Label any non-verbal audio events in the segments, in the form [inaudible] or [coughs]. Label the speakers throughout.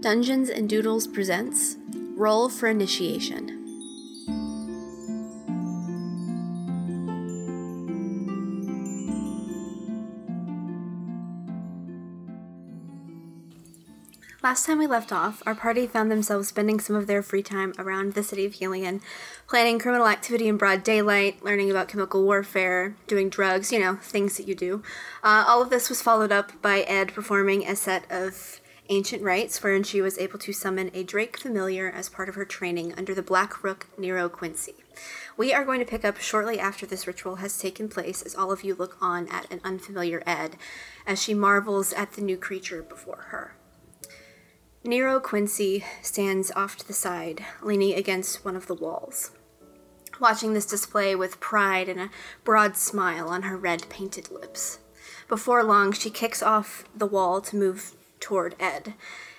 Speaker 1: Dungeons and Doodles presents Roll for Initiation. Last time we left off, our party found themselves spending some of their free time around the city of Helion, planning criminal activity in broad daylight, learning about chemical warfare, doing drugs, you know, things that you do. Uh, all of this was followed up by Ed performing a set of ancient rites wherein she was able to summon a Drake familiar as part of her training under the Black Rook Nero Quincy. We are going to pick up shortly after this ritual has taken place as all of you look on at an unfamiliar Ed as she marvels at the new creature before her. Nero Quincy stands off to the side, leaning against one of the walls, watching this display with pride and a broad smile on her red painted lips. Before long, she kicks off the wall to move toward Ed.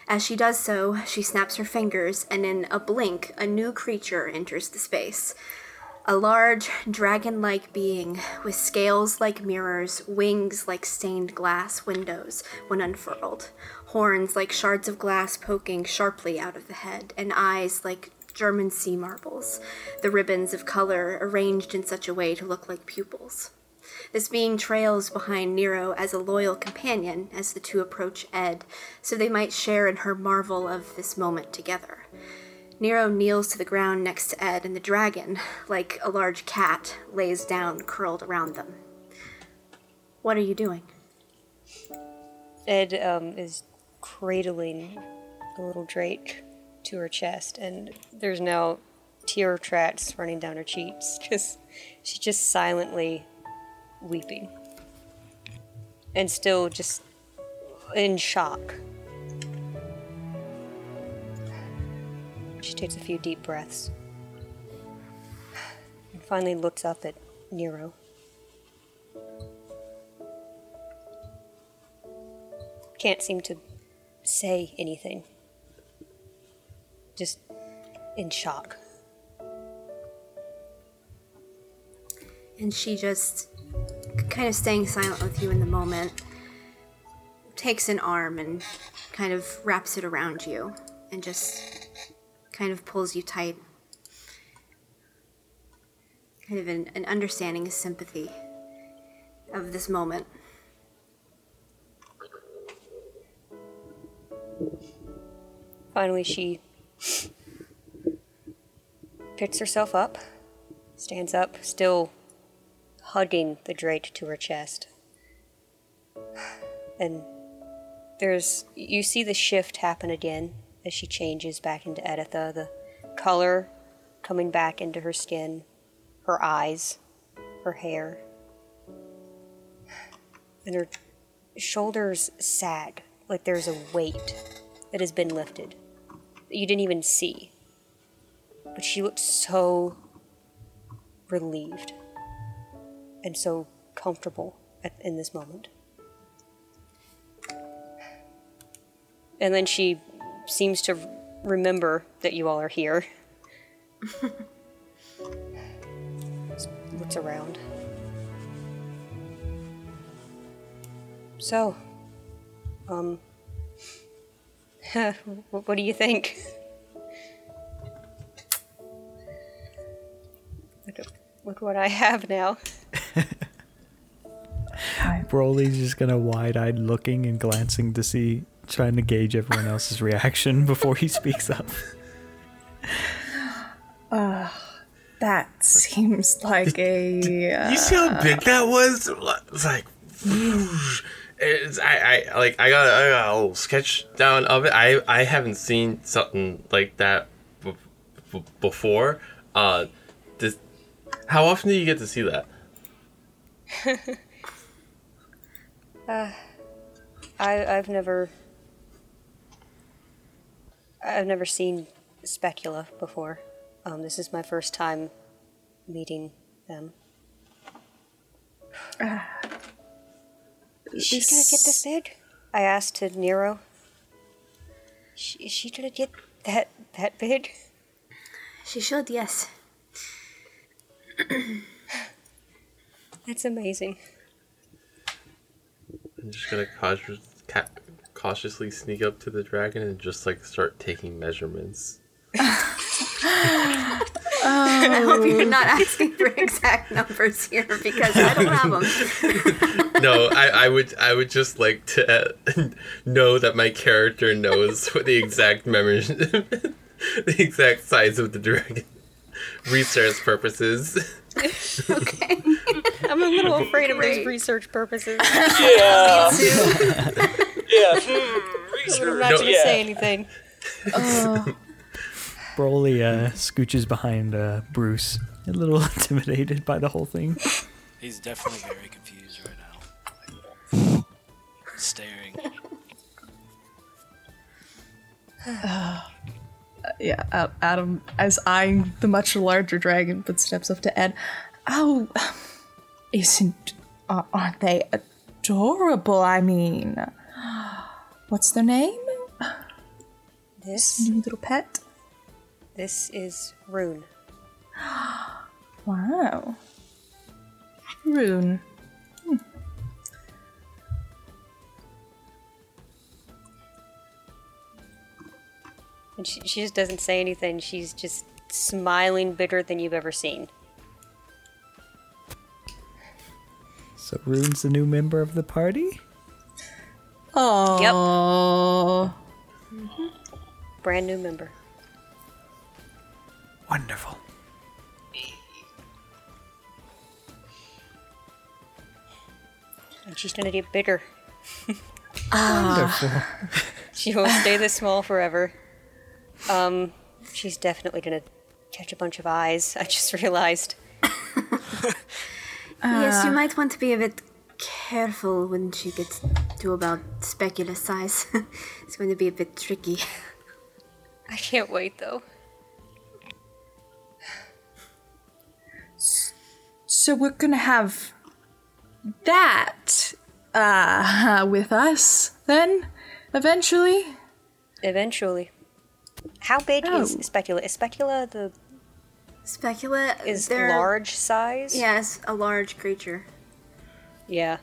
Speaker 1: As she does so, she snaps her fingers, and in a blink, a new creature enters the space. A large, dragon like being with scales like mirrors, wings like stained glass windows when unfurled, horns like shards of glass poking sharply out of the head, and eyes like German sea marbles, the ribbons of color arranged in such a way to look like pupils. This being trails behind Nero as a loyal companion as the two approach Ed, so they might share in her marvel of this moment together. Nero kneels to the ground next to Ed, and the dragon, like a large cat, lays down curled around them. What are you doing?
Speaker 2: Ed um, is cradling a little drake to her chest, and there's now tear tracks running down her cheeks [laughs] because she just silently weeping and still just in shock. She takes a few deep breaths and finally looks up at Nero. Can't seem to say anything. Just in shock.
Speaker 1: And she just, kind of staying silent with you in the moment, takes an arm and kind of wraps it around you and just kind of pulls you tight. Kind of an, an understanding, a sympathy of this moment.
Speaker 2: Finally, she picks herself up, stands up, still hugging the drake to her chest. [sighs] And there's, you see the shift happen again as she changes back into Editha, the color coming back into her skin, her eyes, her hair. [sighs] And her shoulders sag like there's a weight that has been lifted that you didn't even see. But she looked so relieved and so comfortable at, in this moment. And then she seems to remember that you all are here. looks around. So, um, [laughs] what, do you think? look, at, look what I have now.
Speaker 3: Broly's just gonna wide-eyed looking and glancing to see, trying to gauge everyone else's [laughs] reaction before he speaks up. [laughs]
Speaker 4: Uh, that seems [laughs] like a. Uh,
Speaker 5: You see how big that was? It's like, it's, I, I like I got, I got a little sketch down of it. I, I haven't seen something like that b- b- before. Uh, this, how often do you get to see that?
Speaker 2: I, I've never. I've never seen Specula before. Um, this is my first time meeting them. Is she gonna get this big? I asked to Nero. She, is she gonna get that that big?
Speaker 1: She should, yes.
Speaker 2: That's amazing.
Speaker 5: I'm just gonna casually, ca- cautiously sneak up to the dragon and just like start taking measurements. [laughs]
Speaker 1: I hope you're not asking for exact numbers here because I don't have them. [laughs]
Speaker 5: No, I, I would I would just like to uh, [laughs] know that my character knows what the exact memory, the exact size of the dragon. Research purposes.
Speaker 1: Okay.
Speaker 2: I'm a little afraid of those research purposes. [laughs]
Speaker 6: Yeah. [laughs] Yeah. Hmm, research.
Speaker 2: I'm not
Speaker 5: No,
Speaker 2: gonna
Speaker 6: yeah.
Speaker 2: say anything. [laughs]
Speaker 3: Broly uh, scooches behind uh, Bruce, a little intimidated by the whole thing.
Speaker 7: He's definitely very confused right now. Staring. [sighs]
Speaker 4: Yeah, Adam, as eyeing the much larger dragon, but steps up to Ed. Oh, isn't uh, aren't they adorable? I mean, what's their name?
Speaker 2: This
Speaker 4: New little pet.
Speaker 2: this is Rune. [gasps]
Speaker 4: Wow. Rune. Hmm.
Speaker 2: And she, she just doesn't say anything. She's just smiling bigger than you've ever seen.
Speaker 3: So Rune's the new member of the party?
Speaker 4: Oh. Yep.
Speaker 2: Brand new member.
Speaker 3: Wonderful.
Speaker 2: And she's gonna get bigger. [laughs]
Speaker 3: Wonderful. [laughs]
Speaker 2: She won't stay this small forever. Um, she's definitely gonna catch a bunch of eyes. I just realized. [laughs]
Speaker 1: yes, you might want to be a bit careful when she gets to about specula size. [laughs] it's going to be a bit tricky.
Speaker 2: I can't wait though.
Speaker 4: So we're gonna have that uh, [laughs] with us then, eventually.
Speaker 2: Eventually. How big is
Speaker 4: Oh.
Speaker 2: Specula? Is Specula the
Speaker 1: Specula
Speaker 2: is
Speaker 1: they're-
Speaker 2: large size?
Speaker 1: Yes, a large creature.
Speaker 2: Yeah.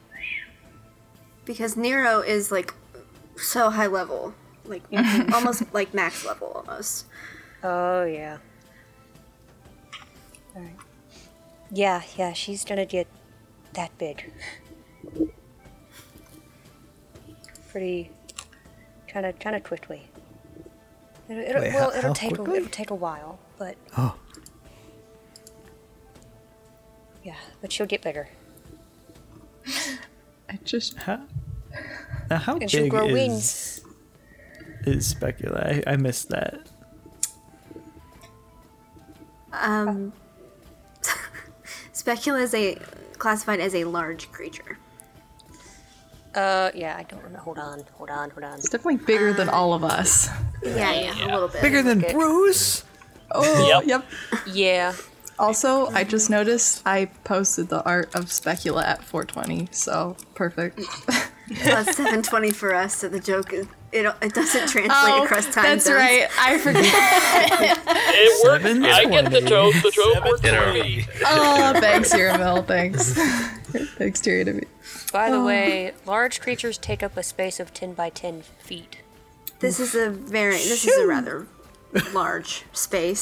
Speaker 1: Because Nero is like so high level, like [laughs] almost like max level almost.
Speaker 2: Oh yeah. Alright. Yeah, yeah, she's gonna get that big. Pretty kinda kinda quickly. It'll, it'll, well,
Speaker 3: how-
Speaker 2: it'll
Speaker 3: how
Speaker 2: take a,
Speaker 3: quickly?
Speaker 2: it'll take a while, but
Speaker 3: Oh,
Speaker 2: yeah, but she'll get bigger. [laughs]
Speaker 4: I just
Speaker 3: how, now how
Speaker 2: And she'll
Speaker 3: big
Speaker 2: grow
Speaker 3: is,
Speaker 2: wings.
Speaker 3: is Specula? I, I missed that.
Speaker 1: Um, [laughs] Specula is a classified as a large creature.
Speaker 2: Uh yeah, I don't know. Hold on, hold on, hold on.
Speaker 4: it's definitely bigger than all of us.
Speaker 1: Yeah, yeah, a little bit.
Speaker 3: Bigger than
Speaker 2: Okay.
Speaker 3: Bruce?
Speaker 4: Oh,
Speaker 6: Yep.
Speaker 4: yep.
Speaker 2: Yeah.
Speaker 4: Also, I just noticed I posted the art of Specula at 420, so perfect.
Speaker 1: Plus 720 for us, so the joke is it, it doesn't translate oh, across time
Speaker 4: Oh, that's
Speaker 1: zones.
Speaker 4: right. I [laughs] forget.
Speaker 6: It worked.
Speaker 3: Seven
Speaker 6: I get the
Speaker 3: twenty.
Speaker 6: joke. The joke worked
Speaker 5: In
Speaker 6: for me.
Speaker 4: oh, thanks, Uramil. Thanks. [laughs] thanks, Tyrion. to me.
Speaker 2: By
Speaker 4: Oh.
Speaker 2: the way, large creatures take up a space of ten by ten feet.
Speaker 1: This is a very this is a rather large space.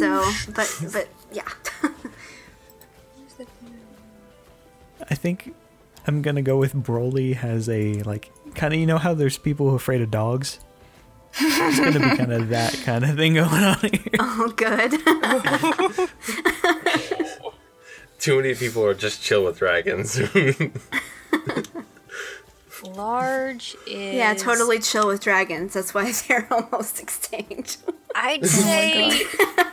Speaker 1: So, but but yeah. [laughs]
Speaker 3: I think I'm gonna go with Broly has a like kind of you know how there's people who are afraid of dogs. It's gonna be kind of [laughs] that kind of thing going on here.
Speaker 1: oh, good. [laughs]
Speaker 5: Too many people are just chill with dragons.
Speaker 2: Large is
Speaker 1: yeah, totally chill with dragons. That's why [laughs] they're almost extinct.
Speaker 2: I'd [laughs] oh say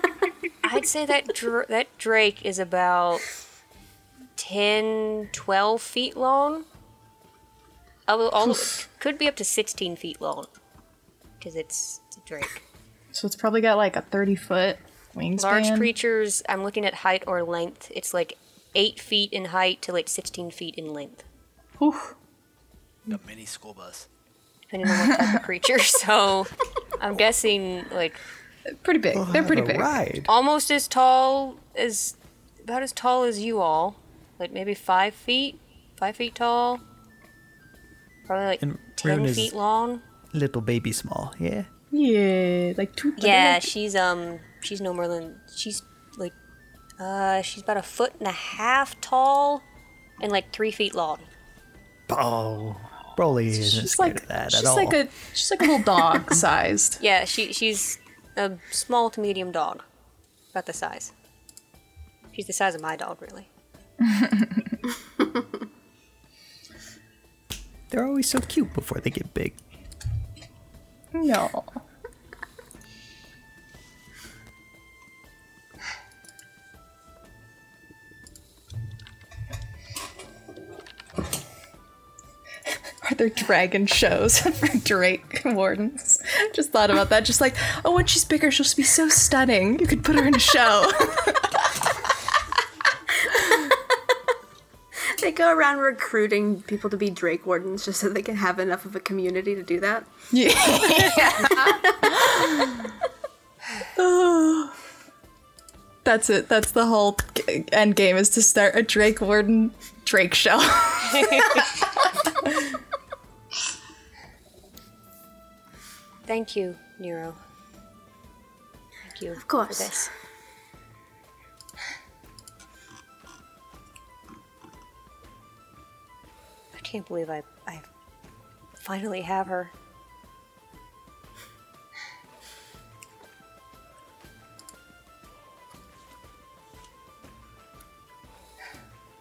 Speaker 2: [laughs] I'd say that dr- that drake is about 10, 12 feet long. All, all could be up to sixteen feet long because it's, it's a drake.
Speaker 4: So it's probably got like a 30 foot wingspan.
Speaker 2: Large creatures. I'm looking at height or length. It's like eight feet in height to like sixteen feet in length,
Speaker 4: Whew.
Speaker 7: A mini school bus.
Speaker 2: depending on what type of creature. [laughs] So I'm guessing like
Speaker 4: Pretty big. They're pretty big.
Speaker 3: Ride.
Speaker 2: almost as tall as about as tall as you all like maybe five feet five feet tall probably like
Speaker 3: And
Speaker 2: ten
Speaker 3: Rune
Speaker 2: feet long.
Speaker 3: Little baby small, yeah.
Speaker 4: Yeah, like two.
Speaker 2: Yeah, she's um she's no more than she's like uh she's about a foot and a half tall and like three feet long.
Speaker 3: Oh, Broly isn't
Speaker 4: She's
Speaker 3: scared
Speaker 4: like
Speaker 3: of that
Speaker 4: she's
Speaker 3: at all.
Speaker 4: like a she's like a little dog [laughs] sized.
Speaker 2: Yeah, she she's a small to medium dog, about the size. She's the size of my dog, really. [laughs]
Speaker 3: They're always so cute before they get big.
Speaker 4: No. Are there dragon shows [laughs] for Drake wardens? Just thought about that. Just like, oh, when she's bigger, she'll be so stunning. You could put her in a show. [laughs]
Speaker 1: They go around recruiting people to be Drake wardens just so they can have enough of a community to do that.
Speaker 4: yeah. [laughs] That's it. That's the whole end game is to start a Drake warden Drake show.
Speaker 2: Thank you, Nero. Thank you
Speaker 1: Of course.
Speaker 2: for this. I can't believe I I finally have her.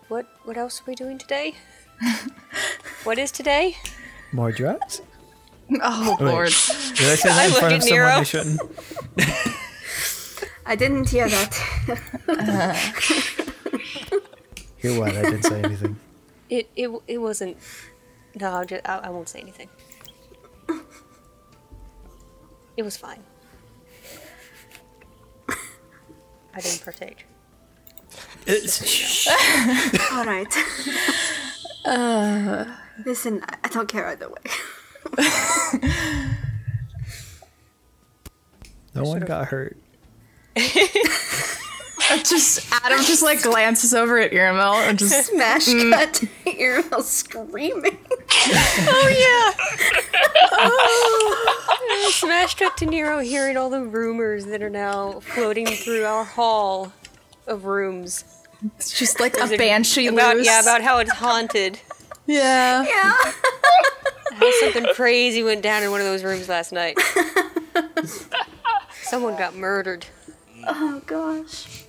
Speaker 2: What what else are we doing today? [laughs] what is today?
Speaker 3: More drugs? [laughs]
Speaker 4: oh
Speaker 3: Wait,
Speaker 4: lord. [laughs]
Speaker 3: Did I say that in front
Speaker 2: at
Speaker 3: of someone
Speaker 2: Nero.
Speaker 3: I shouldn't? [laughs]
Speaker 1: I didn't hear that. Uh.
Speaker 3: Hear what? I didn't say anything.
Speaker 2: It it it wasn't. No, I'll just, I, I won't say anything. It was fine. I didn't partake.
Speaker 3: It's-
Speaker 1: All right. Uh. Listen, I I don't care either way.
Speaker 3: No one got hurt. [laughs]
Speaker 4: Just Adam just like glances over at Irmel and just [laughs]
Speaker 1: Smash mm. cut to Earl screaming. Oh yeah. [laughs] Oh. oh.
Speaker 2: Smash cut to Nero hearing all the rumors that are now floating through our hall of rooms.
Speaker 4: it's just like a banshee
Speaker 2: About
Speaker 4: loose.
Speaker 2: yeah, about how it's haunted.
Speaker 4: yeah.
Speaker 1: Yeah.
Speaker 2: How something crazy went down in one of those rooms last night. [laughs] Someone got murdered,
Speaker 1: Oh gosh.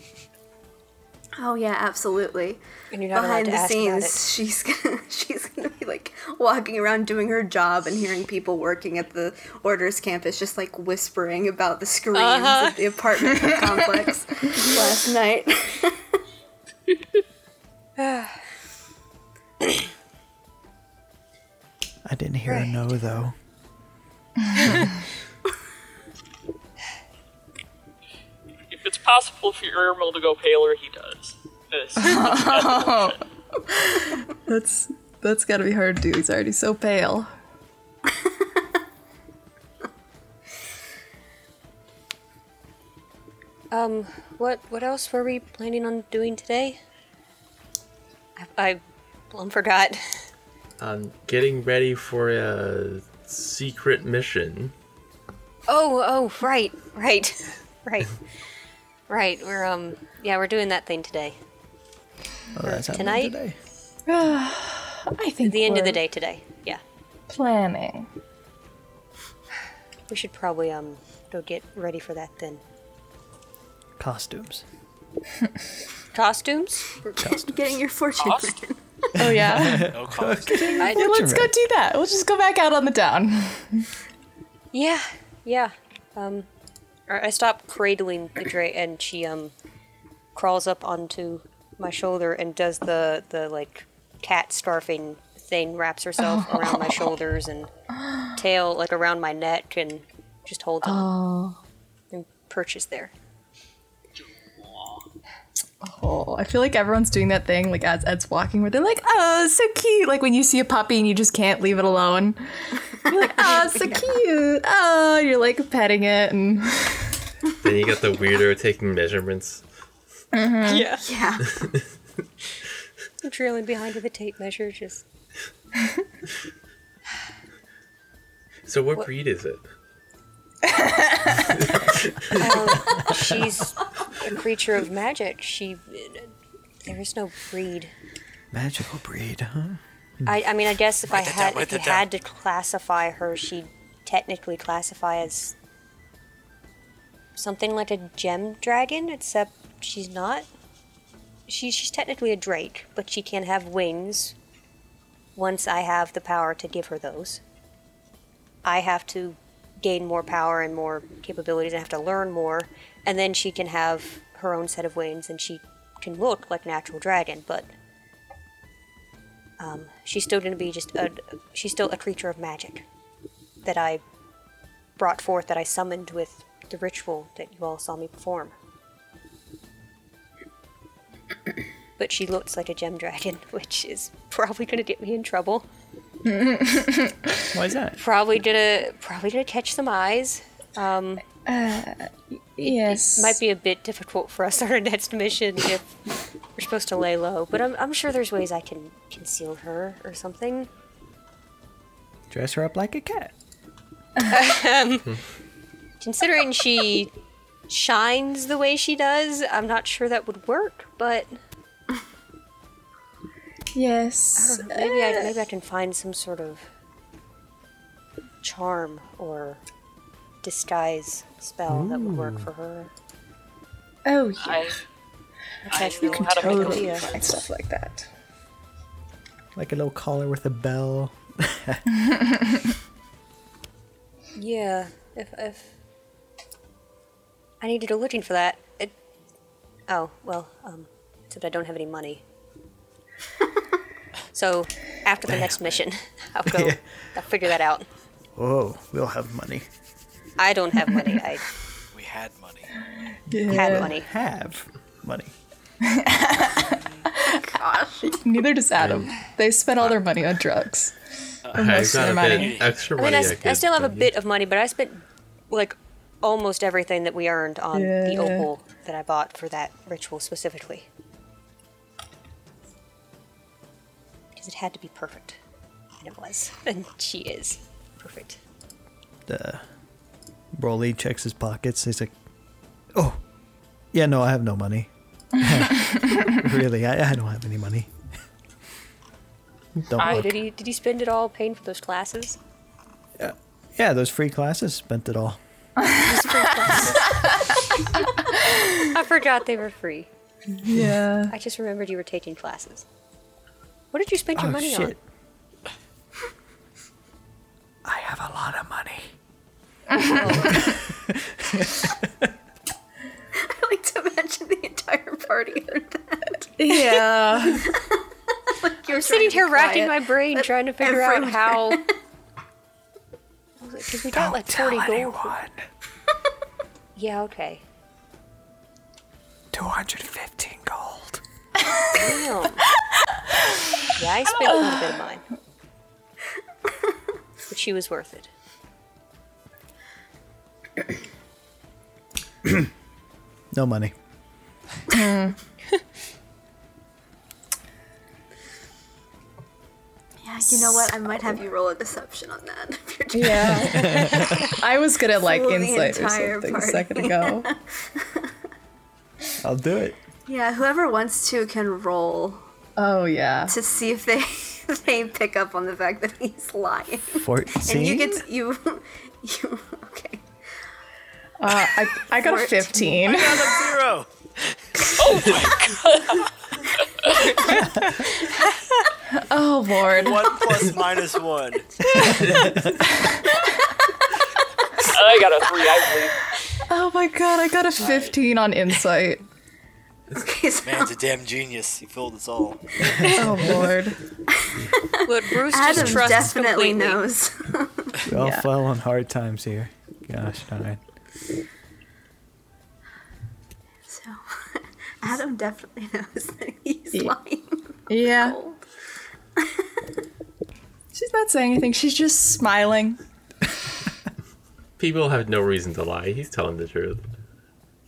Speaker 1: Oh yeah, absolutely.
Speaker 2: and you're not allowed
Speaker 1: Behind
Speaker 2: to
Speaker 1: the
Speaker 2: ask about it.
Speaker 1: scenes, she's [laughs] gonna she's gonna be like walking around doing her job and hearing people working at the orders campus just like whispering about the screams
Speaker 2: Uh-huh.
Speaker 1: of the apartment [laughs] complex last night. [sighs] [clears throat] [clears throat]
Speaker 3: I didn't hear a no though. [laughs]
Speaker 6: If it's possible for your Irmel to go paler, he does. This. [laughs]
Speaker 4: That's that's gotta be hard to do. He's already so pale. [laughs]
Speaker 2: Um, what what else were we planning on doing today? I, I plumb forgot.
Speaker 5: I'm getting ready for a secret mission.
Speaker 2: Oh, oh, right, right, [laughs] right, right. We're um, yeah, we're doing that thing today.
Speaker 3: Oh, that's happening
Speaker 2: Tonight?
Speaker 3: today. [sighs]
Speaker 4: I think
Speaker 2: The end of the day today. Yeah,
Speaker 4: Planning.
Speaker 2: we should probably um go get ready for that then.
Speaker 3: Costumes.
Speaker 2: Costumes?
Speaker 1: Getting your fortune.
Speaker 6: Cost?
Speaker 1: Written. [laughs]
Speaker 4: Oh yeah. [laughs]
Speaker 7: No cost.
Speaker 2: I,
Speaker 4: yeah, let's go do that. We'll just go back out on the town.
Speaker 2: yeah, yeah. Um, I I stop cradling the Dre, and she um crawls up onto my shoulder and does the the like cat scarfing thing, wraps herself [laughs] around my shoulders and tail like around my neck, and just holds on and perches there.
Speaker 4: Oh, I feel like everyone's doing that thing like as Ed's walking where they're like, oh, so cute. Like when you see a puppy and you just can't leave it alone. You're like, oh, so [laughs] cute. Oh, you're like petting it and
Speaker 5: Then you got the weirdo taking measurements. Mm-hmm.
Speaker 2: Yeah.
Speaker 1: Yeah. [laughs]
Speaker 2: I'm trailing behind with a tape measure, just [laughs]
Speaker 5: So what, breed is it?
Speaker 2: Um, she's a creature of magic. She, there is no breed.
Speaker 3: Magical breed, huh?
Speaker 2: I, I mean, I guess if I
Speaker 7: Write that
Speaker 2: had,
Speaker 7: down,
Speaker 2: if
Speaker 7: write
Speaker 2: you
Speaker 7: that
Speaker 2: had to classify her, she'd technically classify as something like a gem dragon, except she's not. She's she's technically a drake, but she can have wings. Once I have the power to give her those, I have to gain more power and more capabilities. and have to learn more, and then she can have her own set of wings, and she can look like an actual dragon, but um, she's still going to be just a she's still a creature of magic that I brought forth that I summoned with the ritual that you all saw me perform. But she looks like a gem dragon, [laughs] which is probably going to get me in trouble.
Speaker 3: Why is that?
Speaker 2: Probably gonna probably gonna catch some eyes. Um,
Speaker 4: Yes.
Speaker 2: might be a bit difficult for us [laughs] on our next mission if we're supposed to lay low. But I'm, I'm sure there's ways I can conceal her or something.
Speaker 3: Dress her up like a cat.
Speaker 2: Considering she shines the way she does, I'm not sure that would work. But
Speaker 4: Yes.
Speaker 2: maybe I maybe I can find some sort of charm or disguise spell that would work for her.
Speaker 4: Oh, yeah.
Speaker 6: I,
Speaker 2: That's
Speaker 6: I
Speaker 2: actually
Speaker 6: know
Speaker 2: a
Speaker 6: how to make
Speaker 2: good
Speaker 6: a
Speaker 2: idea.
Speaker 4: And stuff like that.
Speaker 3: Like a little collar with a bell. [laughs]
Speaker 2: Yeah, if if I need to go looking for that. It, oh well, um, except I don't have any money. [laughs] so after the next mission, [laughs] I'll go. [laughs]
Speaker 3: Yeah.
Speaker 2: I'll figure that out.
Speaker 3: Oh, we'll have money.
Speaker 2: I don't have money. I [laughs]
Speaker 7: We had money.
Speaker 2: have money.
Speaker 3: Have money. Gosh.
Speaker 4: Neither does Adam. Um, they spent all their money on drugs.
Speaker 5: Uh, I've
Speaker 4: most of their money.
Speaker 5: extra
Speaker 2: I mean,
Speaker 5: money.
Speaker 2: I, s- I
Speaker 5: could
Speaker 2: still have a bit of money, but I spent like almost everything that we earned on the opal that I bought for that ritual specifically. Because it had to be perfect, and it was, [laughs] and she is perfect.
Speaker 3: Uh, Broly checks his pockets. He's like, "Oh, yeah, no, I have no money. [laughs] [laughs] really, I, I don't have any money. don't
Speaker 6: I-
Speaker 3: look.
Speaker 2: Did he did he spend it all paying for those classes?
Speaker 3: Yeah, those free classes spent it all.
Speaker 2: I forgot they were free.
Speaker 4: Yeah.
Speaker 2: I just remembered you were taking classes. What did you spend your
Speaker 3: oh
Speaker 2: money
Speaker 3: shit! I have a lot of money. [laughs]
Speaker 1: I like to imagine the entire party heard that.
Speaker 4: Yeah. [laughs]
Speaker 1: you're
Speaker 2: I'm sitting here
Speaker 1: be
Speaker 2: racking my brain trying to figure out how. Because we got
Speaker 3: Don't
Speaker 2: like
Speaker 3: tell
Speaker 2: 40 gold. [laughs] Yeah, okay.
Speaker 3: Two hundred fifteen gold.
Speaker 2: Damn. Yeah, I spent quite a bit of mine. But she was worth it.
Speaker 3: No money.
Speaker 1: Yeah, you know what? I might have you roll a deception on that.
Speaker 4: Yeah. [laughs] I was good at like
Speaker 1: Fool
Speaker 4: insight or
Speaker 1: entire
Speaker 4: something a
Speaker 1: party.
Speaker 4: second ago. [laughs]
Speaker 3: I'll do it.
Speaker 1: Yeah, whoever wants to can roll
Speaker 4: Oh yeah.
Speaker 1: to see if they [laughs] they pick up on the fact that he's lying.
Speaker 3: Fourteen.
Speaker 1: And you get to, you [laughs] you okay.
Speaker 4: Uh, I I got a
Speaker 1: Fourteen.
Speaker 4: fifteen.
Speaker 7: Zero. [laughs]
Speaker 4: Oh lord.
Speaker 7: One plus minus one.
Speaker 6: I got a three, I believe.
Speaker 4: Oh my god, I got a fifteen on insight.
Speaker 1: Okay, so
Speaker 7: Man's a damn genius. He fooled us all. [laughs]
Speaker 4: Oh lord. [laughs]
Speaker 2: Look, Bruce
Speaker 1: Adam
Speaker 2: just trusts
Speaker 1: definitely
Speaker 2: completely.
Speaker 1: knows.
Speaker 3: We all
Speaker 4: Yeah.
Speaker 3: fell on hard times here. Gosh darn.
Speaker 1: so [laughs] Adam definitely knows that he's
Speaker 4: Yeah.
Speaker 1: lying.
Speaker 4: Yeah. She's not saying anything. She's just smiling.
Speaker 5: People have no reason to lie. He's telling the truth.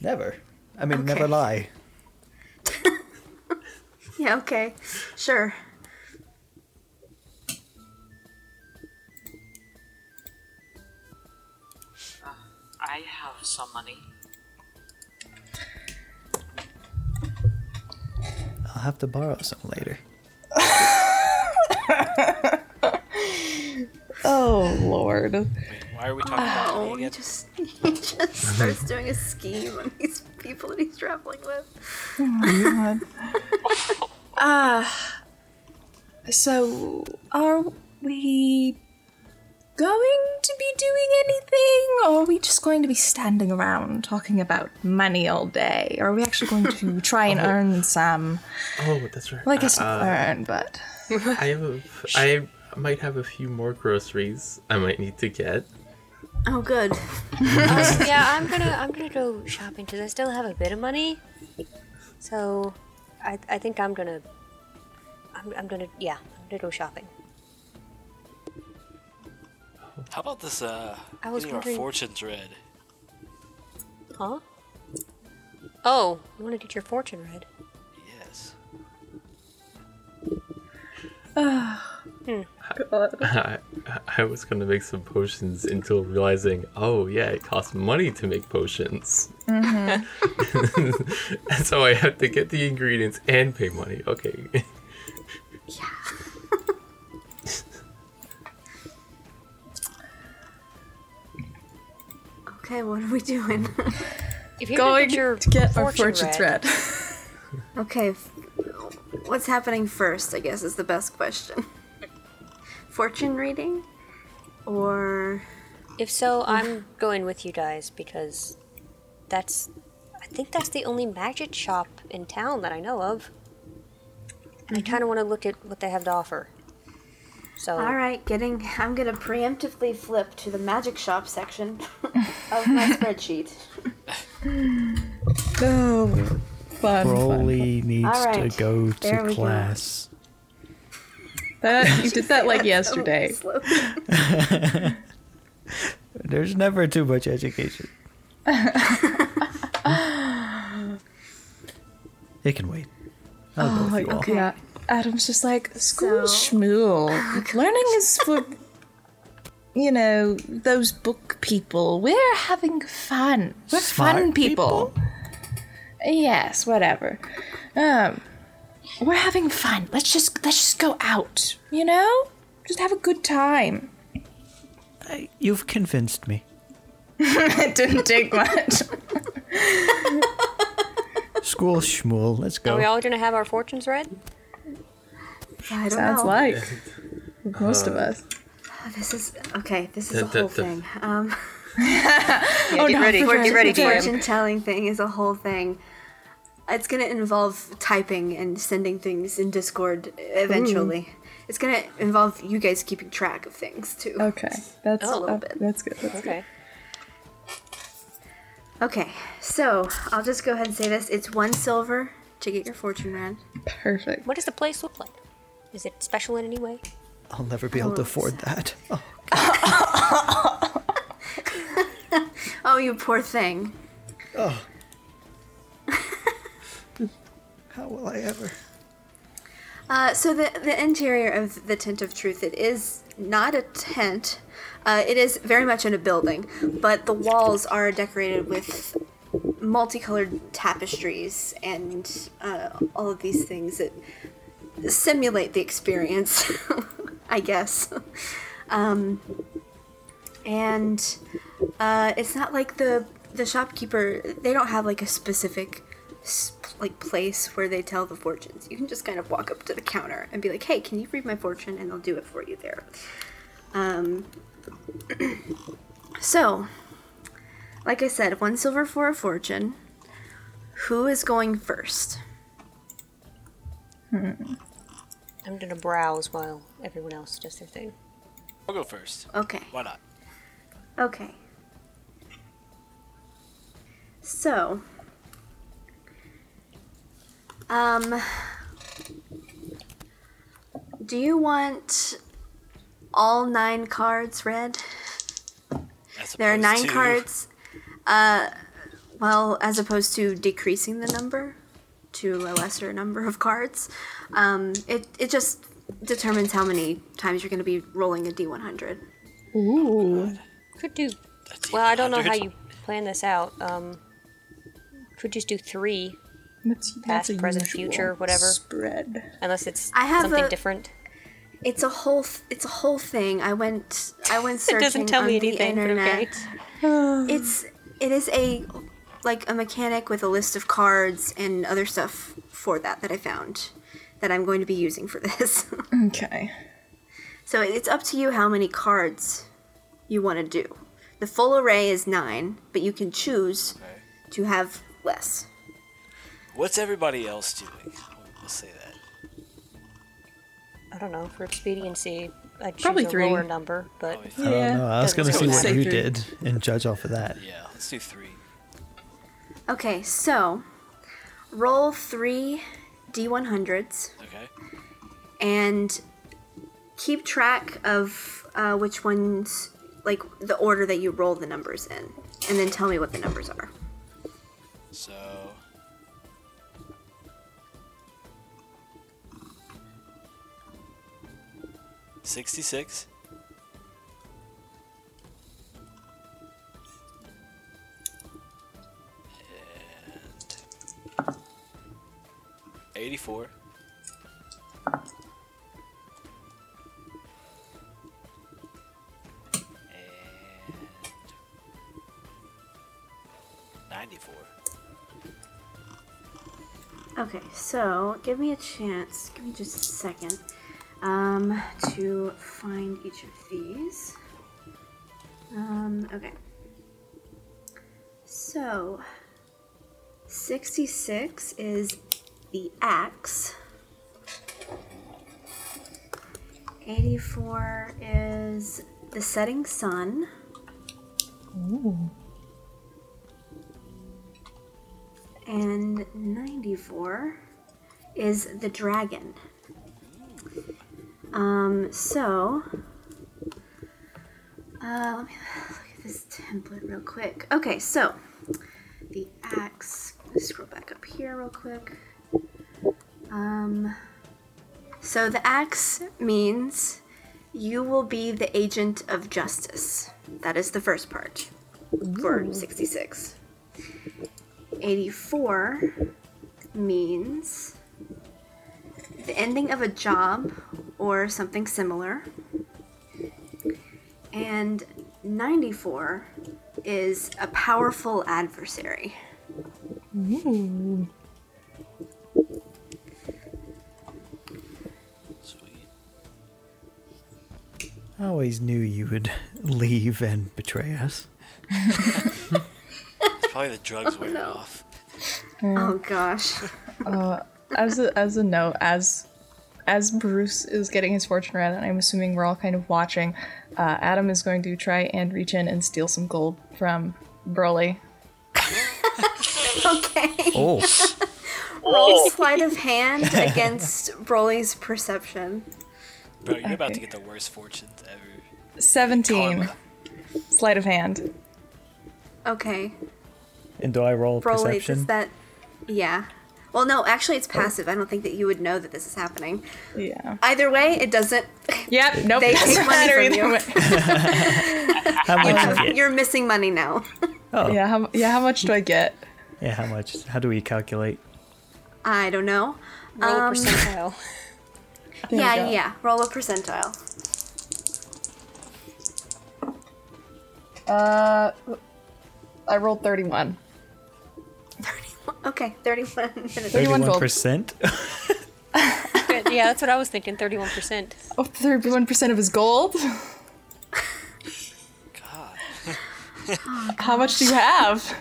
Speaker 3: Never. I mean,
Speaker 1: Okay.
Speaker 3: never lie. [laughs]
Speaker 1: Yeah, okay. Sure.
Speaker 6: Uh, I have some money.
Speaker 3: I'll have to borrow some later. [laughs]
Speaker 4: Oh lord.
Speaker 7: Wait, why are we talking about
Speaker 1: Oh,
Speaker 7: money
Speaker 1: he just he just [laughs] starts doing a scheme on these people that he's traveling with. [laughs]
Speaker 4: Uh so, are we going to be doing anything, or are we just going to be standing around talking about money all day? Or are we actually going to [laughs] try and earn some?
Speaker 5: Oh, that's right.
Speaker 4: Well, I guess
Speaker 5: Uh,
Speaker 4: not earn, but
Speaker 5: I have a, I might have a few more groceries I might need to get.
Speaker 1: Oh, good. [laughs]
Speaker 2: yeah, I'm gonna I'm gonna go shopping because I still have a bit of money. So, I I think I'm gonna I'm, I'm gonna yeah I'm gonna go shopping.
Speaker 7: How about this, uh,
Speaker 2: I was
Speaker 7: getting our
Speaker 2: wondering-
Speaker 7: fortunes read?
Speaker 2: Huh? Oh, you want to get your fortune read?
Speaker 7: Yes. [sighs]
Speaker 5: I, [laughs] I was gonna make some potions until realizing, oh yeah, it costs money to make potions. Mm-hmm. and [laughs] so I have to get the ingredients and pay money. Okay. Yeah.
Speaker 1: okay, what are we doing?
Speaker 2: If you're
Speaker 4: going
Speaker 2: get your
Speaker 4: to get our
Speaker 2: fortune
Speaker 4: fortune
Speaker 2: read,
Speaker 4: thread. [laughs]
Speaker 1: okay, f- what's happening first? I guess is the best question. Fortune reading, or
Speaker 2: If so, I'm going with you guys because that's I think that's the only magic shop in town that I know of. And I mm-hmm. kind of want to look at what they have to offer. So
Speaker 1: all right, getting. I'm gonna preemptively flip to the magic shop section [laughs] of my spreadsheet. [laughs]
Speaker 4: Oh, fun. fun, fun.
Speaker 3: Broly needs
Speaker 1: Alright,
Speaker 3: to go
Speaker 1: there
Speaker 3: to
Speaker 1: we go.
Speaker 3: class.
Speaker 4: That [laughs] you did that like yesterday. [laughs]
Speaker 3: There's never too much education. [laughs] it can wait. I'll go with
Speaker 4: Like,
Speaker 1: okay.
Speaker 4: Yeah. Adam's just like school
Speaker 1: So-
Speaker 4: schmool. Learning is for you know those book people. We're having fun. We're fun
Speaker 3: Smart
Speaker 4: people. Yes, whatever. Um, we're having fun. Let's just let's just go out. You know, just have a good time.
Speaker 3: I- You've convinced me.
Speaker 4: it [laughs] didn't take much.
Speaker 3: School schmool. Let's go.
Speaker 2: are we all gonna have our fortunes read?
Speaker 1: I don't
Speaker 4: Sounds
Speaker 1: know.
Speaker 4: like most of us. [sighs]
Speaker 1: This is okay. This is
Speaker 5: The-
Speaker 1: a whole
Speaker 5: the-
Speaker 1: thing. Um, [laughs] [laughs]
Speaker 2: Yeah, get
Speaker 4: no,
Speaker 2: ready.
Speaker 4: for.
Speaker 2: Get ready,
Speaker 1: the fortune telling thing is a whole thing. It's gonna involve typing and sending things in Discord eventually. It's gonna involve you guys keeping track of things too.
Speaker 4: Okay, that's
Speaker 1: A little
Speaker 4: uh,
Speaker 1: bit.
Speaker 4: that's good. That's
Speaker 2: Okay.
Speaker 1: Okay, so I'll just go ahead and say this. It's one silver to get your fortune read.
Speaker 4: Perfect.
Speaker 2: What does the place look like? Is it special in any way?
Speaker 3: I'll never be able to afford that. [laughs] Oh,
Speaker 1: Oh, you poor thing.
Speaker 3: How will I ever?
Speaker 1: Uh, so the the interior of the tent of truth it is not a tent. Uh, it is very much in a building, but the walls are decorated with multicolored tapestries and uh, all of these things that simulate the experience, [laughs] I guess. [laughs] Um, and uh, it's not like the the shopkeeper. They don't have like a specific s- like place where they tell the fortunes. You can just kind of walk up to the counter and be like, "Hey, can you read my fortune?" And they'll do it for you there. Um, [clears throat] so, like I said, one silver for a fortune. Who is going first?
Speaker 2: I'm gonna browse while everyone else does their thing.
Speaker 7: I'll go first.
Speaker 1: Okay.
Speaker 7: Why not?
Speaker 1: Okay. So, um, do you want all nine cards read? There are nine
Speaker 7: to-
Speaker 1: cards. Uh, well, as opposed to decreasing the number to a lesser number of cards, um, it it just determines how many times you're going to be rolling a d100.
Speaker 4: Ooh.
Speaker 2: Could do. Well, I don't know how you plan this out, um, could just do three,
Speaker 4: That's, that's a
Speaker 2: present, future, whatever.
Speaker 4: Spread.
Speaker 2: unless it's
Speaker 1: I have
Speaker 2: something
Speaker 1: a-
Speaker 2: different.
Speaker 1: It's a whole. Th- it's a whole thing. I went. I [laughs] went searching It
Speaker 2: doesn't tell
Speaker 1: on
Speaker 2: me anything, but
Speaker 1: internet.
Speaker 2: okay. [sighs]
Speaker 1: It's. It is a, like a mechanic with a list of cards and other stuff for that that I found, that I'm going to be using for [laughs] this.
Speaker 4: Okay.
Speaker 1: so it's up to you how many cards you want to do. The full array is nine, but you can choose
Speaker 7: Okay.
Speaker 1: to have less.
Speaker 7: What's everybody else doing? We'll say that.
Speaker 2: I don't know, for expediency, I'd choose a
Speaker 4: three.
Speaker 2: lower number, but
Speaker 7: Probably
Speaker 3: I don't know. I was
Speaker 2: Doesn't
Speaker 3: gonna see
Speaker 2: really
Speaker 3: what
Speaker 4: matter.
Speaker 3: you
Speaker 4: Say
Speaker 3: did and judge off of that.
Speaker 7: Yeah, let's do three.
Speaker 1: Okay, so roll three d100s.
Speaker 7: Okay.
Speaker 1: and keep track of uh, which ones, like the order that you roll the numbers in, and then tell me what the numbers are.
Speaker 7: So. Sixty-six. And eighty-four. And ninety-four.
Speaker 1: Okay, so give me a chance. Give me just a second um, to find each of these. Um, okay. So, 66 is the axe. 84 is the setting sun. Ooh. And 94 is the dragon. Um, so, uh, let me look at this template real quick. Okay, so the axe. Let's scroll back up here real quick. Um, so the axe means you will be the agent of justice. That is the first part for 66. 84 means the ending of a job or something similar. And 94 is a powerful adversary.
Speaker 7: Sweet.
Speaker 3: I always knew you would [laughs] leave and betray us.
Speaker 7: It's probably the drugs oh, wearing
Speaker 1: no.
Speaker 7: off.
Speaker 1: Oh gosh.
Speaker 4: Uh, as a, as a note, as as Bruce is getting his fortune read, and I'm assuming we're all kind of watching, uh, Adam is going to try and reach in and steal some gold from Broly. [laughs]
Speaker 1: Okay.
Speaker 3: Oh, [laughs]
Speaker 1: Roll sleight of hand against Broly's perception.
Speaker 7: Bro, you're about to get the worst fortunes ever.
Speaker 4: 17.
Speaker 7: Karma.
Speaker 4: Sleight of hand.
Speaker 1: Okay.
Speaker 3: and do I roll
Speaker 1: Broly,
Speaker 3: perception?
Speaker 1: does that. Yeah. Well, no, actually, it's passive. I don't think that you would know that this is happening.
Speaker 4: Yeah.
Speaker 1: Either way, it doesn't. [laughs]
Speaker 4: Yep. Nope.
Speaker 1: They
Speaker 4: doesn't
Speaker 1: take money from you.
Speaker 4: way. [laughs]
Speaker 3: How much you get?
Speaker 1: You're missing money now. [laughs]
Speaker 3: Oh,
Speaker 4: Yeah. How, yeah. How much do I get?
Speaker 3: yeah. How much? How do we calculate?
Speaker 1: I don't know.
Speaker 2: roll a
Speaker 1: Um,
Speaker 2: percentile.
Speaker 1: Yeah, yeah. Roll a percentile.
Speaker 4: Uh, I rolled 31.
Speaker 1: 31. Okay, 31 [laughs] minutes.
Speaker 4: 31%?
Speaker 2: Good, yeah, that's what I was thinking. Thirty-one percent.
Speaker 4: Oh, 31% of his gold? [laughs]
Speaker 7: God.
Speaker 4: How much do you have?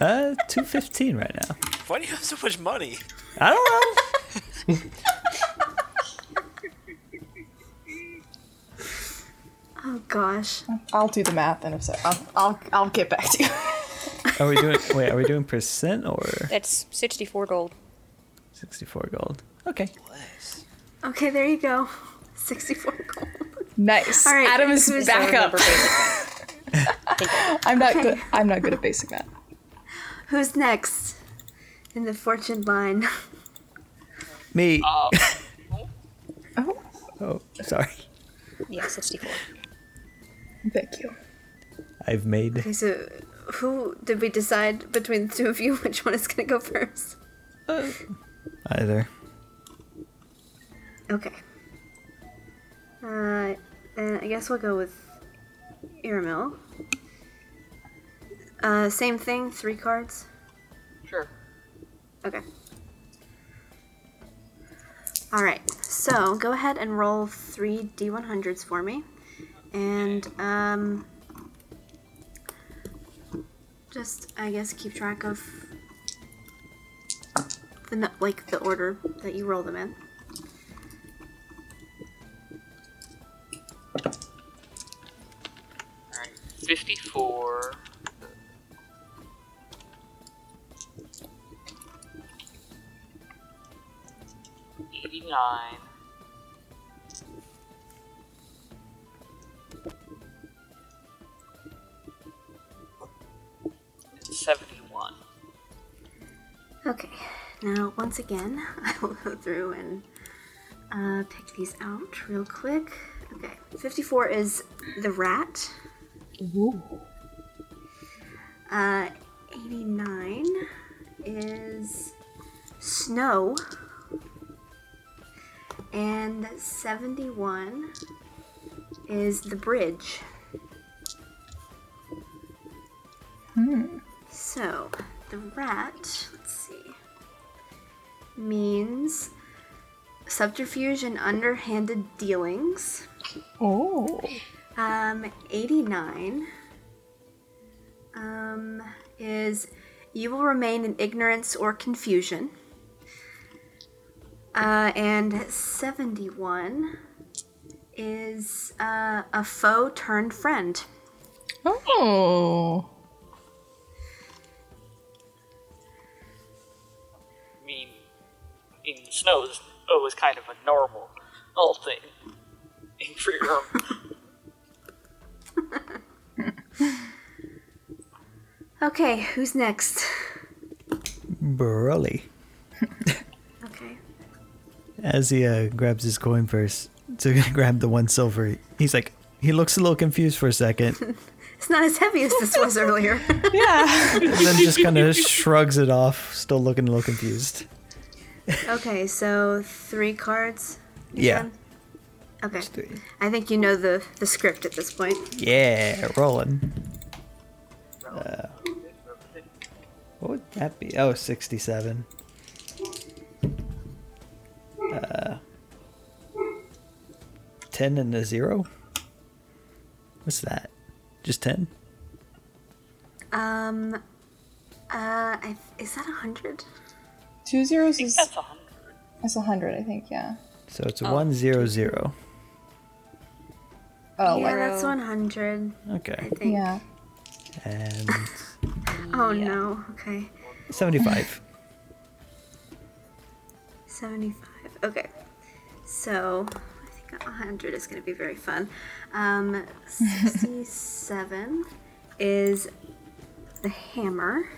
Speaker 3: Uh, two fifteen right now.
Speaker 7: Why do you have so much money?
Speaker 3: I don't know. [laughs]
Speaker 1: Oh gosh.
Speaker 4: I'll do the math and if so, I'll, I'll, I'll get back to you.
Speaker 3: Are we doing? Wait, are we doing percent or
Speaker 2: That's sixty-four gold.
Speaker 3: sixty-four gold? Okay.
Speaker 7: Bless.
Speaker 1: Okay, there you go. 64 gold.
Speaker 4: nice.
Speaker 1: All right,
Speaker 4: Adam is back up. [laughs] I'm not
Speaker 1: Okay.
Speaker 4: good. I'm not good at basic math.
Speaker 1: Who's next in the fortune line?
Speaker 3: Me.
Speaker 4: Uh, [laughs] oh.
Speaker 3: oh, Oh, sorry.
Speaker 2: Yeah, sixty-four.
Speaker 4: thank you.
Speaker 3: I've made
Speaker 1: Okay, so who did we decide between the two of you [laughs] which one is gonna go first?
Speaker 3: Either.
Speaker 1: Okay. Uh, then I guess we'll go with Iramil. Uh, same thing, three cards.
Speaker 6: Sure.
Speaker 1: Okay. All right. So go ahead and roll three d100s for me, and um, just I guess keep track of the like the order that you roll them in.
Speaker 6: Alright. 54. Eighty-nine.
Speaker 1: Now once again, [laughs] I will go through and uh, pick these out real quick. Okay. Fifty-four is the rat.
Speaker 4: Ooh.
Speaker 1: Uh, 89 is snow. And 71 is the bridge. Hmm. So, the rat, means subterfuge and underhanded dealings.
Speaker 4: Oh.
Speaker 1: Um, 89 um, is you will remain in ignorance or confusion. Uh, and 71 is uh, a foe turned friend.
Speaker 4: Oh.
Speaker 6: In snows, oh, was kind of a normal all thing. In free room. [laughs]
Speaker 1: Okay, who's next?
Speaker 3: Broly.
Speaker 1: Okay.
Speaker 3: As he uh, grabs his coin purse to [laughs] grab the one silver, he's like, he looks a little confused for a second, [laughs]
Speaker 1: It's not as heavy as this was earlier.
Speaker 4: Yeah.
Speaker 3: and then just kind of shrugs it off, still looking a little confused.
Speaker 1: Okay, so three cards.
Speaker 3: Yeah.
Speaker 1: said? Okay. I think you know the, the script at this point.
Speaker 3: Yeah, rolling. Uh, what would that be? Oh, 67. Uh, 10 and a 0? What's that? Just 10?
Speaker 1: Um, uh, I, is that a hundred?
Speaker 4: Two zeros
Speaker 6: I think
Speaker 4: is
Speaker 6: that's a hundred.
Speaker 4: that's a hundred, I think. Yeah.
Speaker 3: So it's a 1 0 0.
Speaker 4: Oh,
Speaker 1: yeah,
Speaker 4: like,
Speaker 1: that's 100, I
Speaker 3: Okay.
Speaker 1: think.
Speaker 4: yeah.
Speaker 3: And [laughs]
Speaker 1: Oh no, okay.
Speaker 3: 75. [laughs]
Speaker 1: 75. Okay. So, I think 100 is going to be very fun. Um, 67 [laughs] is the hammer.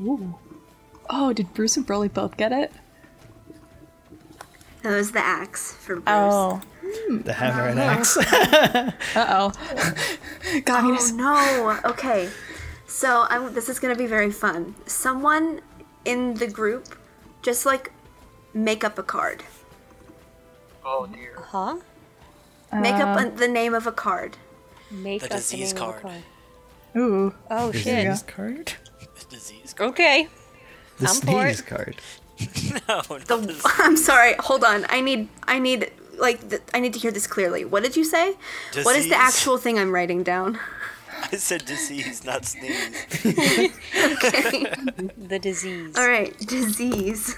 Speaker 4: Ooh. Oh, did Bruce and Broly both get it?
Speaker 1: That was the axe for Bruce.
Speaker 4: Oh.
Speaker 3: The hammer and axe. [laughs]
Speaker 4: Uh oh. [laughs] Got me.
Speaker 1: Oh no. Okay. So I'm, this is gonna be very fun. Someone in the group, just like make up a card.
Speaker 6: Oh dear.
Speaker 2: Huh?
Speaker 1: Make up a, the name of a card.
Speaker 2: Make
Speaker 7: The
Speaker 2: up
Speaker 7: disease
Speaker 2: name of a
Speaker 7: card.
Speaker 4: Ooh.
Speaker 2: Oh shit.
Speaker 3: Disease card?
Speaker 7: The disease card.
Speaker 2: Okay.
Speaker 3: The
Speaker 2: I'm
Speaker 3: sneeze
Speaker 2: it.
Speaker 3: card. [laughs]
Speaker 7: No, the
Speaker 1: The, [laughs] I'm sorry. Hold on. I need. I need. Like. The, I need to hear this clearly. What did you say? What is the actual thing I'm writing down? [laughs]
Speaker 7: I said disease, not sneeze. Okay.
Speaker 2: The disease.
Speaker 1: All right. Disease.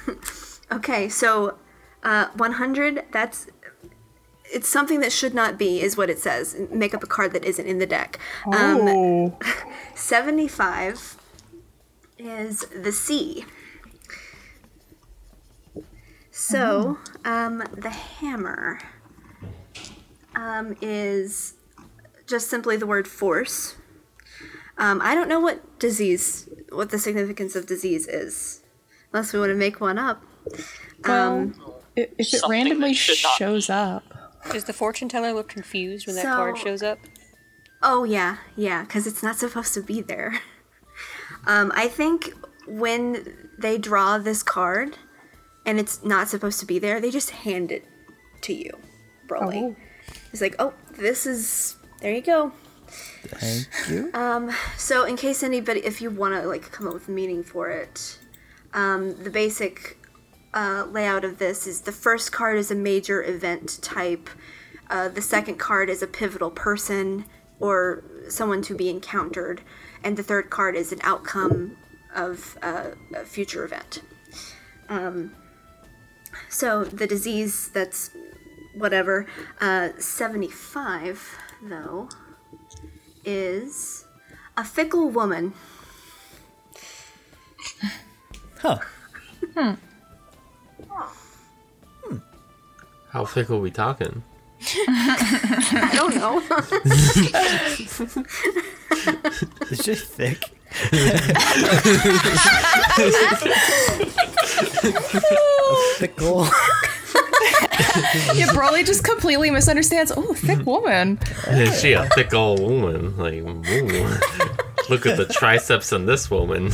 Speaker 1: okay. So, uh, 100. That's. It's something that should not be, is what it says. Make up a card that isn't in the deck. Um,
Speaker 4: Oh.
Speaker 1: 75 is the sea. So, um, the hammer um, is just simply the word force. Um, I don't know what disease, what the significance of disease is, unless we want to make one up. Um,
Speaker 4: Well, i- if it randomly
Speaker 6: that not
Speaker 4: shows up.
Speaker 2: Does the fortune teller look confused when that card shows up?
Speaker 1: Oh yeah, yeah, because it's not supposed to be there. [laughs] Um, I think when they draw this card and it's not supposed to be there, they just hand it to you, Broly.
Speaker 4: Oh.
Speaker 1: It's like, oh, this is there you go.
Speaker 3: Thank you. [laughs]
Speaker 1: So, in case anybody, if you want to like come up with a meaning for it, um, the basic uh, layout of this is the first card is a major event type. Uh, the second card is a pivotal person or someone to be encountered, and the third card is an outcome of uh, a future event. Um, so the disease that's whatever uh, 75 though is a fickle woman.
Speaker 3: Huh. Hmm.
Speaker 5: How fickle are we talking?
Speaker 1: I don't know. [laughs]
Speaker 3: It's just thick. a fickle.
Speaker 4: Yeah, Broly just completely misunderstands. Oh, thick mm-hmm. woman.
Speaker 5: Is she a thick old woman? Like, ooh. look at the triceps on this woman.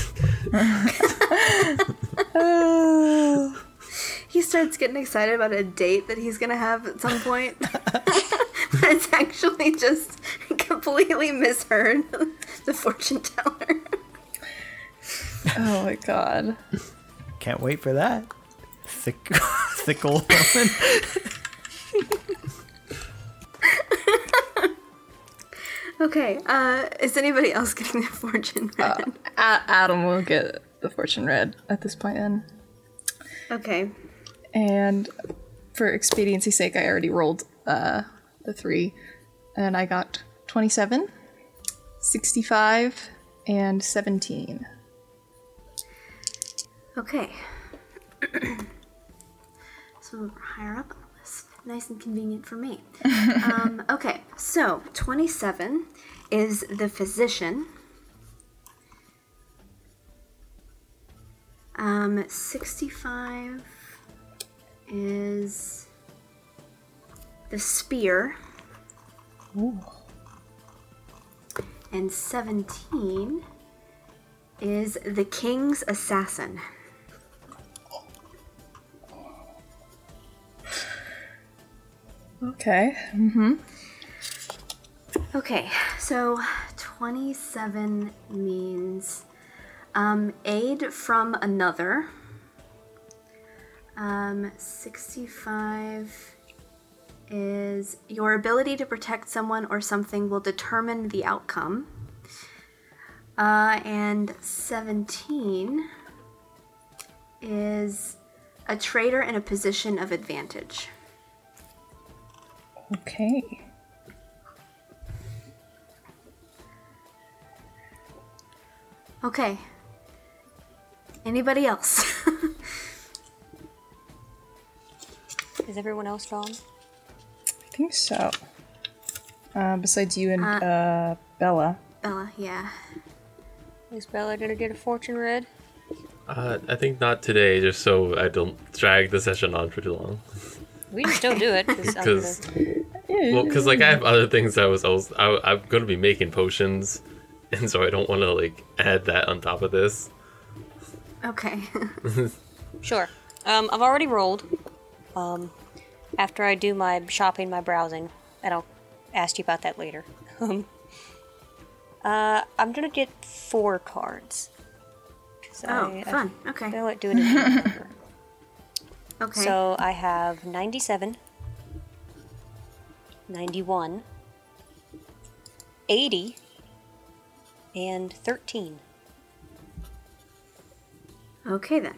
Speaker 5: [laughs]
Speaker 1: he starts getting excited about a date that he's gonna have at some point. but [laughs] [laughs] it's actually just completely misheard [laughs] the fortune teller.
Speaker 4: Oh my god.
Speaker 3: Can't wait for that. Thick, thick old woman.
Speaker 1: Okay, uh, is anybody else getting their fortune read?
Speaker 4: A- Adam will get the fortune read at this point then.
Speaker 1: okay.
Speaker 4: And for expediency's sake, I already rolled uh, the three. And I got 27, 65, and 17.
Speaker 1: Okay. [clears throat] so we're higher up on the list. Nice and convenient for me. [laughs] um, okay, so 27 is the physician. Um, 65 is the spear. And 17 is the king's assassin.
Speaker 4: Okay. Mm-hmm.
Speaker 1: Okay, so 27 means um, aid from another. Um, 65 is your ability to protect someone or something will determine the outcome. Uh, and 17 is a traitor in a position of advantage.
Speaker 4: Okay.
Speaker 1: Okay. Anybody else? [laughs]
Speaker 2: Is everyone else gone?
Speaker 4: I think so. Uh, besides you and uh, Bella.
Speaker 1: Bella, yeah.
Speaker 2: Is Bella gonna get a fortune read?
Speaker 5: Uh, I think not today, just so I don't drag the session on for too long.
Speaker 2: We can still do it. 'cause [laughs] I'm
Speaker 5: Because, well, because like I have other things I was, I was, I, I'm gonna be making potions, [laughs] and so I don't want to like add that on top of this.
Speaker 1: Okay. [laughs]
Speaker 2: Sure. Um, I've already rolled. Um, after I do my shopping, my browsing, and I'll ask you about that later. [laughs] Um, uh, I'm gonna get four cards.
Speaker 1: oh,
Speaker 2: I- I
Speaker 1: fun. Okay.
Speaker 2: feel like doing it. [laughs]
Speaker 1: Okay.
Speaker 2: So I have 97, 91, 80, and 13.
Speaker 1: okay then.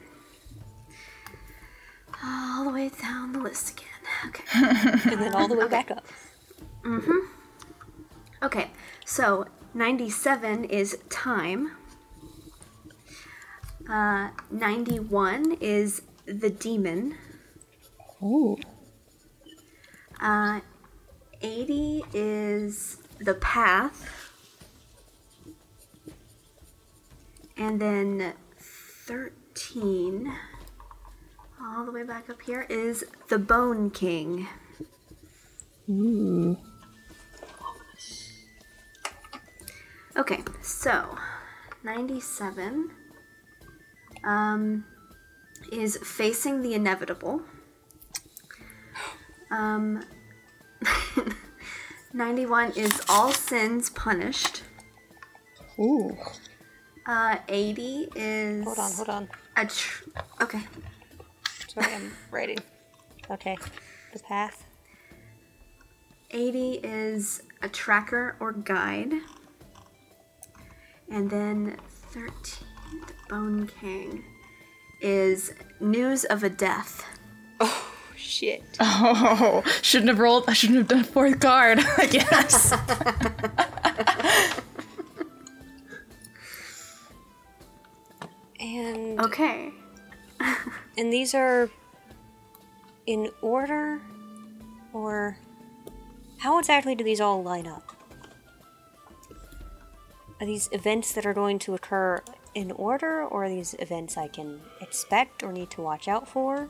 Speaker 1: All the way down the list again. Okay. [laughs]
Speaker 2: And then all the way back up. Mm hmm.
Speaker 1: Okay. So 97 is time. Uh, 91 is the demon.
Speaker 4: Ooh.
Speaker 1: Uh, 80 is the path. And then 13, all the way back up here, is the Bone King. Okay, so, 97 um, is facing the inevitable. Um, [laughs] 91 is all sins punished.
Speaker 4: Ooh.
Speaker 1: Uh, 80 is.
Speaker 2: Hold on, hold on.
Speaker 1: A tr- okay.
Speaker 2: Sorry, I'm writing. Okay. The path.
Speaker 1: 80 is a tracker or guide. And then 13, the Bone King, is news of a death.
Speaker 2: Oh, shit. [laughs]
Speaker 4: Oh, shouldn't have rolled. I shouldn't have done fourth card. [laughs] I guess. [laughs]
Speaker 2: And
Speaker 1: Okay. [laughs]
Speaker 2: and these are in order or how exactly do these all line up? Are these events that are going to occur in order or are these events I can expect or need to watch out for?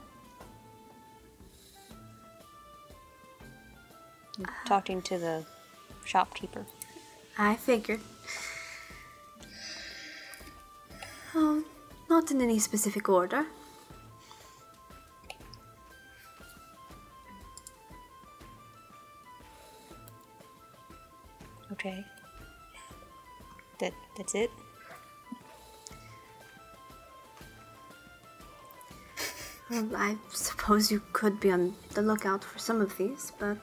Speaker 2: I'm uh-huh. talking to the shopkeeper.
Speaker 1: I figured. Oh, um, not in any specific order.
Speaker 2: Okay. That that's it? [laughs]
Speaker 1: Well, I suppose you could be on the lookout for some of these, but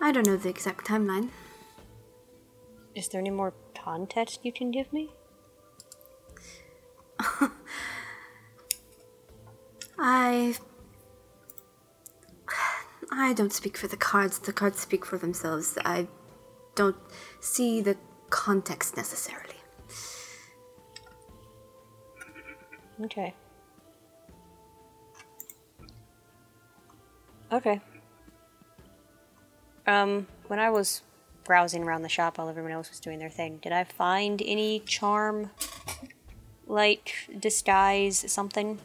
Speaker 1: I don't know the exact timeline.
Speaker 2: Is there any more context you can give me? [laughs]
Speaker 1: I I don't speak for the cards. The cards speak for themselves. I don't see the context necessarily.
Speaker 2: Okay. Okay. Um, when I was browsing around the shop while everyone else was doing their thing, did I find any charm, like disguise, something?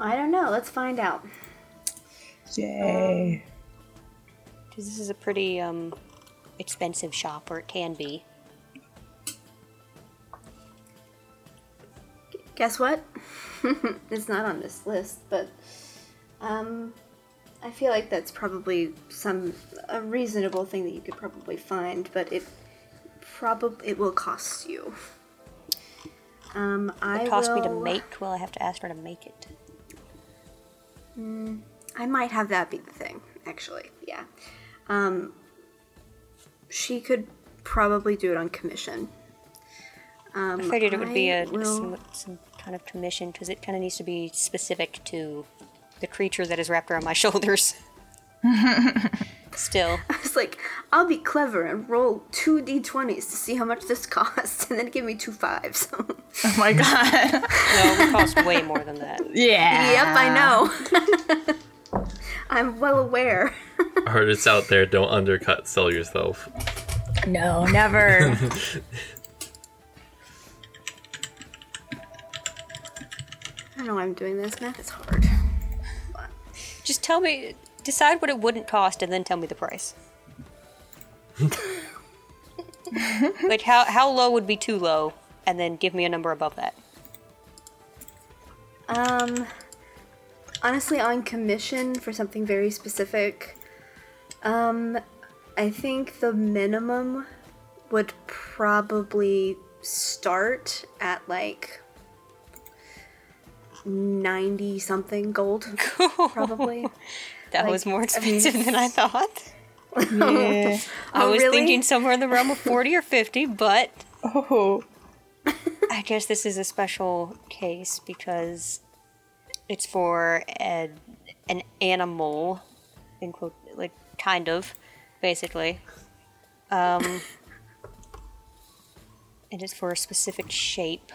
Speaker 1: I don't know. Let's find out.
Speaker 4: Yay.
Speaker 2: Because this is a pretty um expensive shop, or it can be.
Speaker 1: Guess what? [laughs] it's not on this list, but um, I feel like that's probably some a reasonable thing that you could probably find, but it probably it will cost you. Um, I
Speaker 2: It cost me to make. Well, I have to ask her to make it.
Speaker 1: I might have that be the thing, actually. Yeah. Um, she could probably do it on commission. Um,
Speaker 2: I figured it would be
Speaker 1: I
Speaker 2: a
Speaker 1: will-
Speaker 2: some, some kind of commission because it kind of needs to be specific to the creature that is wrapped around my [laughs] shoulders. Still, [laughs]
Speaker 1: I was like, I'll be clever and roll two d20s to see how much this [laughs] costs, and then give me two fives.
Speaker 4: Oh my god.
Speaker 2: no, it would cost way more than that.
Speaker 4: yeah.
Speaker 1: yep, I know. I'm well aware. [laughs]
Speaker 5: Artists out there, don't undercut, sell yourself.
Speaker 4: No, never. [laughs]
Speaker 1: I don't know why I'm doing this. Math is hard.
Speaker 2: Just tell me, decide what it wouldn't cost, and then tell me the price. [laughs] like how how low would be too low, and then give me a number above that.
Speaker 1: Um, honestly, on commission for something very specific, um, I think the minimum would probably start at like 90 something gold, [laughs] probably.
Speaker 2: That
Speaker 1: Like,
Speaker 2: was more
Speaker 1: I mean-
Speaker 2: expensive than I thought.
Speaker 4: yeah. [laughs]
Speaker 2: I
Speaker 1: Oh,
Speaker 2: was
Speaker 1: really?
Speaker 2: thinking somewhere in the realm of [laughs] forty or fifty, but
Speaker 4: Oh.
Speaker 2: I guess this is a special case because it's for a, an animal, in quote, like kind of, basically. Um, it is for a specific shape.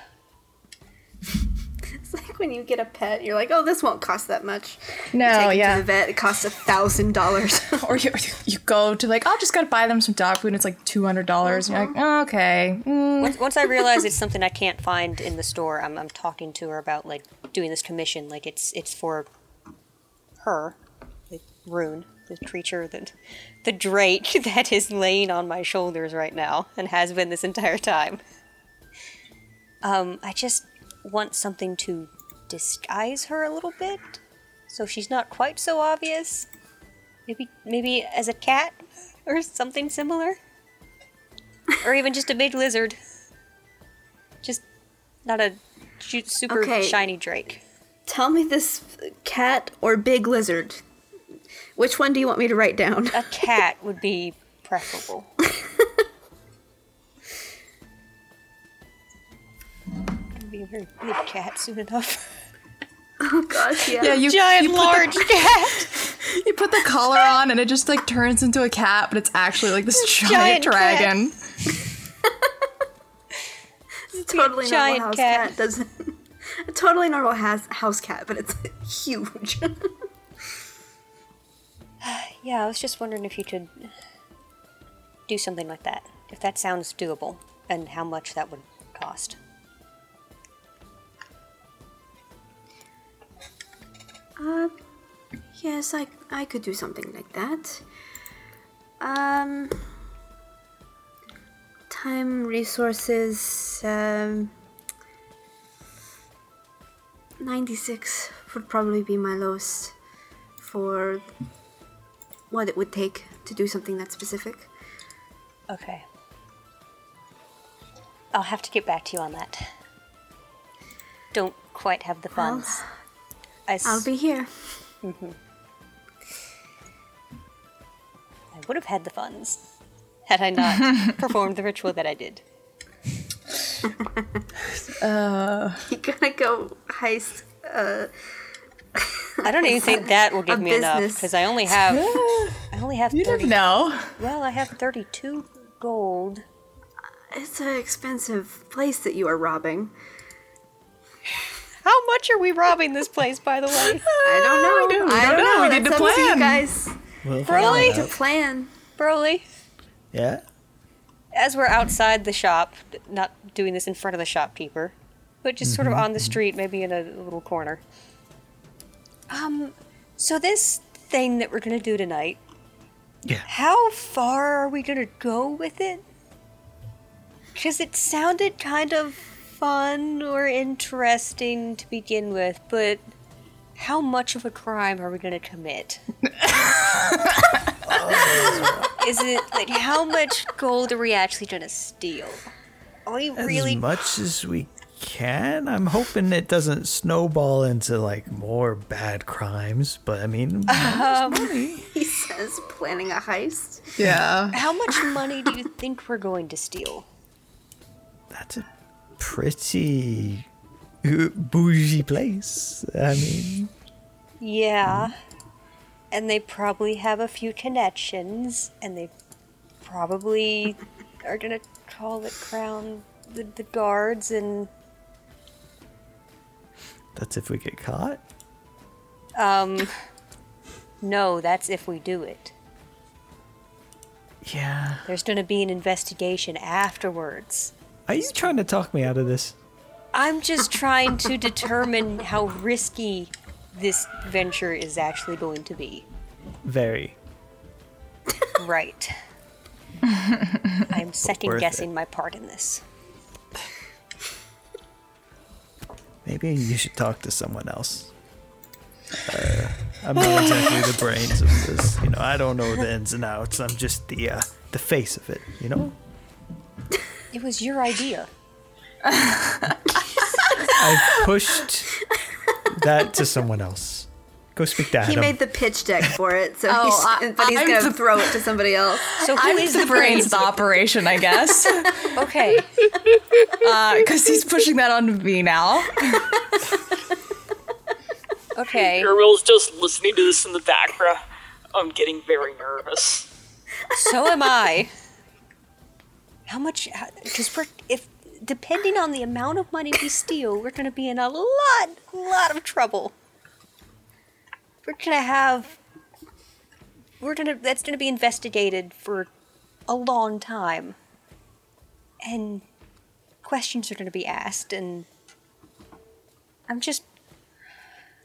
Speaker 2: [laughs]
Speaker 1: It's like when you get a pet, you're like, oh, this won't cost that much.
Speaker 4: No,
Speaker 1: Take it
Speaker 4: yeah.
Speaker 1: to the vet, it costs a thousand dollars. [laughs]
Speaker 4: Or you, you go to like, I'll just gotta buy them some dog food and it's like $200. And you're like, oh, okay. Mm.
Speaker 2: Once, once I realize it's something I can't find in the store, I'm, I'm talking to her about like doing this commission. Like it's it's for her, like rune, the creature that the drake [laughs] that is laying on my shoulders right now and has been this entire time. Um, I just want something to disguise her a little bit, so she's not quite so obvious. Maybe, maybe as a cat [laughs] or something similar, or even just a big lizard. Just not a super
Speaker 1: Okay.
Speaker 2: shiny drake.
Speaker 1: Tell me this cat or big lizard. Which one do you want me to write down?
Speaker 2: A cat would be preferable. [laughs] be a very big cat soon enough. [laughs]
Speaker 1: Oh gosh, yeah.
Speaker 4: Yeah, you
Speaker 2: Giant,
Speaker 4: you put,
Speaker 2: large [laughs] cat.
Speaker 4: you put the collar on and it just like turns into a cat, but it's actually like this giant,
Speaker 2: giant cat.
Speaker 4: dragon. [laughs]
Speaker 1: totally normal
Speaker 2: giant
Speaker 1: house
Speaker 2: cat.
Speaker 1: cat. doesn't. A totally normal house house cat, but it's huge. [sighs]
Speaker 2: Yeah, I was just wondering if you could do something like that. If that sounds doable, and how much that would cost.
Speaker 1: Uh, yes, I I could do something like that. Um, time, resources. Um, ninety-six would probably be my lowest for what it would take to do something that specific.
Speaker 2: Okay. I'll have to get back to you on that. Don't quite have the
Speaker 1: Well,
Speaker 2: funds. I, s-
Speaker 1: I'll be here.
Speaker 2: I would have had the funds had I not [laughs] performed the ritual that I did.
Speaker 1: You gotta go heist. Uh,
Speaker 2: I don't even think [laughs] that will give
Speaker 1: A
Speaker 2: me enough
Speaker 1: business.
Speaker 2: because I only have I only have
Speaker 4: You
Speaker 2: thirty.
Speaker 4: didn't know.
Speaker 2: Well, I have thirty-two gold.
Speaker 1: it's an expensive place that you are robbing.
Speaker 2: How much are we robbing this place, by the way?
Speaker 1: I don't know.
Speaker 4: don't-
Speaker 1: I
Speaker 4: don't
Speaker 1: don't
Speaker 4: know.
Speaker 1: know.
Speaker 4: We need to
Speaker 1: up to you
Speaker 4: plan.
Speaker 1: guys
Speaker 3: Well,
Speaker 2: Really?
Speaker 1: to plan.
Speaker 2: Broly,
Speaker 3: Yeah.
Speaker 2: as we're outside the shop, not doing this in front of the shopkeeper, but just sort of on the street, maybe in a little corner. Um, so this thing that we're gonna do tonight,
Speaker 3: Yeah.
Speaker 2: how far are we gonna go with it? Because it sounded kind of fun or interesting to begin with, but how much of a crime are we gonna commit? [laughs] Is it like how much gold are we actually gonna steal? Are we really
Speaker 3: As much as we can. I'm hoping it doesn't snowball into like more bad crimes, but I mean, [laughs] um,
Speaker 1: He says planning a heist.
Speaker 4: Yeah.
Speaker 2: how much money do you think we're going to steal?
Speaker 3: that's a pretty bougie place. I mean,
Speaker 2: Yeah. And they probably have a few connections, and they probably are gonna call it crown the, the guards and
Speaker 3: that's if we get caught.
Speaker 2: um no, that's if we do it.
Speaker 3: Yeah.
Speaker 2: There's gonna be an investigation afterwards.
Speaker 3: Are you trying to talk me out of this?
Speaker 2: I'm just trying to determine how risky this venture is actually going to be.
Speaker 3: Very.
Speaker 2: Right. I'm second
Speaker 3: worth
Speaker 2: guessing my part in this.
Speaker 3: Maybe you should talk to someone else. Uh, I'm not exactly the brains of this. You know, I don't know the ins and outs. I'm just the uh, the face of it. You know.
Speaker 2: It was your idea.
Speaker 3: I pushed that to someone else. Go speak to Adam.
Speaker 1: He made the pitch deck for it, so
Speaker 4: Oh,
Speaker 1: he's,
Speaker 4: I-
Speaker 1: but he's
Speaker 4: I'm
Speaker 1: gonna
Speaker 4: the-
Speaker 1: throw it to somebody else.
Speaker 2: So who
Speaker 4: I'm
Speaker 2: is
Speaker 4: the brains of [laughs] the operation, I guess, [laughs]
Speaker 2: Okay.
Speaker 4: Uh, because he's pushing that onto me now. [laughs]
Speaker 2: Okay.
Speaker 6: Irwill's just listening to this in the background. I'm getting very nervous.
Speaker 2: So am I. How much? Uh, because we're if depending on the amount of money we steal, we're gonna be in a lot, lot of trouble. We're gonna have. We're gonna. That's gonna be investigated for a long time. And questions are gonna be asked, and I'm just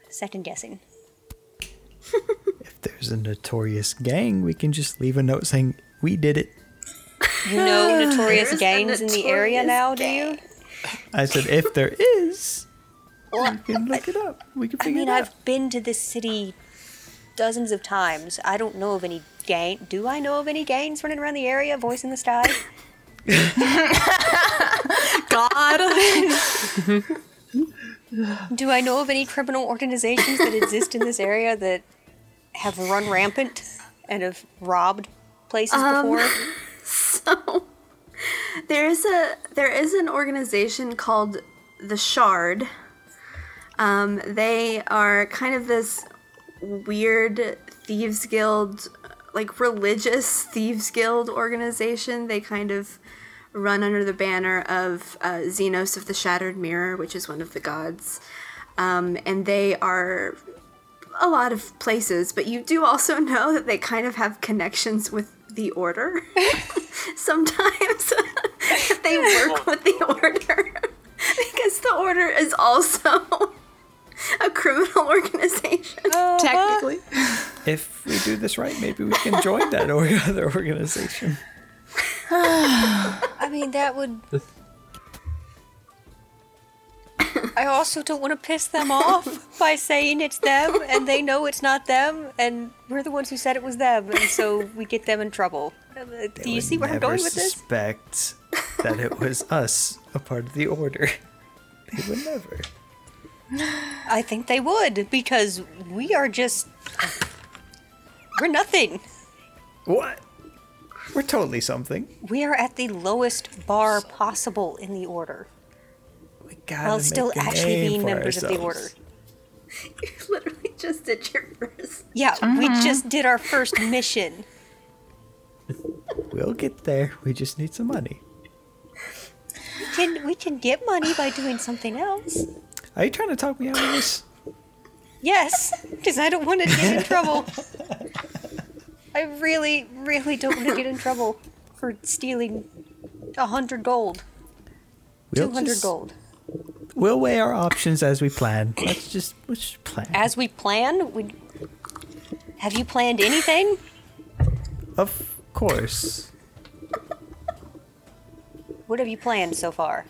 Speaker 2: second guessing. [laughs]
Speaker 3: If there's a notorious gang, we can just leave a note saying we did it.
Speaker 2: You know [laughs] notorious
Speaker 1: There's a
Speaker 2: gangs in the area
Speaker 1: notorious
Speaker 2: now, do you?
Speaker 3: I said if there is,
Speaker 2: Well,
Speaker 3: we can look it up. We can
Speaker 2: I mean,
Speaker 3: it out.
Speaker 2: I've been to this city dozens of times. I don't know of any gang. Do I know of any gangs running around the area, voicing the sky? [laughs]
Speaker 4: God.
Speaker 2: Do I know of any criminal organizations that exist in this area that have run rampant and have robbed places um, before?
Speaker 1: So [laughs] there is a there is an organization called the Shard. Um, they are kind of this weird thieves guild, like religious [laughs] thieves guild organization. They kind of run under the banner of uh, Xenos of the Shattered Mirror, which is one of the gods. Um, and they are a lot of places, but you do also [laughs] know that they kind of have connections with the Order. [laughs] Sometimes [laughs] they work with the Order [laughs] because the Order is also a criminal organization.
Speaker 4: Technically. Uh-huh.
Speaker 3: If we do this right, maybe we can join that or other organization. [sighs]
Speaker 2: I mean, that would. [coughs] I also don't want to piss them off [laughs] by saying it's them and they know it's not them and we're the ones who said it was them and so we get them in trouble. Uh,
Speaker 3: They
Speaker 2: Do you see where I'm going with this?
Speaker 3: Suspect that it was [laughs] us, a part of the order. [laughs] They would never.
Speaker 2: I think they would because we are just. We're nothing.
Speaker 3: What? We're totally something.
Speaker 2: We are at the lowest bar possible in the order
Speaker 3: We gotta
Speaker 2: while still actually
Speaker 3: name
Speaker 2: being
Speaker 3: for
Speaker 2: members of the order.
Speaker 1: You [laughs] literally just did your first.
Speaker 2: Yeah, we uh-huh. just did our first mission. [laughs]
Speaker 3: We'll get there. We just need some money.
Speaker 2: We can, we can get money by doing something else.
Speaker 3: Are you trying to talk me out of this?
Speaker 2: Yes, because I don't want to get in [laughs] trouble. I really, really don't want to get in trouble for stealing a hundred gold,
Speaker 3: We'll
Speaker 2: two hundred
Speaker 3: just-
Speaker 2: gold.
Speaker 3: We'll weigh our options as we plan. Let's just let's just plan.
Speaker 2: As we plan, we have you planned anything?
Speaker 3: of course.
Speaker 2: What have you planned so far?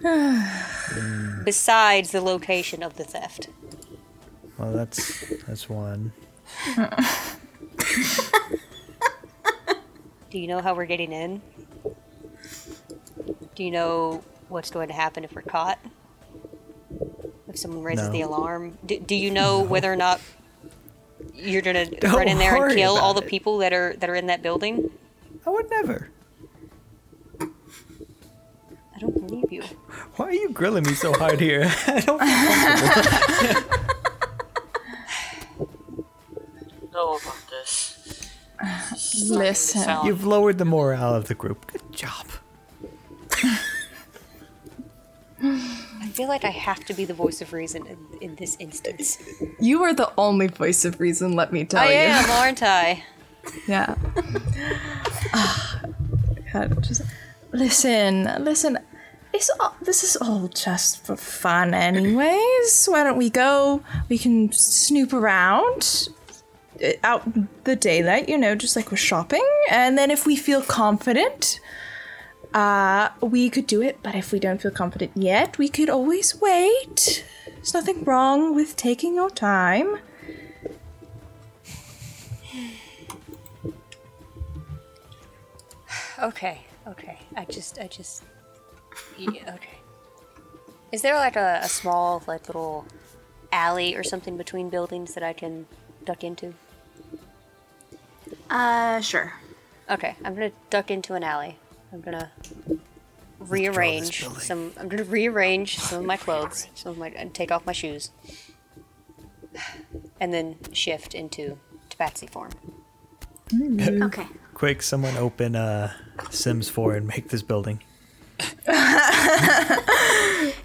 Speaker 2: [sighs] Besides the location of the theft.
Speaker 3: Well, that's that's one. [laughs]
Speaker 2: Do you know how we're getting in? Do you know what's going to happen if we're caught? If someone raises
Speaker 3: No.
Speaker 2: the alarm? Do, do you know whether or not you're gonna [laughs]
Speaker 3: Don't
Speaker 2: run in there and kill all the
Speaker 3: it.
Speaker 2: people that are that are in that building?
Speaker 3: I would never.
Speaker 2: I don't believe you.
Speaker 3: Why are you grilling me so hard here? [laughs] I don't. [laughs]
Speaker 6: know about this.
Speaker 4: Listen.
Speaker 3: You've lowered the morale of the group.
Speaker 2: Feel like I have to be the voice of reason in, in this instance.
Speaker 4: You are the only voice of reason, let me tell
Speaker 2: I
Speaker 4: you.
Speaker 2: I am, aren't I? [laughs]
Speaker 4: Yeah. Ah, God, just listen, listen. It's all, this is all just for fun, anyways. Why don't we go? We can snoop around uh, out the daylight, you know, just like we're shopping. And then if we feel confident, uh, we could do it. But if we don't feel confident yet, we could always wait. There's nothing wrong with taking your time. [sighs]
Speaker 2: Okay, okay. I just, I just. Yeah, okay. Is there like a, a small, like little alley or something between buildings that I can duck into?
Speaker 1: Uh, sure.
Speaker 2: Okay, I'm gonna duck into an alley. I'm gonna rearrange some. I'm gonna rearrange some of my clothes, some of my, and take off my shoes, and then shift into Tabaxi form.
Speaker 1: Okay.
Speaker 3: Quick, someone open uh, Sims 4 and make this building. [laughs]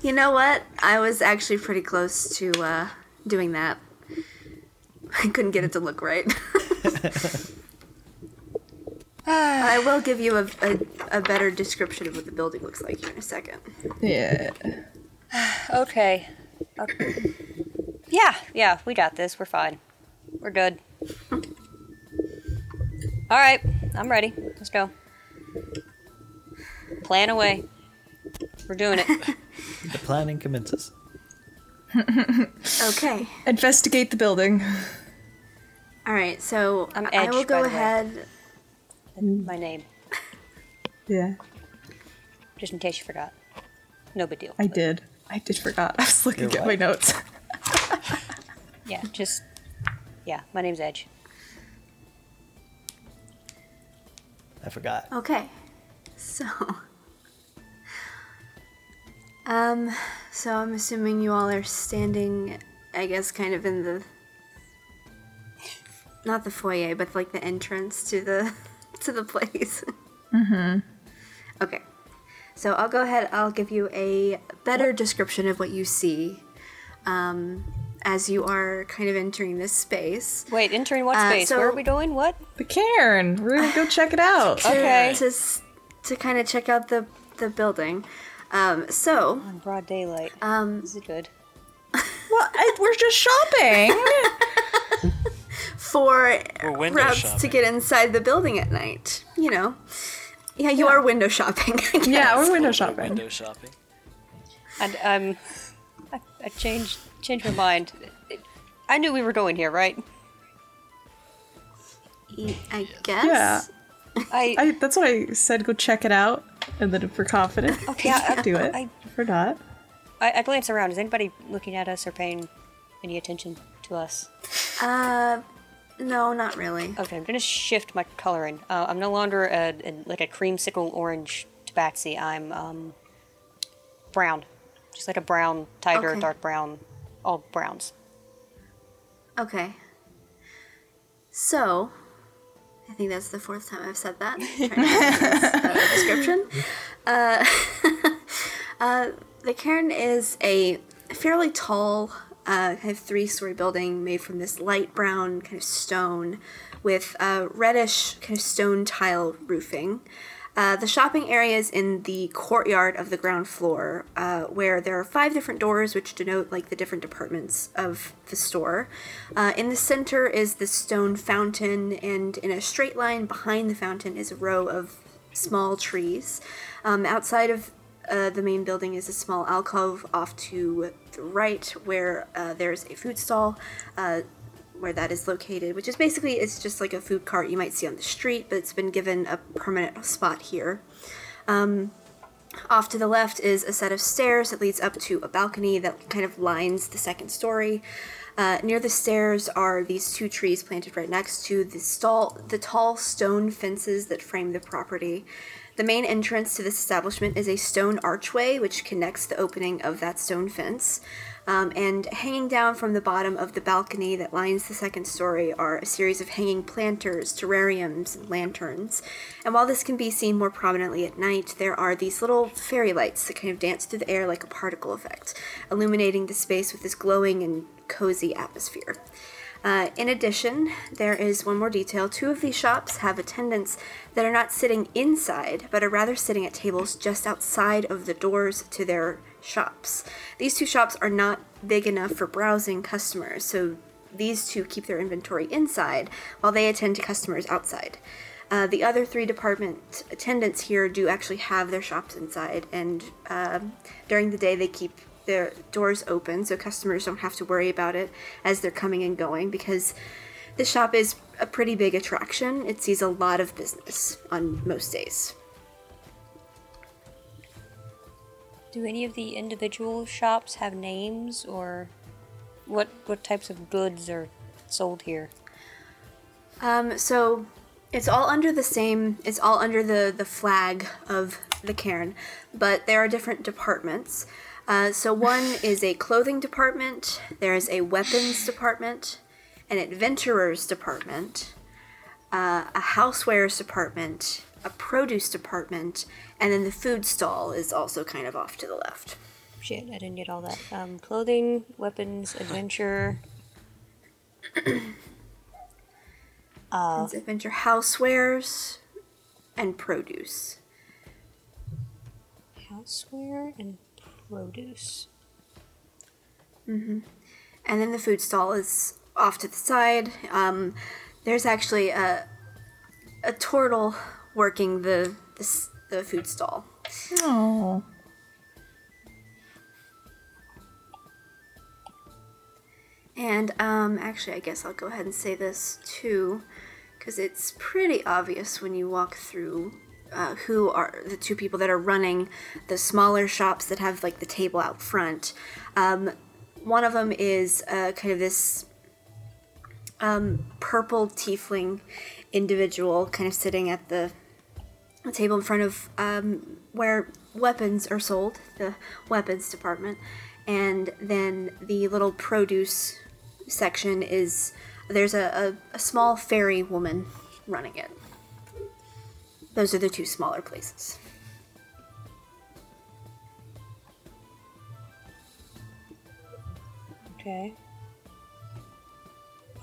Speaker 1: You know what? I was actually pretty close to uh, doing that. [laughs] I couldn't get it to look right. [laughs] [sighs] I will give you a, a, a better description of what the building looks like here in a second.
Speaker 4: Yeah. [sighs]
Speaker 2: Okay. okay. [clears throat] Yeah, yeah, we got this. We're fine. We're good. All right, I'm ready. Let's go. Plan away. We're doing it. [laughs]
Speaker 3: The planning commences.
Speaker 1: Okay.
Speaker 4: Investigate the building.
Speaker 1: All right. So
Speaker 2: I'm
Speaker 1: I will go
Speaker 2: by the way.
Speaker 1: Ahead.
Speaker 2: My name,
Speaker 4: Yeah,
Speaker 2: just in case you forgot. No big deal.
Speaker 4: I did. I did forgot. [laughs] I was looking
Speaker 3: You're
Speaker 4: at my notes. [laughs]
Speaker 2: Yeah, just yeah. My name's Edge.
Speaker 3: I forgot.
Speaker 1: Okay. So. [laughs] Um. So I'm assuming you all are standing. I guess kind of in the. Not the foyer, but like the entrance to the to the place. [laughs] Mm-hmm. Okay. So I'll go ahead. I'll give you a better description of what you see, um, as you are kind of entering this space.
Speaker 2: Wait, entering what
Speaker 1: Uh,
Speaker 2: space?
Speaker 1: so-
Speaker 2: Where are we going? What?
Speaker 4: The cairn. We're gonna go [sighs] check it out.
Speaker 1: to,
Speaker 2: Okay.
Speaker 1: to, to kind of check out the the building. Um, so
Speaker 2: On broad daylight.
Speaker 1: um,
Speaker 2: This is good.
Speaker 4: Well, I, we're just shopping. [laughs]
Speaker 1: for
Speaker 7: We're window
Speaker 1: routes to get inside the building at night, you know, yeah, you are window shopping. I guess.
Speaker 4: yeah, we're window shopping.
Speaker 7: Window shopping.
Speaker 2: And um, I, I changed changed my mind. I knew we were going here, right?
Speaker 1: I guess.
Speaker 4: Yeah.
Speaker 2: I,
Speaker 4: I, that's what I said. Go check it out, and then if we're confident, [laughs]
Speaker 2: Okay, I-
Speaker 4: do it.
Speaker 2: I-
Speaker 4: if we're not,
Speaker 2: I I glance around. Is anybody looking at us or paying any attention to us?
Speaker 1: Uh, no, not really.
Speaker 2: Okay, I'm gonna shift my coloring. Uh, I'm no longer a, a, like a creamsicle orange tabaxi. I'm um, brown, just like a brown tiger,
Speaker 1: Okay.
Speaker 2: dark brown, all browns.
Speaker 1: Okay. So, I think that's the fourth time I've said that. [laughs] Trying to this, [laughs] uh, description. [laughs] Uh, uh, the cairn is a fairly tall, uh, kind of three-story building made from this light brown kind of stone with uh, reddish kind of stone tile roofing. Uh, the shopping area is in the courtyard of the ground floor, uh, where there are five different doors which denote like the different departments of the store. Uh, in the center is the stone fountain, and in a straight line behind the fountain is a row of small trees. Um, outside of uh, the main building is a small alcove off to the right, where uh, there's a food stall. Uh, where that is located, which is basically it's just like a food cart you might see on the street, but it's been given a permanent spot here. Um, off to the left is a set of stairs that leads up to a balcony that kind of lines the second story. Uh, near the stairs are these two trees planted right next to the stall, the tall stone fences that frame the property. The main entrance to this establishment is a stone archway which connects the opening of that stone fence. Um, and hanging down from the bottom of the balcony that lines the second story are a series of hanging planters, terrariums, and lanterns. And while this can be seen more prominently at night, there are these little fairy lights that kind of dance through the air like a particle effect, illuminating the space with this glowing and cozy atmosphere. Uh, in addition, there is one more detail. Two of these shops have attendants that are not sitting inside, but are rather sitting at tables just outside of the doors to their shops. These two shops are not big enough for browsing customers, so these two keep their inventory inside while they attend to customers outside. Uh, the other three department attendants here do actually have their shops inside, and um during the day they keep their doors open so customers don't have to worry about it as they're coming and going because the shop is a pretty big attraction. It sees a lot of business on most days.
Speaker 2: Do any of the individual shops have names or what what types of goods are sold here?
Speaker 1: Um, so it's all under the same. It's all under the the flag of the cairn, but there are different departments. Uh, so one is a clothing department. There is a weapons department, an adventurers department, uh, a housewares department, a produce department, and then the food stall is also kind of off to the left.
Speaker 2: Shit, I didn't get all that. Um, clothing, weapons, adventure. [clears throat]
Speaker 1: It's adventure housewares and produce.
Speaker 2: Houseware and produce.
Speaker 1: And then the food stall is off to the side, um, there's actually a a turtle working the the, the food stall.
Speaker 4: Oh.
Speaker 1: And um, actually, I guess I'll go ahead and say this too, because it's pretty obvious when you walk through uh, who are the two people that are running the smaller shops that have like the table out front. Um, one of them is uh, kind of this um, purple tiefling individual, kind of sitting at the, the table in front of um, where weapons are sold, the weapons department. And then the little produce section is there's a, a, a small fairy woman running it. Those are the two smaller places.
Speaker 2: Okay.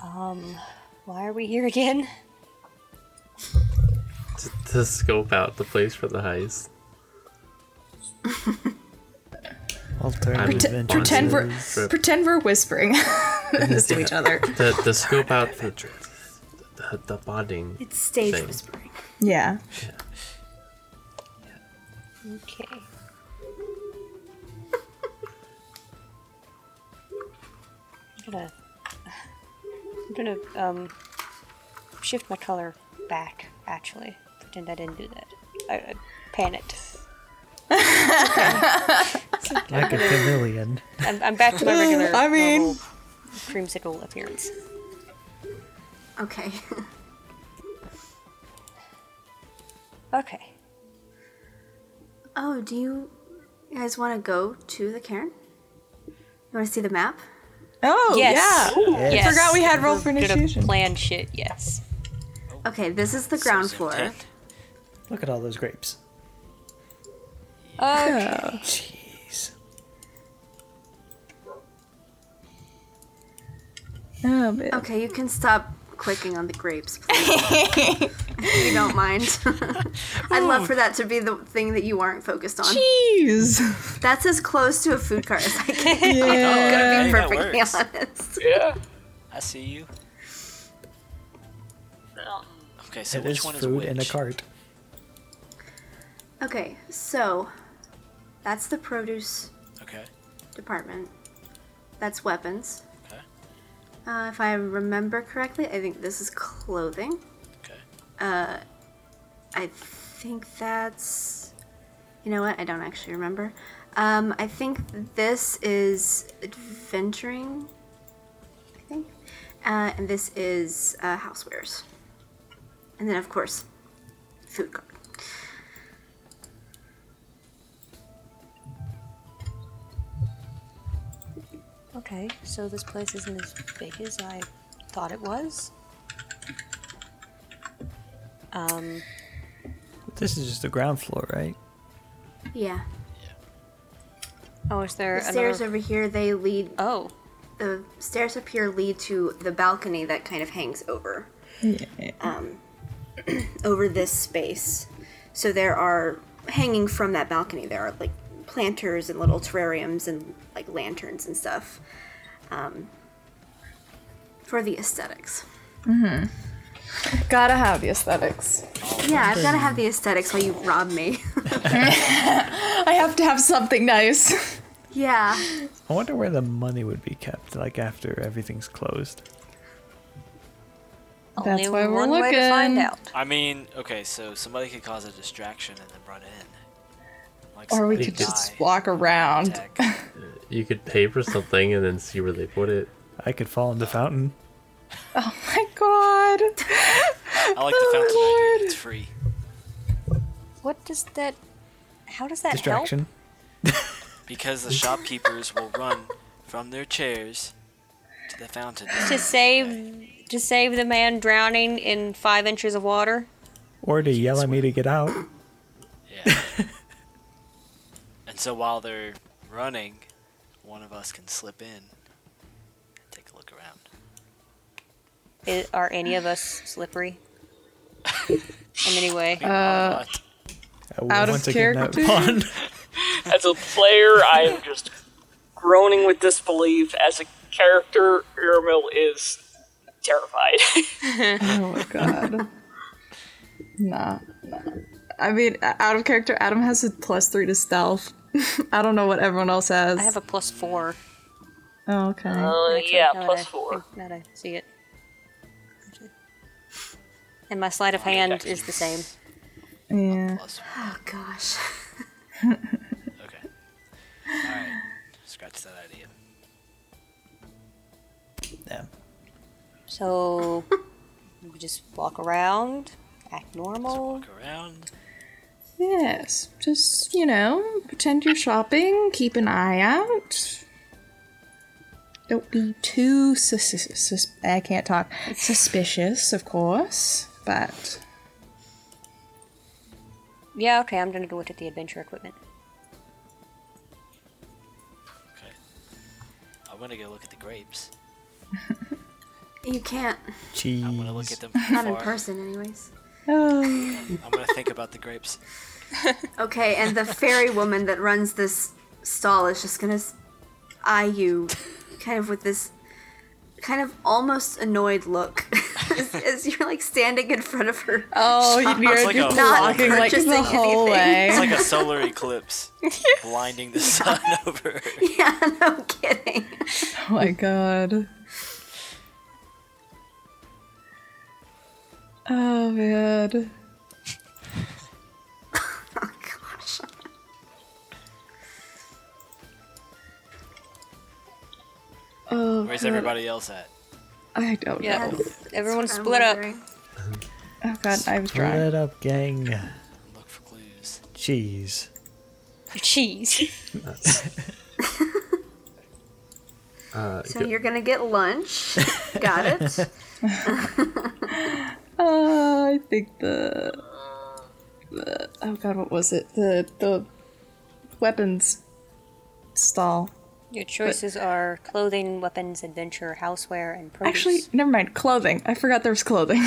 Speaker 2: Um, why are we here again?
Speaker 5: To, [laughs] to scope out the place for the heist. [laughs]
Speaker 3: Alternative
Speaker 5: Pretend-
Speaker 4: Pretend we're
Speaker 5: Trip.
Speaker 4: pretend we're whispering [laughs] this to each other.
Speaker 5: The the scope out the the, the bonding.
Speaker 1: It's stage
Speaker 5: Thing.
Speaker 1: whispering.
Speaker 4: Yeah.
Speaker 2: Okay. I'm gonna. I'm gonna um shift my color back. Actually, pretend I didn't do that. I, I panicked. [laughs]
Speaker 3: Like a chameleon.
Speaker 2: I'm, I'm back to my regular. [laughs]
Speaker 4: I mean-
Speaker 2: normal creamsicle appearance.
Speaker 1: Okay. [laughs]
Speaker 2: Okay.
Speaker 1: oh, do you guys want to go to the cairn? You want to see the map?
Speaker 4: Oh
Speaker 2: Yes.
Speaker 4: yeah.
Speaker 2: Yes.
Speaker 4: Forgot we had roll for
Speaker 2: We're gonna
Speaker 4: initiation.
Speaker 2: plan shit. Yes.
Speaker 1: Okay, this is the ground floor.
Speaker 7: Intent.
Speaker 3: Look at all those grapes.
Speaker 2: Okay.
Speaker 3: Oh, [laughs] Jeez.
Speaker 4: Oh, man.
Speaker 1: Okay, you can stop clicking on the grapes, please. if you don't mind. [laughs] I'd love for that to be the thing that you aren't focused on.
Speaker 4: Jeez.
Speaker 1: That's as close to a food cart as I can. [laughs]
Speaker 7: Oh,
Speaker 1: I'm
Speaker 4: Yeah.
Speaker 1: gonna be perfectly honest.
Speaker 6: Yeah.
Speaker 7: I see you. Okay, so
Speaker 3: It
Speaker 7: which
Speaker 3: is
Speaker 7: one is
Speaker 3: food
Speaker 7: which?
Speaker 3: in a cart.
Speaker 1: Okay, so that's the produce
Speaker 7: Okay.
Speaker 1: department. That's weapons. Uh, if I remember correctly, I think this is clothing.
Speaker 7: Okay.
Speaker 1: Uh, I think that's. You know what? I don't actually remember. Um, I think this is adventuring. I think. Uh, and this is uh, housewares. And then, of course, food
Speaker 2: Okay. So this place isn't as big as I thought it was. Um.
Speaker 3: This is just the ground floor, right?
Speaker 1: Yeah.
Speaker 2: Oh, is there
Speaker 1: The stairs
Speaker 2: another?
Speaker 1: over here, they lead.
Speaker 2: Oh.
Speaker 1: The stairs up here lead to the balcony that kind of hangs over. Um, [clears throat] over this space. So there are hanging from that balcony. There are like planters and little terrariums and like lanterns and stuff. Um, for the aesthetics. Mhm.
Speaker 4: Gotta have the aesthetics.
Speaker 1: Yeah, I've got to have the aesthetics while you rob me. [laughs]
Speaker 4: I have to have something nice.
Speaker 1: yeah.
Speaker 3: I wonder where the money would be kept, like after everything's closed.
Speaker 4: That's
Speaker 2: Only
Speaker 4: why we're
Speaker 2: one way to find
Speaker 4: looking.
Speaker 2: out.
Speaker 7: I mean, okay, so somebody could cause a distraction and then run it in. Like
Speaker 4: Or we could just walk around. [laughs]
Speaker 5: You could pay for something and then see where they put it.
Speaker 3: I could fall in the fountain.
Speaker 4: Oh my god. [laughs]
Speaker 7: I like the oh fountain
Speaker 4: Oh,
Speaker 7: idea. It's free.
Speaker 2: What does that? How does that
Speaker 3: Distraction.
Speaker 7: Because the shopkeepers will run from their chairs to the fountain.
Speaker 2: To save, to save the man drowning in five inches of water.
Speaker 3: Or to yell at me to get out.
Speaker 7: Yeah. [laughs] and so while they're running, one of us can slip in and take a look around.
Speaker 2: I are any of us slippery? in any way? [laughs]
Speaker 7: Uh,
Speaker 4: Out of
Speaker 3: once again, that
Speaker 4: character? [laughs]
Speaker 6: as a player, I am just groaning with disbelief. As a character, Irmil is terrified. [laughs]
Speaker 4: Oh my god. nah, nah. I mean, out of character, Adam has a plus three to stealth. [laughs] I don't know what everyone else has.
Speaker 2: I have a plus four.
Speaker 4: Oh, okay.
Speaker 6: Uh, yeah,
Speaker 2: now
Speaker 6: plus
Speaker 2: I
Speaker 6: four.
Speaker 2: Now that I see it. And my sleight of hand
Speaker 6: Dex
Speaker 2: is the same.
Speaker 4: yeah.
Speaker 1: Oh gosh. [laughs]
Speaker 7: Okay. Alright. Scratch that idea.
Speaker 3: Yeah.
Speaker 2: So [laughs] we just walk around, act normal.
Speaker 7: Walk around.
Speaker 4: Yes. Just, you know, pretend you're shopping, keep an eye out. Don't be too sus- sus- sus- I can't talk. Suspicious, of course, but
Speaker 2: Yeah, okay, I'm gonna go look at the adventure equipment.
Speaker 7: Okay. I'm gonna go look at the grapes. [laughs]
Speaker 1: You can't.
Speaker 3: Cheese.
Speaker 7: I'm gonna look at them from
Speaker 1: Not in
Speaker 7: afar.
Speaker 1: person, anyways.
Speaker 4: oh,
Speaker 7: I'm gonna think about the grapes.
Speaker 1: Okay, and the fairy woman that runs this stall is just gonna eye you, kind of with this, kind of almost annoyed look, [laughs] as, as you're like standing in front of her.
Speaker 4: oh, you're
Speaker 7: It's like
Speaker 4: just
Speaker 7: a
Speaker 1: Not
Speaker 4: walking like
Speaker 1: purchasing
Speaker 4: the
Speaker 1: anything.
Speaker 4: hallway.
Speaker 7: It's like a [laughs] solar eclipse blinding the sun [laughs] over.
Speaker 1: Yeah, no kidding.
Speaker 4: Oh my god. Oh man.
Speaker 1: Oh,
Speaker 7: Where's
Speaker 4: God.
Speaker 7: everybody else at?
Speaker 4: I don't
Speaker 2: Yeah.
Speaker 4: know.
Speaker 2: Everyone
Speaker 1: That's
Speaker 2: split up.
Speaker 1: wondering.
Speaker 4: Oh god, I was trying.
Speaker 3: Split up, gang.
Speaker 7: Look for clues.
Speaker 3: Cheese.
Speaker 2: Cheese. [laughs] [laughs]
Speaker 5: Uh,
Speaker 1: So
Speaker 5: go-
Speaker 1: you're gonna get lunch. [laughs] Got it.
Speaker 4: Uh, I think the, the oh god, what was it? The the weapons stall.
Speaker 2: Your choices are clothing, weapons, adventure, houseware, and produce.
Speaker 4: Actually, never mind. Clothing. I forgot there was clothing. [laughs] I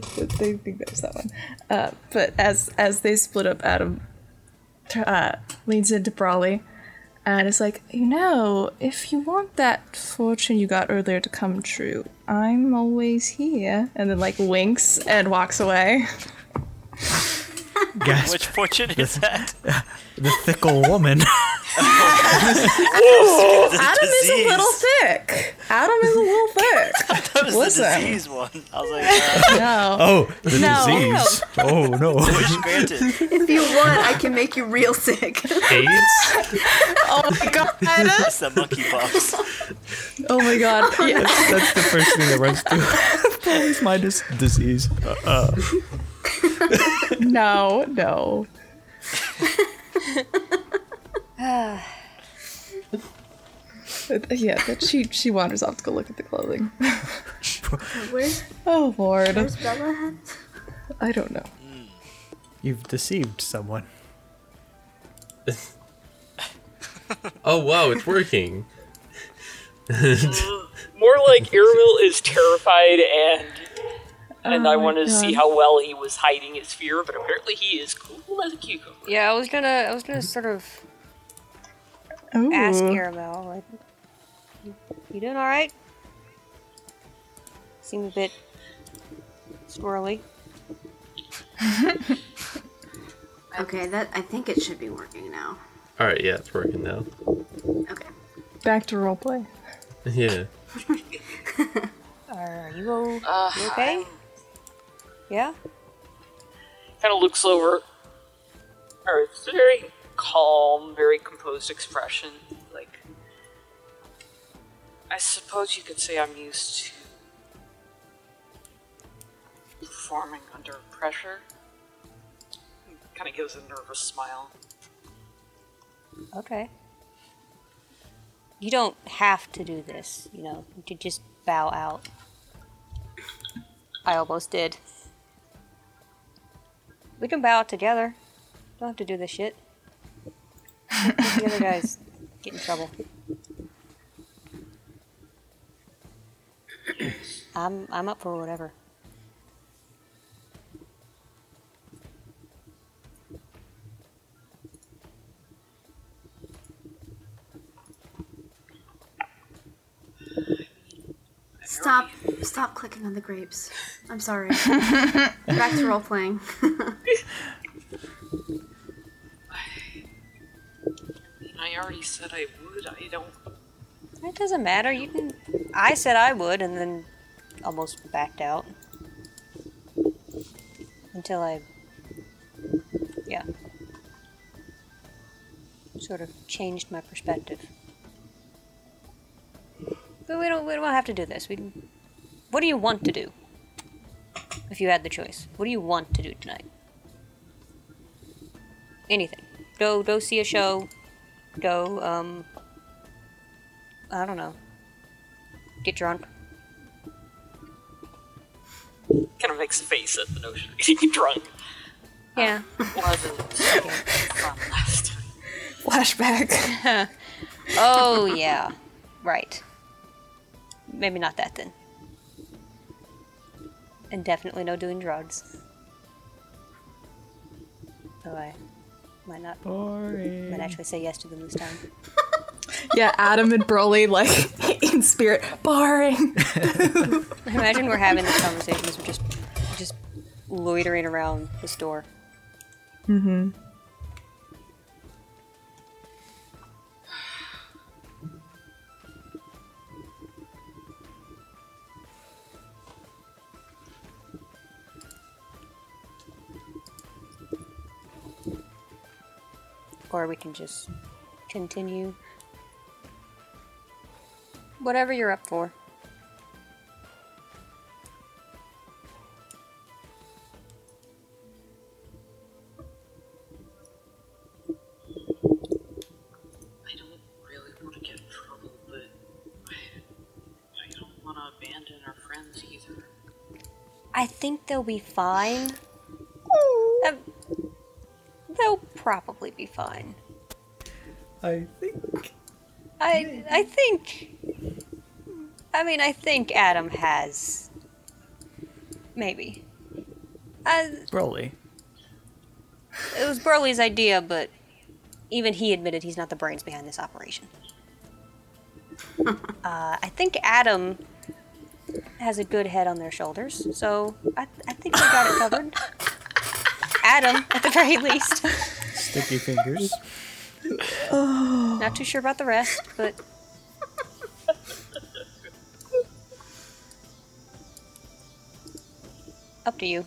Speaker 4: think there's that one. Uh, but as as they split up, Adam uh, leans into Broly and is like, you know, if you want that fortune you got earlier to come true, I'm always here. And then like winks and walks away. [laughs]
Speaker 3: Gasp.
Speaker 7: Which fortune is that?
Speaker 3: the fickle woman. [laughs]
Speaker 4: Adam is a little thick. Adam is a little thick. [laughs]
Speaker 7: That was
Speaker 4: Listen.
Speaker 7: the disease one. I was like, uh,
Speaker 4: No.
Speaker 3: Oh, the
Speaker 4: No.
Speaker 3: disease. Oh no. [laughs]
Speaker 7: wish granted.
Speaker 1: if you want, I can make you real sick.
Speaker 5: AIDS?
Speaker 4: Oh my god.
Speaker 7: That's the monkeypox.
Speaker 4: Oh my god. Yeah.
Speaker 3: That's, that's the first thing that runs through. Police minus disease. Uh, uh, [laughs]
Speaker 4: No, no. [sighs] Yeah, but she she wanders off to go look at the clothing. [laughs]
Speaker 1: Where's,
Speaker 4: Oh lord,
Speaker 1: where's Bella at?
Speaker 4: I don't know.
Speaker 3: you've deceived someone. [laughs]
Speaker 5: Oh wow, it's working.
Speaker 6: More like Irmil is terrified and and I
Speaker 4: Oh my
Speaker 6: wanted to see how well he was hiding his fear, but apparently he is cool as a cucumber.
Speaker 2: yeah, I was gonna, I was gonna sort of
Speaker 4: Ooh.
Speaker 2: ask Caramel, like, you, you doing all right? Seem a bit squirrely. [laughs]
Speaker 1: Okay, that I think it should be working now.
Speaker 5: All right, yeah, it's working now.
Speaker 1: Okay.
Speaker 4: Back to roleplay. [laughs]
Speaker 5: Yeah. [laughs]
Speaker 2: Are you, o-
Speaker 6: Uh,
Speaker 2: you okay? Yeah.
Speaker 6: Kind of looks over. Or it's a very calm, very composed expression. Like, I suppose you could say I'm used to performing under pressure. Kind of gives a nervous smile.
Speaker 2: Okay. You don't have to do this, you know. You could just bow out. I almost did. We can bow out together. Don't have to do this shit. the other guys get in trouble. I'm I'm up for whatever.
Speaker 1: Stop Stop clicking on the grapes. I'm sorry. [laughs] Back to role playing. [laughs]
Speaker 6: I already said I would. I don't.
Speaker 2: It doesn't matter. You can. I said I would, and then almost backed out until I. Yeah. Sort of changed my perspective. But we don't. We don't have to do this. We. What do you want to do? If you had the choice, what do you want to do tonight? Anything. Go. Go see a show. Go. Um. I don't know. Get drunk.
Speaker 6: Kind of makes a face at the notion of getting [laughs] drunk.
Speaker 2: Yeah.
Speaker 6: Wasn't fun last time.
Speaker 4: Flashback. [laughs]
Speaker 2: oh yeah. Right. Maybe not that then. And definitely no doing drugs. Oh, I might not. Boring. Might actually say yes to them this time. [laughs]
Speaker 4: yeah, Adam and Broly, like, [laughs] in spirit, Boring. [laughs]
Speaker 2: Imagine we're having this conversation as we're just, just loitering around the store. Mm-hmm. Or we can just continue. Whatever you're up for.
Speaker 6: I don't really want to get in trouble, but I, I don't want to abandon our friends either.
Speaker 2: I think they'll be fine. They'll probably be fine.
Speaker 3: I think.
Speaker 2: I I think. I mean, I think Adam has. Maybe. Uh,
Speaker 3: Broly.
Speaker 2: it was Broly's idea, but even he admitted he's not the brains behind this operation. [laughs] uh, I think Adam has a good head on their shoulders, so I, I think they got it covered. [laughs] Adam, at the very least.
Speaker 3: Sticky fingers. Oh.
Speaker 2: Not too sure about the rest, but. Up to you.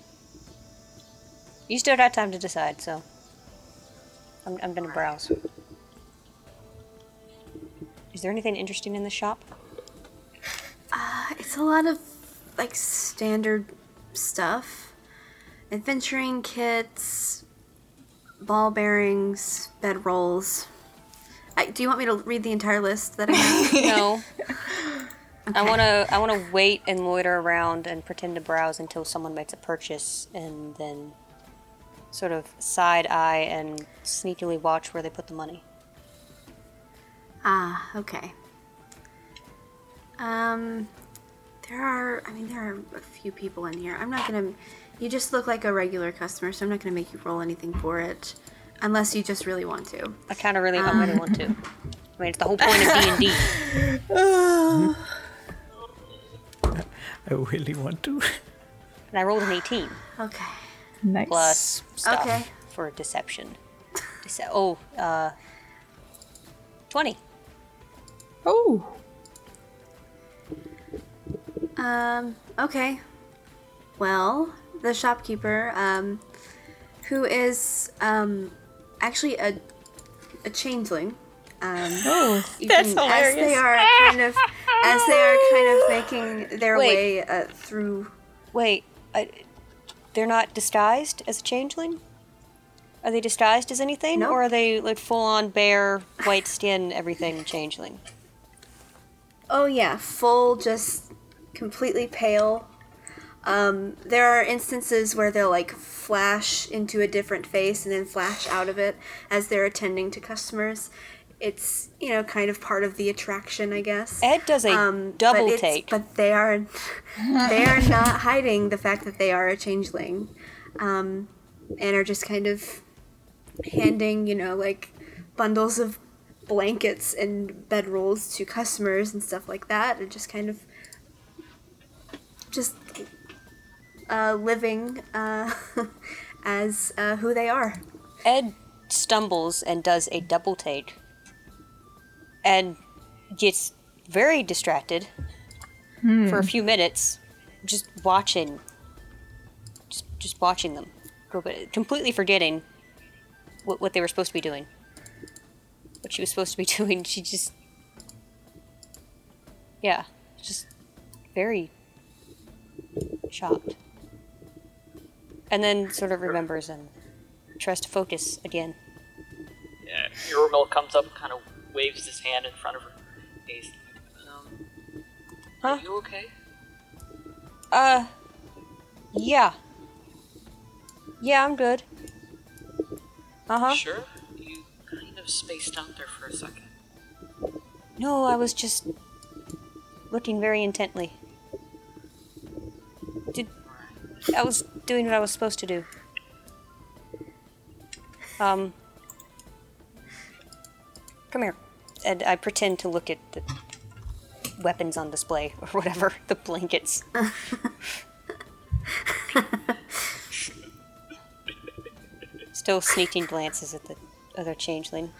Speaker 2: You still got time to decide, so. I'm, I'm gonna browse. Is there anything interesting in the shop?
Speaker 1: Uh, it's a lot of like standard stuff. Adventuring kits, ball bearings, bed rolls. I, do you want me to read the entire list that I have? [laughs]
Speaker 2: No. [laughs] I wanna I wanna wait and loiter around and pretend to browse until someone makes a purchase and then sort of side eye and sneakily watch where they put the money.
Speaker 1: ah, okay. Um, there are. I mean, there are a few people in here. I'm not gonna. You just look like a regular customer, so I'm not gonna make you roll anything for it, unless you just really want to.
Speaker 2: I kind of really, I really want to. I mean, it's the whole point of D and D. [laughs]
Speaker 3: I really want to.
Speaker 2: And I rolled an eighteen
Speaker 1: Okay.
Speaker 4: Nice.
Speaker 2: plus stuff
Speaker 1: Okay.
Speaker 2: for deception. Dece- oh, uh, twenty.
Speaker 4: Oh.
Speaker 1: Um, okay. Well, the shopkeeper, um, who is, um, actually a, a changeling. Um,
Speaker 4: Oh.
Speaker 2: That's
Speaker 1: can- As they are kind of, as they are kind of making their
Speaker 2: Wait.
Speaker 1: way uh, through.
Speaker 2: Wait, I, they're not disguised as a changeling. Are they disguised as anything,
Speaker 1: Nope.
Speaker 2: or are they like full on bare, white skin, everything changeling?
Speaker 1: Oh yeah, full, just completely pale. Um, there are instances where they'll like flash into a different face and then flash out of it as they're attending to customers. It's you know kind of part of the attraction, I guess.
Speaker 2: Ed does a
Speaker 1: Um,
Speaker 2: double
Speaker 1: it's-
Speaker 2: take.
Speaker 1: But they are [laughs] they are not hiding the fact that they are a changeling, um, and are just kind of handing you know like bundles of blankets and bedrolls to customers and stuff like that, and just kind of just uh, living uh, [laughs] as uh, who they are.
Speaker 2: Ed stumbles and does a double take and gets very distracted for a few minutes just watching just, just watching them completely forgetting what, what they were supposed to be doing what she was supposed to be [laughs] doing. She just yeah just very shocked and then sort of remembers and tries to focus again
Speaker 6: Yeah, Euromil comes up, kind of waves his hand in front of her face. Um,
Speaker 2: Huh?
Speaker 6: Are you okay?
Speaker 2: Uh, yeah. Yeah, I'm good. Uh huh.
Speaker 6: Sure. You kind of spaced out there for a second.
Speaker 2: No, I was just looking very intently. Did I was doing what I was supposed to do. Um, come here, and I pretend to look at the weapons on display or whatever, [laughs] the blankets. Still sneaking glances at the other changeling.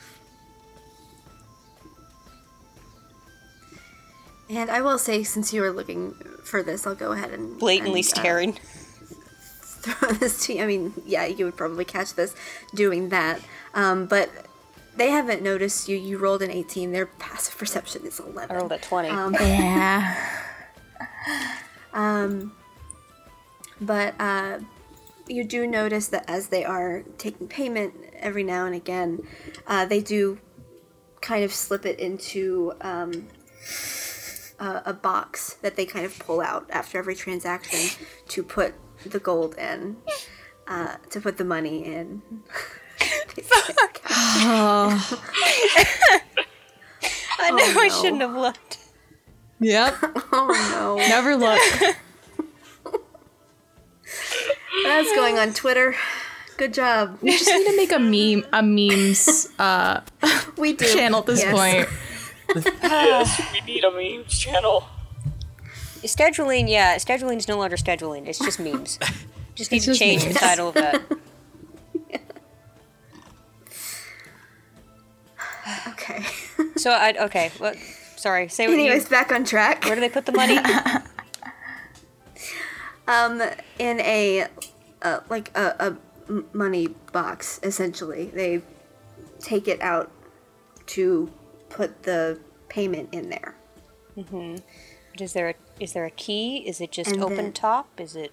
Speaker 1: And I will say, since you were looking for this, I'll go ahead and
Speaker 2: Blatantly
Speaker 1: and, uh,
Speaker 2: staring.
Speaker 1: Throw [laughs] this to you. I mean, yeah, you would probably catch this doing that. Um, but they haven't noticed you. You rolled an 18. Their passive perception is 11.
Speaker 2: I rolled a 20.
Speaker 1: Um, [laughs]
Speaker 4: Yeah.
Speaker 1: but uh, you do notice that as they are taking payment every now and again, uh, they do kind of slip it into um, a, a box that they kind of pull out after every transaction to put the gold in, uh, to put the money in. Fuck! [laughs] [sighs]
Speaker 2: I know I
Speaker 1: no.
Speaker 2: shouldn't have looked.
Speaker 4: Yep. [laughs]
Speaker 1: oh no.
Speaker 4: Never look.
Speaker 1: That's going on Twitter. Good job.
Speaker 4: We just need to make a meme, a memes uh, [laughs]
Speaker 1: We do.
Speaker 4: channel at this
Speaker 1: Yes.
Speaker 4: point.
Speaker 6: Yes, we need a memes channel.
Speaker 2: Scheduling, yeah, scheduling is no longer scheduling. It's just memes. [laughs] Just need
Speaker 4: It's
Speaker 2: to
Speaker 4: just
Speaker 2: change
Speaker 4: memes.
Speaker 2: the title of that. [laughs]
Speaker 1: Okay.
Speaker 2: So I okay. What? Sorry. Say what
Speaker 1: Anyways,
Speaker 2: you.
Speaker 1: back on track.
Speaker 2: Where do they put the money? [laughs]
Speaker 1: Um, in a uh, like a, a money box, essentially. They take it out to put the payment in there.
Speaker 2: is there a is there a key? Is it just
Speaker 1: And
Speaker 2: open
Speaker 1: then-
Speaker 2: top? Is it?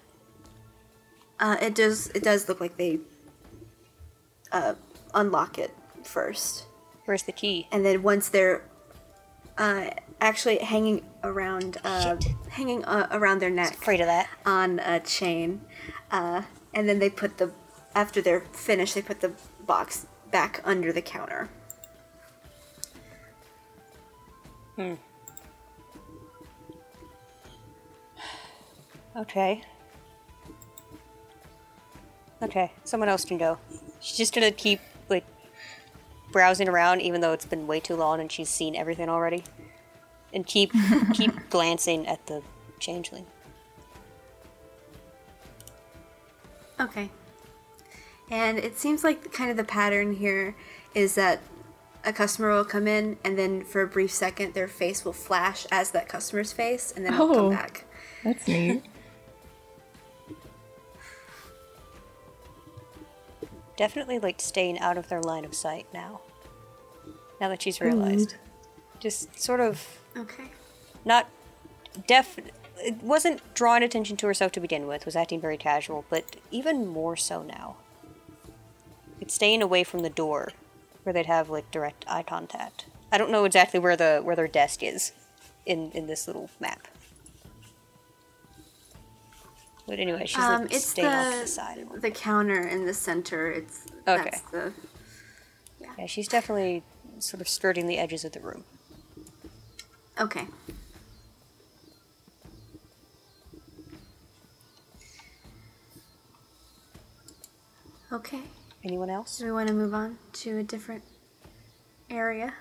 Speaker 1: Uh, it does. It does look like they uh, unlock it first,
Speaker 2: Where's the key?
Speaker 1: and then once they're uh, actually hanging around, uh, hanging uh, around their neck
Speaker 2: Afraid of that.
Speaker 1: on a chain, uh, and then they put the after they're finished, they put the box back under the counter.
Speaker 2: Okay. Okay. Someone else can go. She's just gonna keep like browsing around, even though it's been way too long and she's seen everything already, and keep [laughs] keep glancing at the changeling.
Speaker 1: Okay. And it seems like kind of the pattern here is that a customer will come in and then for a brief second their face will flash as that customer's face and then it'll
Speaker 4: Oh.
Speaker 1: come back.
Speaker 4: That's neat. [laughs]
Speaker 2: Definitely like staying out of their line of sight now. Now that she's mm-hmm. realized. Just sort of
Speaker 1: Okay.
Speaker 2: not def it wasn't drawing attention to herself to begin with, was acting very casual, but even more so now. It's staying away from the door where they'd have like direct eye contact. I don't know exactly where the where their desk is in in this little map. But anyway, she's
Speaker 1: Um,
Speaker 2: like
Speaker 1: it's
Speaker 2: staying off to
Speaker 1: the
Speaker 2: the side.
Speaker 1: the counter in the center. It's
Speaker 2: Okay.
Speaker 1: that's the
Speaker 2: Yeah, she's definitely sort of skirting the edges of the room.
Speaker 1: okay. Okay.
Speaker 2: Anyone else?
Speaker 1: Do we want to move on to a different area?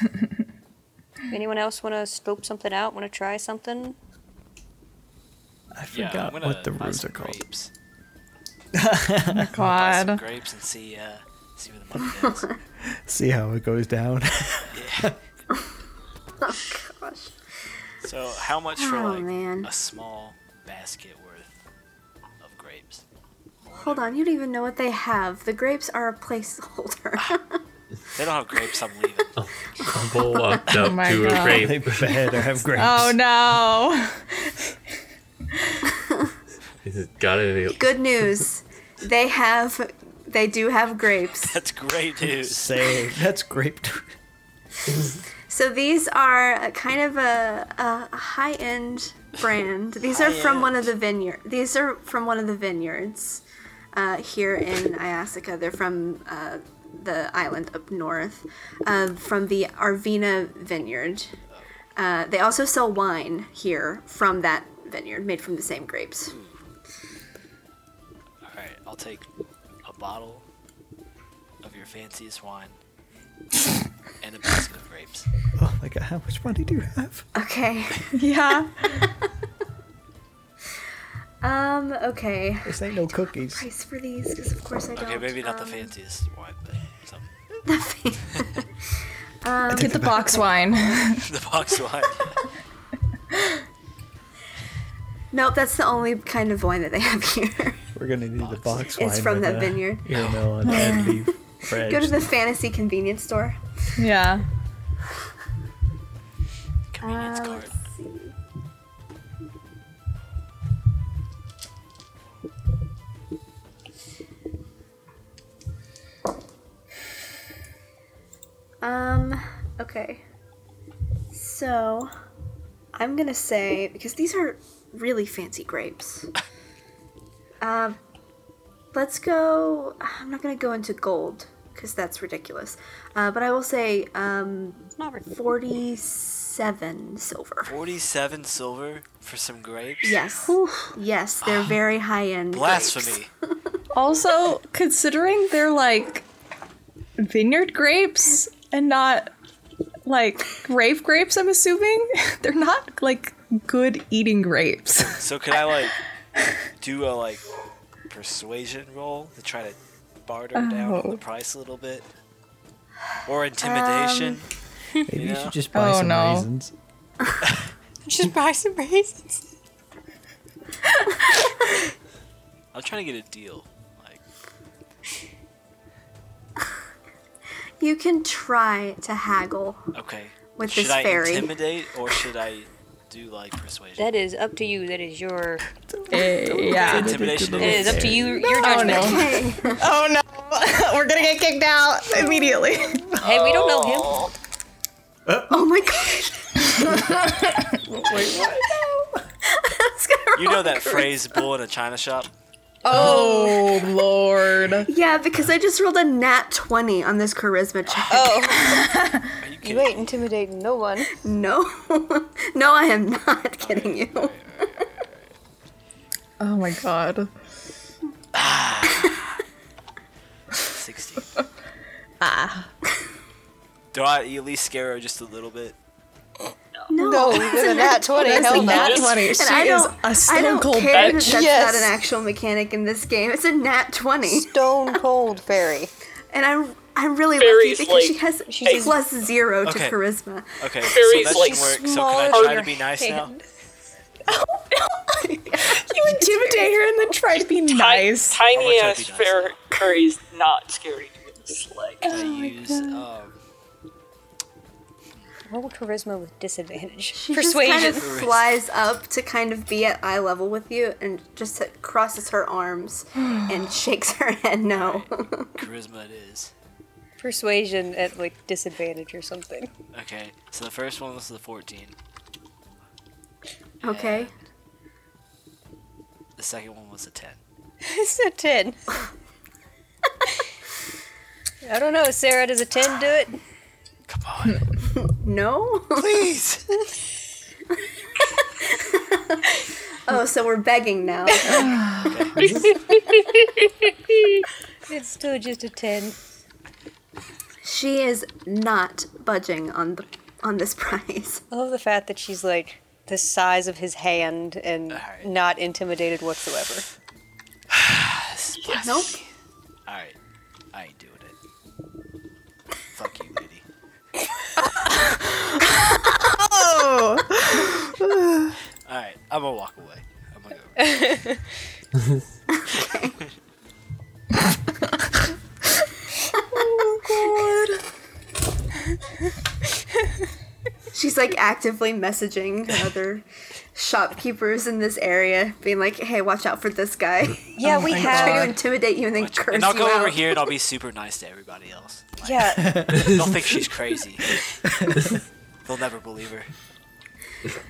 Speaker 1: [laughs] [laughs]
Speaker 2: Anyone else want to scope something out? Want to try something?
Speaker 3: I forgot
Speaker 7: gonna
Speaker 3: what the
Speaker 7: buy
Speaker 3: rules are called.
Speaker 7: Grapes. [laughs] Buy some
Speaker 4: God.
Speaker 7: grapes and see uh, see where the money goes. [laughs]
Speaker 3: See how it goes down. [laughs]
Speaker 1: Oh, gosh.
Speaker 7: So how much for
Speaker 1: Oh,
Speaker 7: like
Speaker 1: man.
Speaker 7: a small basket worth of grapes?
Speaker 1: Hold on, you don't even know what they have. The grapes are a placeholder.
Speaker 7: They don't have grapes. I'm leaving.
Speaker 5: Bumble walked up
Speaker 4: my
Speaker 5: to a grape.
Speaker 3: they better have grapes.
Speaker 4: Oh no.
Speaker 5: He's [laughs] got it.
Speaker 1: Good news. They have they do have grapes.
Speaker 7: That's great news. [laughs]
Speaker 3: Say that's grape. Dude.
Speaker 1: So these are a kind of a, a high-end brand. These are from one of the vineyard. These are from one of the vineyards uh, here in Iasica. They're from uh, the island up north, uh, from the Arvina vineyard. Uh, they also sell wine here from that vineyard, made from the same grapes.
Speaker 7: All right, I'll take a bottle of your fanciest wine and a basket of grapes.
Speaker 3: Oh my god, how much money do you have?
Speaker 1: Okay. [laughs] [laughs]
Speaker 4: Yeah.
Speaker 1: Um. Okay.
Speaker 3: This ain't no cookies.
Speaker 1: Price for these, because of course I don't.
Speaker 7: Okay, maybe not the
Speaker 1: um,
Speaker 7: fanciest wine, but something. [laughs]
Speaker 4: The fa- um, Get the box wine.
Speaker 7: the box wine.
Speaker 1: Nope, that's the only kind of wine that they have here.
Speaker 3: We're gonna need the box wine.
Speaker 1: It's from
Speaker 3: with,
Speaker 1: that
Speaker 3: uh,
Speaker 1: vineyard.
Speaker 3: Ear melon and beef. Fred.
Speaker 1: Go to the fantasy convenience store.
Speaker 4: Yeah.
Speaker 7: Convenience
Speaker 1: Uh,
Speaker 7: card.
Speaker 1: let's. Um, okay. So, I'm gonna say, because these are really fancy grapes. Um, [laughs] let's go. I'm not gonna go into gold, because that's ridiculous. Uh, but I will say, um,
Speaker 2: It's not ridiculous.
Speaker 1: 47 silver.
Speaker 7: Forty-seven silver for some grapes.
Speaker 1: Yes. Yes, they're very high end.
Speaker 7: Blasphemy. [laughs]
Speaker 4: Also, considering they're like vineyard grapes and not like grape grapes, I'm assuming [laughs] they're not like good eating grapes. [laughs]
Speaker 7: So could I like do a like persuasion roll to try to barter down on
Speaker 4: Oh.
Speaker 7: the price a little bit, or intimidation?
Speaker 3: Um, Maybe you
Speaker 7: Yeah.
Speaker 3: should just buy
Speaker 4: Oh,
Speaker 3: some
Speaker 4: no.
Speaker 3: raisins. [laughs]
Speaker 2: Just buy some raisins.
Speaker 7: I'm trying to get a deal.
Speaker 1: You can try to haggle.
Speaker 7: okay,
Speaker 1: With
Speaker 7: should
Speaker 1: this
Speaker 7: I
Speaker 1: fairy.
Speaker 7: intimidate or should I do like persuasion?
Speaker 2: That is up to you. That is your.
Speaker 4: Eh, yeah.
Speaker 7: intimidation.
Speaker 2: It is up to you. Your
Speaker 4: Oh
Speaker 2: judgment.
Speaker 4: no. [laughs]
Speaker 1: Hey,
Speaker 4: Oh no. [laughs] We're gonna get kicked out immediately.
Speaker 2: Hey, we don't know him.
Speaker 1: oh my god. [laughs]
Speaker 3: Wait, what?
Speaker 1: That's gonna
Speaker 7: You know that phrase "bull in a china shop"?
Speaker 4: Oh lord.
Speaker 1: Yeah, because I just rolled a nat 20 on this charisma check.
Speaker 2: Oh,
Speaker 7: Are you [laughs]
Speaker 2: you ain't intimidating no one.
Speaker 1: No. [laughs] no, I am not kidding you.
Speaker 4: Oh my god.
Speaker 7: Sixty. ah. Do I at least scare her just a little bit?
Speaker 1: No.
Speaker 2: No, with a nat 20.
Speaker 4: That's
Speaker 2: Hell
Speaker 4: a
Speaker 2: no.
Speaker 4: nat 20. She
Speaker 1: And
Speaker 4: is
Speaker 1: I don't,
Speaker 4: a
Speaker 1: I
Speaker 4: stone
Speaker 1: don't
Speaker 4: cold
Speaker 1: care that that's
Speaker 2: Yes.
Speaker 1: not an actual mechanic in this game. It's a nat 20.
Speaker 2: Stone [laughs] cold fairy.
Speaker 1: And I'm I'm really
Speaker 6: Fairy's
Speaker 1: lucky because she has
Speaker 2: She's-
Speaker 1: plus zero to
Speaker 7: Okay.
Speaker 1: charisma.
Speaker 7: Okay, so
Speaker 6: Fairy's
Speaker 7: that
Speaker 6: like
Speaker 7: should work. So
Speaker 2: smaller
Speaker 7: can I try to be nice now? [laughs]
Speaker 2: hand.
Speaker 4: You intimidate her and then try to be nice.
Speaker 6: Tiny ass
Speaker 7: try to be nice.
Speaker 6: fair fairy's not scary in this like
Speaker 7: Can I use um,
Speaker 2: Roll charisma with disadvantage.
Speaker 1: She
Speaker 2: Persuasion.
Speaker 1: just kind of flies up to kind of be at eye level with you and just crosses her arms and [sighs] shakes her head no. [laughs]
Speaker 7: charisma? It is.
Speaker 2: Persuasion at like disadvantage or something.
Speaker 7: Okay, so the first one was the 14.
Speaker 1: okay.
Speaker 7: The second one was a 10. [laughs]
Speaker 2: It's a 10. [laughs] I don't know, Sarah. Does a 10 do it?
Speaker 7: Come on, [laughs]
Speaker 1: No?
Speaker 7: please. [laughs]
Speaker 1: Oh, so we're begging now. [laughs]
Speaker 2: It's still just a 10.
Speaker 1: she is not budging on the on this price.
Speaker 2: I love the fact that she's like, the size of his hand and
Speaker 7: Alright.
Speaker 2: not intimidated whatsoever. [sighs]
Speaker 1: Nope. [laughs]
Speaker 7: Alright, I'm gonna walk away. I'm gonna go. [laughs]
Speaker 1: She's like actively messaging other shopkeepers in this area, being like, "Hey, watch out for this guy."
Speaker 2: Yeah, [laughs] we
Speaker 1: have to
Speaker 2: Try to
Speaker 1: intimidate you and then curse
Speaker 7: And I'll
Speaker 1: you
Speaker 7: go
Speaker 1: out.
Speaker 7: over here and I'll be super nice to everybody else.
Speaker 2: Yeah,
Speaker 7: They'll think she's crazy. They'll never believe her. [laughs]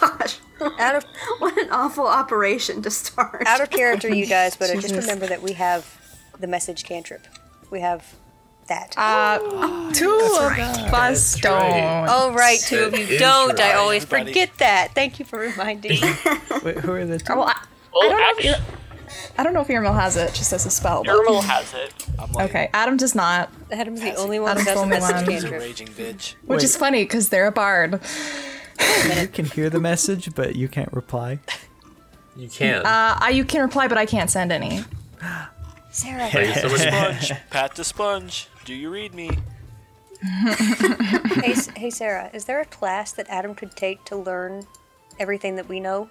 Speaker 1: Gosh,
Speaker 2: out of
Speaker 1: what an awful operation to start.
Speaker 2: out of character, you guys, but just [laughs] remember that we have the message cantrip. We have that.
Speaker 4: Uh, [gasps] two of us don't.
Speaker 5: right.
Speaker 2: oh, right, two of you don't. I always
Speaker 7: Everybody.
Speaker 2: forget that. Thank you for reminding [laughs] me.
Speaker 3: Wait, who are the two?
Speaker 4: Well, I,
Speaker 6: Well,
Speaker 4: I don't know
Speaker 6: actually,
Speaker 4: Ir- I don't know if Irmel has it just as a spell. But,
Speaker 6: Irmel has it.
Speaker 7: I'm like,
Speaker 4: okay, Adam does not,
Speaker 2: Adam's the only one
Speaker 4: Adam's
Speaker 2: that
Speaker 4: the
Speaker 2: does the
Speaker 4: only
Speaker 2: message
Speaker 4: one.
Speaker 7: she's a
Speaker 2: cantrip.
Speaker 7: raging bitch.
Speaker 4: which
Speaker 3: Wait.
Speaker 4: is funny because they're a bard.
Speaker 3: You can hear the message, but you can't reply.
Speaker 5: You can.
Speaker 4: Uh, I, you can reply, but I can't send any.
Speaker 2: Sarah,
Speaker 5: Thank you. [laughs]
Speaker 7: Sponge, pat the sponge. Do you read me?
Speaker 2: hey, S- hey, Sarah, is there a class that Adam could take to learn everything that we know?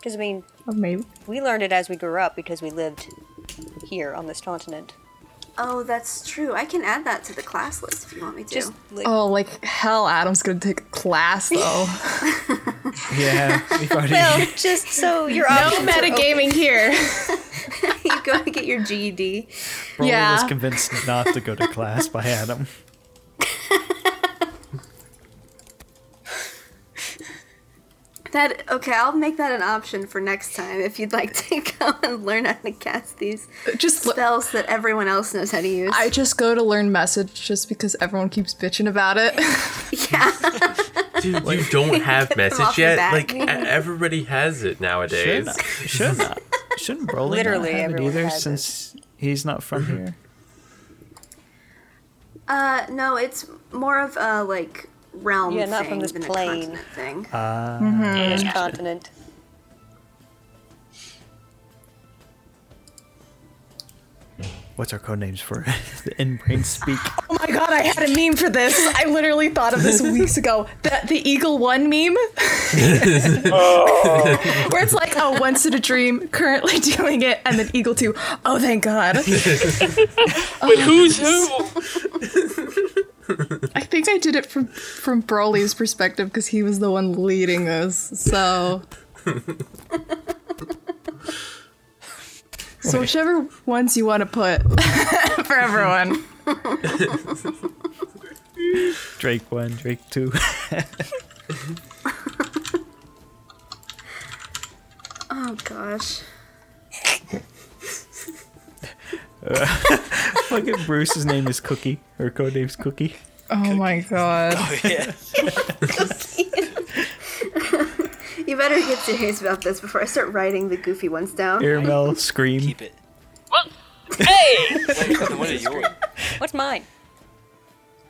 Speaker 2: Because I mean,
Speaker 4: Oh, maybe.
Speaker 2: we learned it as we grew up because we lived here on this continent.
Speaker 1: Oh, that's true. I can add that to the class list if you want me to.
Speaker 2: Just like,
Speaker 4: Oh, like hell, Adam's gonna take a class though. [laughs]
Speaker 3: Yeah, we've already.
Speaker 2: well, just so your
Speaker 4: no
Speaker 2: options are open.
Speaker 4: metagaming here. [laughs]
Speaker 1: you go and get your GED.
Speaker 3: Broly
Speaker 4: yeah.
Speaker 3: was convinced not to go to class by Adam. [laughs]
Speaker 1: That okay? I'll make that an option for next time if you'd like [laughs] to go and learn how to cast these
Speaker 4: Just l-
Speaker 1: spells that everyone else knows how to use.
Speaker 4: I just go to learn message just because everyone keeps bitching about it. [laughs]
Speaker 1: yeah.
Speaker 5: Dude, you [laughs] don't have message yet? Like, everybody has it nowadays.
Speaker 3: Shouldn't, should not. Shouldn't Broly
Speaker 2: Literally
Speaker 3: not have it either
Speaker 2: has it.
Speaker 3: since he's not from here?
Speaker 1: Uh, no, it's more of a like realm
Speaker 2: Yeah, not
Speaker 1: thing
Speaker 2: from this
Speaker 1: than
Speaker 2: plane.
Speaker 1: a continent thing.
Speaker 3: Uh,
Speaker 2: this continent.
Speaker 3: What's our code names for [laughs] the in-brain speak? [laughs]
Speaker 4: oh my god, I had a meme for this. I literally thought of this [laughs] weeks ago. The the Eagle One meme. Where it's like, oh, once in a dream, currently doing it, and then Eagle Two. Oh, thank God.
Speaker 6: But who's who?
Speaker 4: I think I did it from from Broly's perspective because he was the one leading this. So. So whichever ones you want to put [laughs] for everyone.
Speaker 3: Drake one, Drake two. [laughs]
Speaker 1: Oh gosh. [laughs]
Speaker 3: Fucking Bruce's name is Cookie. Her code name's Cookie.
Speaker 4: Oh my god.
Speaker 7: Oh yeah. [laughs]
Speaker 1: You better get serious about this before I start writing the goofy ones down.
Speaker 3: Airmel scream.
Speaker 7: Keep it.
Speaker 6: What? Hey! [laughs]
Speaker 7: Wait, what is yours?
Speaker 2: What's mine?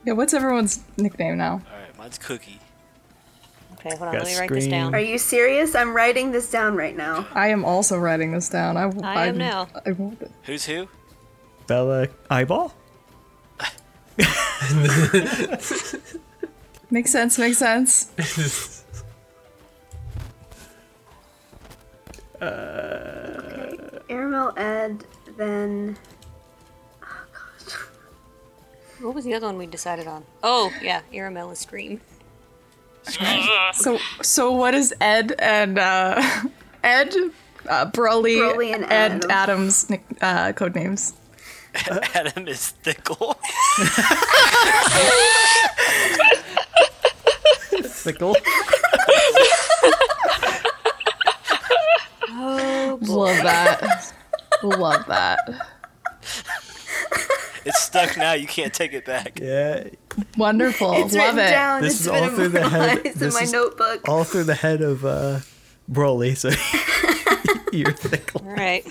Speaker 4: Yeah, what's everyone's nickname now?
Speaker 7: All right, mine's Cookie.
Speaker 2: Okay, hold on.
Speaker 3: Got
Speaker 2: Let me write this down.
Speaker 1: Are you serious? I'm writing this down right now.
Speaker 4: I am also writing this down. I,
Speaker 2: I am now.
Speaker 4: I won't.
Speaker 7: Who's who?
Speaker 3: Bella Eyeball. [laughs]
Speaker 4: Makes sense. Makes sense. Uh, okay.
Speaker 1: Airmail Ed, then Oh, God.
Speaker 2: What was the other one we decided on? Oh, yeah, Iramel is Scream. [laughs]
Speaker 4: So so what is Ed and uh, [laughs] Ed, uh, Broly,
Speaker 1: Broly and
Speaker 4: and
Speaker 1: Adam.
Speaker 4: Adam's uh, code names? [laughs]
Speaker 7: Adam is Thickle.
Speaker 3: Fickle.
Speaker 4: Love that. Love that.
Speaker 7: It's stuck now. You can't take it back.
Speaker 3: Yeah.
Speaker 4: Wonderful.
Speaker 1: it's
Speaker 4: Love it.
Speaker 1: down.
Speaker 3: This
Speaker 1: it's
Speaker 3: is
Speaker 1: been
Speaker 3: all through the head-
Speaker 1: immortalized in my
Speaker 3: is-
Speaker 1: notebook.
Speaker 3: All through the head of uh Broly, so [laughs] you're Fickle.
Speaker 2: All right.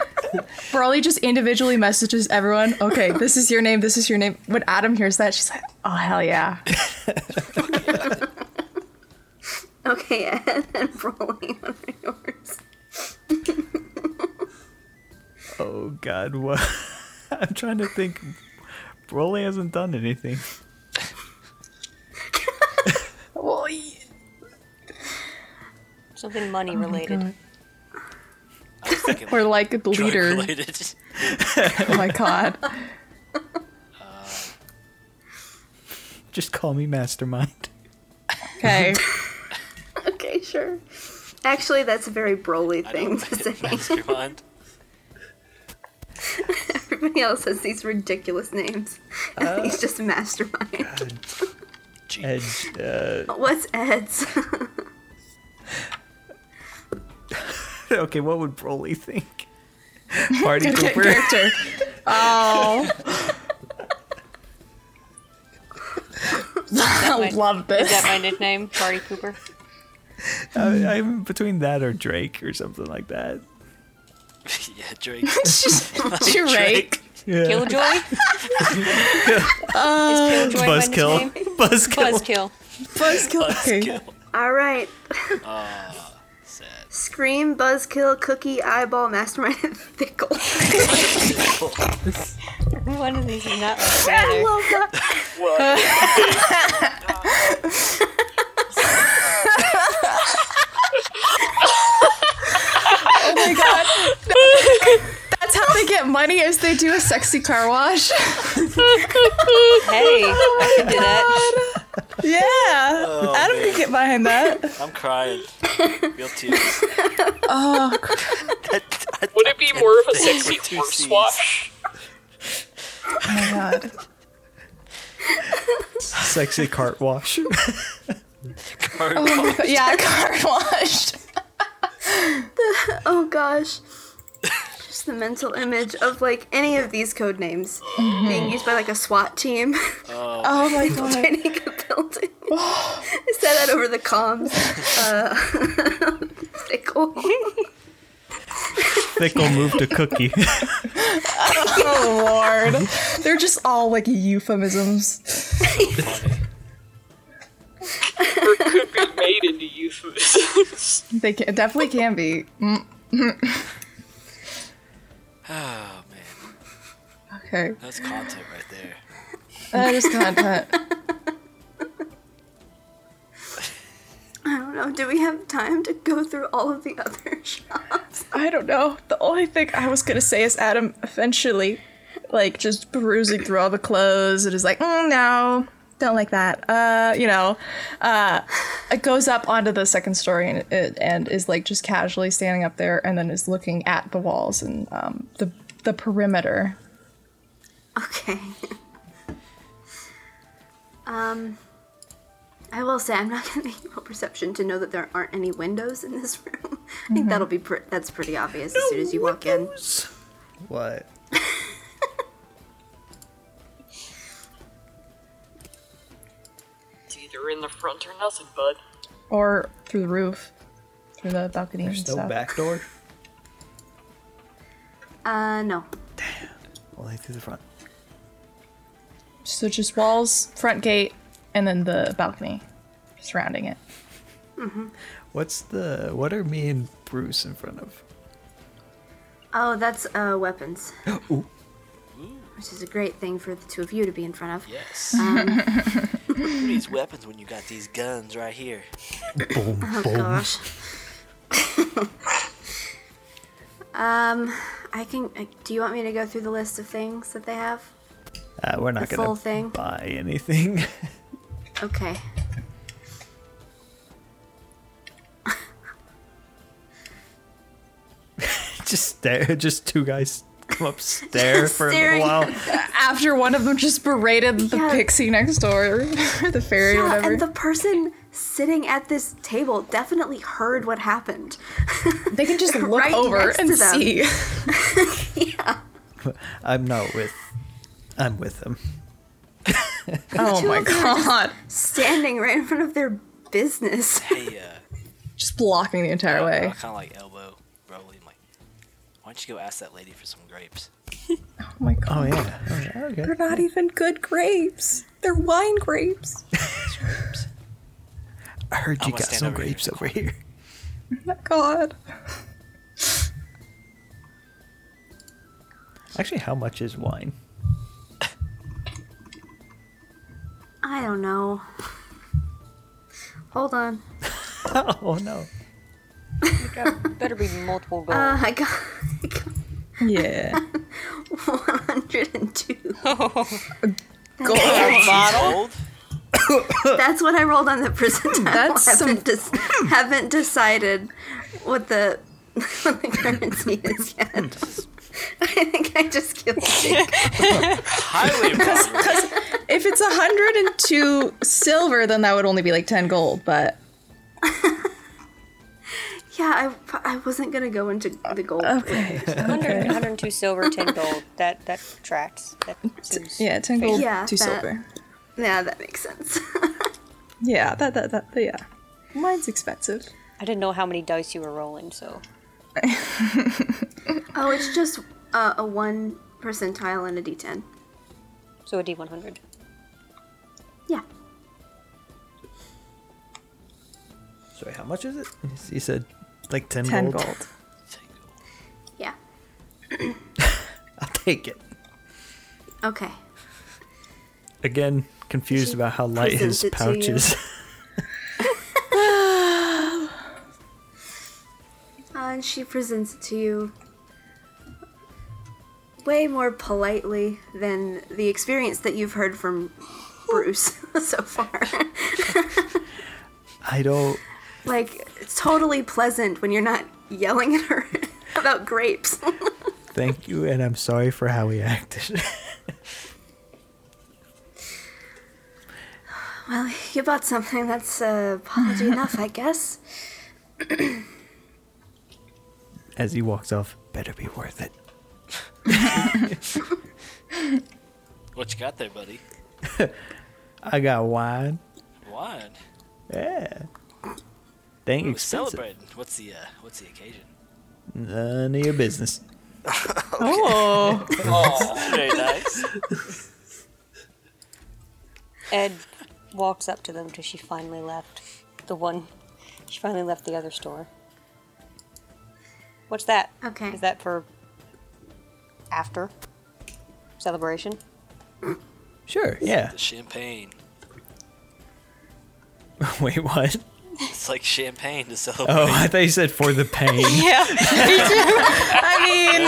Speaker 2: [laughs]
Speaker 4: Broly just individually messages everyone. Okay, this is your name. This is your name. When Adam hears that, she's like, "Oh hell yeah!" [laughs]
Speaker 1: Okay, Ed [laughs] and Broly, what are yours?
Speaker 3: Oh God, what? I'm trying to think. Broly hasn't done anything.
Speaker 4: Well,
Speaker 2: Something money
Speaker 4: oh
Speaker 2: related.
Speaker 4: God.
Speaker 7: I was thinking
Speaker 4: Or like the leader.
Speaker 7: related.
Speaker 4: Oh my god. [laughs]
Speaker 3: Just call me Mastermind.
Speaker 4: Okay. [laughs]
Speaker 1: Okay, sure. Actually, that's a very Broly thing to say.
Speaker 7: Mastermind. [laughs]
Speaker 1: Everybody else has these ridiculous names. and he's just mastermind.
Speaker 3: Edge. Uh,
Speaker 1: What's Ed's? [laughs]
Speaker 3: okay, what would Broly think? [laughs] Party Cooper.
Speaker 4: character. [laughs] Oh. I love
Speaker 2: Is that my nickname, Party Cooper?
Speaker 3: I, I'm between that or Drake or something like that.
Speaker 7: yeah, Drake.
Speaker 4: Drake.
Speaker 3: Yeah.
Speaker 2: Killjoy? Is Killjoy my
Speaker 3: Buzzkill.
Speaker 2: nickname?
Speaker 3: Buzzkill.
Speaker 2: Buzzkill.
Speaker 4: Buzzkill. Okay.
Speaker 7: Skill.
Speaker 1: All right.
Speaker 7: Sad.
Speaker 1: Scream, Buzzkill, Cookie, Eyeball, Mastermind, and Fickle.
Speaker 2: One of these is not like the other.
Speaker 1: love that.
Speaker 4: Oh my god. That's how they get money is they do a sexy car wash.
Speaker 2: Hey, I can do that.
Speaker 4: Oh Yeah. Oh, Adam can get behind that. [laughs]
Speaker 7: I'm crying. Real tears.
Speaker 4: Oh, [laughs]
Speaker 6: Would it be more of a sexy
Speaker 7: with two
Speaker 6: horse
Speaker 7: Cs.
Speaker 6: wash?
Speaker 4: oh my god.
Speaker 3: Sexy cart wash. [laughs]
Speaker 7: Card
Speaker 4: Oh
Speaker 7: wash.
Speaker 4: Yeah, car wash.
Speaker 1: Oh gosh. Just the mental image of like any of these code names being used by like a SWAT team [laughs]
Speaker 4: Oh my god.
Speaker 1: training a building. [sighs] I said that over the comms. Uh, fickle.
Speaker 3: Fickle moved to Cookie. [laughs] [laughs]
Speaker 4: Oh lord. They're just all like euphemisms.
Speaker 7: Funny.
Speaker 6: Or could be made into euphemisms.
Speaker 4: They can, definitely can be.
Speaker 7: Oh man,
Speaker 4: Okay.
Speaker 7: that's content right there.
Speaker 4: That is content. [laughs] [laughs]
Speaker 1: I don't know. Do we have time to go through all of the other [laughs] shops?
Speaker 4: I don't know. The only thing I was gonna say is Adam eventually, like, just perusing through all the clothes and is like, mm, no, don't like that. Uh, you know, uh, it goes up onto the second story and it, and is like just casually standing up there and then is looking at the walls and um, the the perimeter.
Speaker 1: Okay. um, I will say I'm not going to make roll perception to know that there aren't any windows in this room. I think that'll be pre- that's pretty obvious as soon as you walk in.
Speaker 3: What? [laughs]
Speaker 6: It's either in the front or nothing, bud.
Speaker 4: Or through the roof, through the balcony
Speaker 3: There's
Speaker 4: and
Speaker 3: no
Speaker 4: stuff.
Speaker 3: back door?
Speaker 1: Uh, no. Damn.
Speaker 3: Only through the front.
Speaker 4: So just walls, front gate, and then the balcony surrounding it. Mm-hmm.
Speaker 3: What's the. What are me and Bruce in front of?
Speaker 1: Oh, that's uh weapons, [gasps]
Speaker 3: Ooh.
Speaker 1: which is a great thing for the two of you to be in front of.
Speaker 7: Yes. Who [laughs] needs weapons when you got these guns right here?
Speaker 3: Boom,
Speaker 1: Oh
Speaker 3: boom.
Speaker 1: gosh. [laughs] um, I can. Uh, do you want me to go through the list of things that they have?
Speaker 3: Uh, we're not
Speaker 1: The
Speaker 3: gonna
Speaker 1: full thing?
Speaker 3: buy anything. [laughs]
Speaker 1: Okay.
Speaker 3: just stare. Just two guys come up, stare [laughs] for a little while. [laughs]
Speaker 4: After one of them just berated the
Speaker 1: Yeah.
Speaker 4: pixie next door, [laughs] or the fairy, or
Speaker 1: Yeah,
Speaker 4: whatever.
Speaker 1: and the person sitting at this table definitely heard what happened.
Speaker 4: they can just look
Speaker 1: right
Speaker 4: over
Speaker 1: next
Speaker 4: and
Speaker 1: to them.
Speaker 4: see.
Speaker 3: I'm not with. I'm with them.
Speaker 4: Oh
Speaker 1: two
Speaker 4: my
Speaker 1: of them are just-
Speaker 4: god.
Speaker 1: Standing right in front of their business.
Speaker 7: Hey, uh,
Speaker 4: Just blocking the entire
Speaker 7: I
Speaker 4: way.
Speaker 7: kind of like elbow like, why don't you go ask that lady for some grapes?
Speaker 4: Oh my god.
Speaker 3: Oh yeah. Oh, yeah, okay.
Speaker 4: They're not even good grapes. They're wine grapes. [laughs]
Speaker 7: Grapes.
Speaker 3: I heard
Speaker 7: I'm
Speaker 3: you
Speaker 7: gonna
Speaker 3: got some
Speaker 7: over here.
Speaker 3: grapes over here.
Speaker 4: Oh my god.
Speaker 3: Actually, how much is wine?
Speaker 1: I don't know. Hold on. [laughs]
Speaker 3: oh no.
Speaker 2: Better be multiple gold.
Speaker 1: Uh, I got, I got
Speaker 4: Yeah. [laughs]
Speaker 1: 102. [laughs]
Speaker 4: Gold.
Speaker 7: Gold?
Speaker 1: That's what I rolled on the percentile.
Speaker 4: That's some-
Speaker 1: haven't, des- haven't decided what the, [laughs] what the currency is yet. I think I just killed it.
Speaker 7: Highly impressive.
Speaker 4: If it's 102 silver, then that would only be like 10 gold, but
Speaker 1: Yeah, I, I wasn't gonna go into the gold.
Speaker 4: okay.
Speaker 2: 100, [laughs] 102 silver, 10 gold. That that tracks. That seems
Speaker 4: Yeah, 10 gold,
Speaker 1: Yeah,
Speaker 4: 2
Speaker 1: that-
Speaker 4: silver.
Speaker 1: Yeah, that makes sense. [laughs]
Speaker 4: Yeah, that, that, that, yeah. Mine's expensive.
Speaker 2: I didn't know how many dice you were rolling, so [laughs]
Speaker 1: oh, it's just uh, a one percentile and a d10.
Speaker 2: so a D100.
Speaker 1: Yeah.
Speaker 3: Sorry, how much is it? You said like 10,
Speaker 4: 10
Speaker 3: gold.
Speaker 4: gold.
Speaker 1: Yeah. [coughs]
Speaker 3: I'll take it.
Speaker 1: Okay.
Speaker 3: Again, confused
Speaker 1: She
Speaker 3: about how light his
Speaker 1: presents
Speaker 3: pouch is.
Speaker 1: Uh, and she presents it to you way more politely than the experience that you've heard from Bruce [laughs] so far.
Speaker 3: I don't.
Speaker 1: Like, it's totally pleasant when you're not yelling at her [laughs] about grapes. [laughs]
Speaker 3: Thank you, and I'm sorry for how we acted.
Speaker 1: well, you bought something that's uh, apology enough, I guess. [clears throat]
Speaker 3: As he walks off, better be worth it. [laughs]
Speaker 7: What you got there, buddy?
Speaker 3: I got wine.
Speaker 7: Wine.
Speaker 3: Yeah. Dang
Speaker 7: Ooh,
Speaker 3: expensive.
Speaker 7: celebrating. What's the uh, what's the occasion?
Speaker 3: None of your business. [laughs] [laughs]
Speaker 4: Oh.
Speaker 7: Very nice.
Speaker 2: Ed walks up to them till she finally left. The one. She finally left the other store. What's that?
Speaker 1: Okay.
Speaker 2: Is that for after celebration?
Speaker 3: Sure, yeah.
Speaker 7: The champagne. [laughs]
Speaker 3: Wait, what?
Speaker 7: It's like champagne to celebrate.
Speaker 3: Oh, I thought you said for the pain. [laughs]
Speaker 2: Yeah.
Speaker 4: I mean,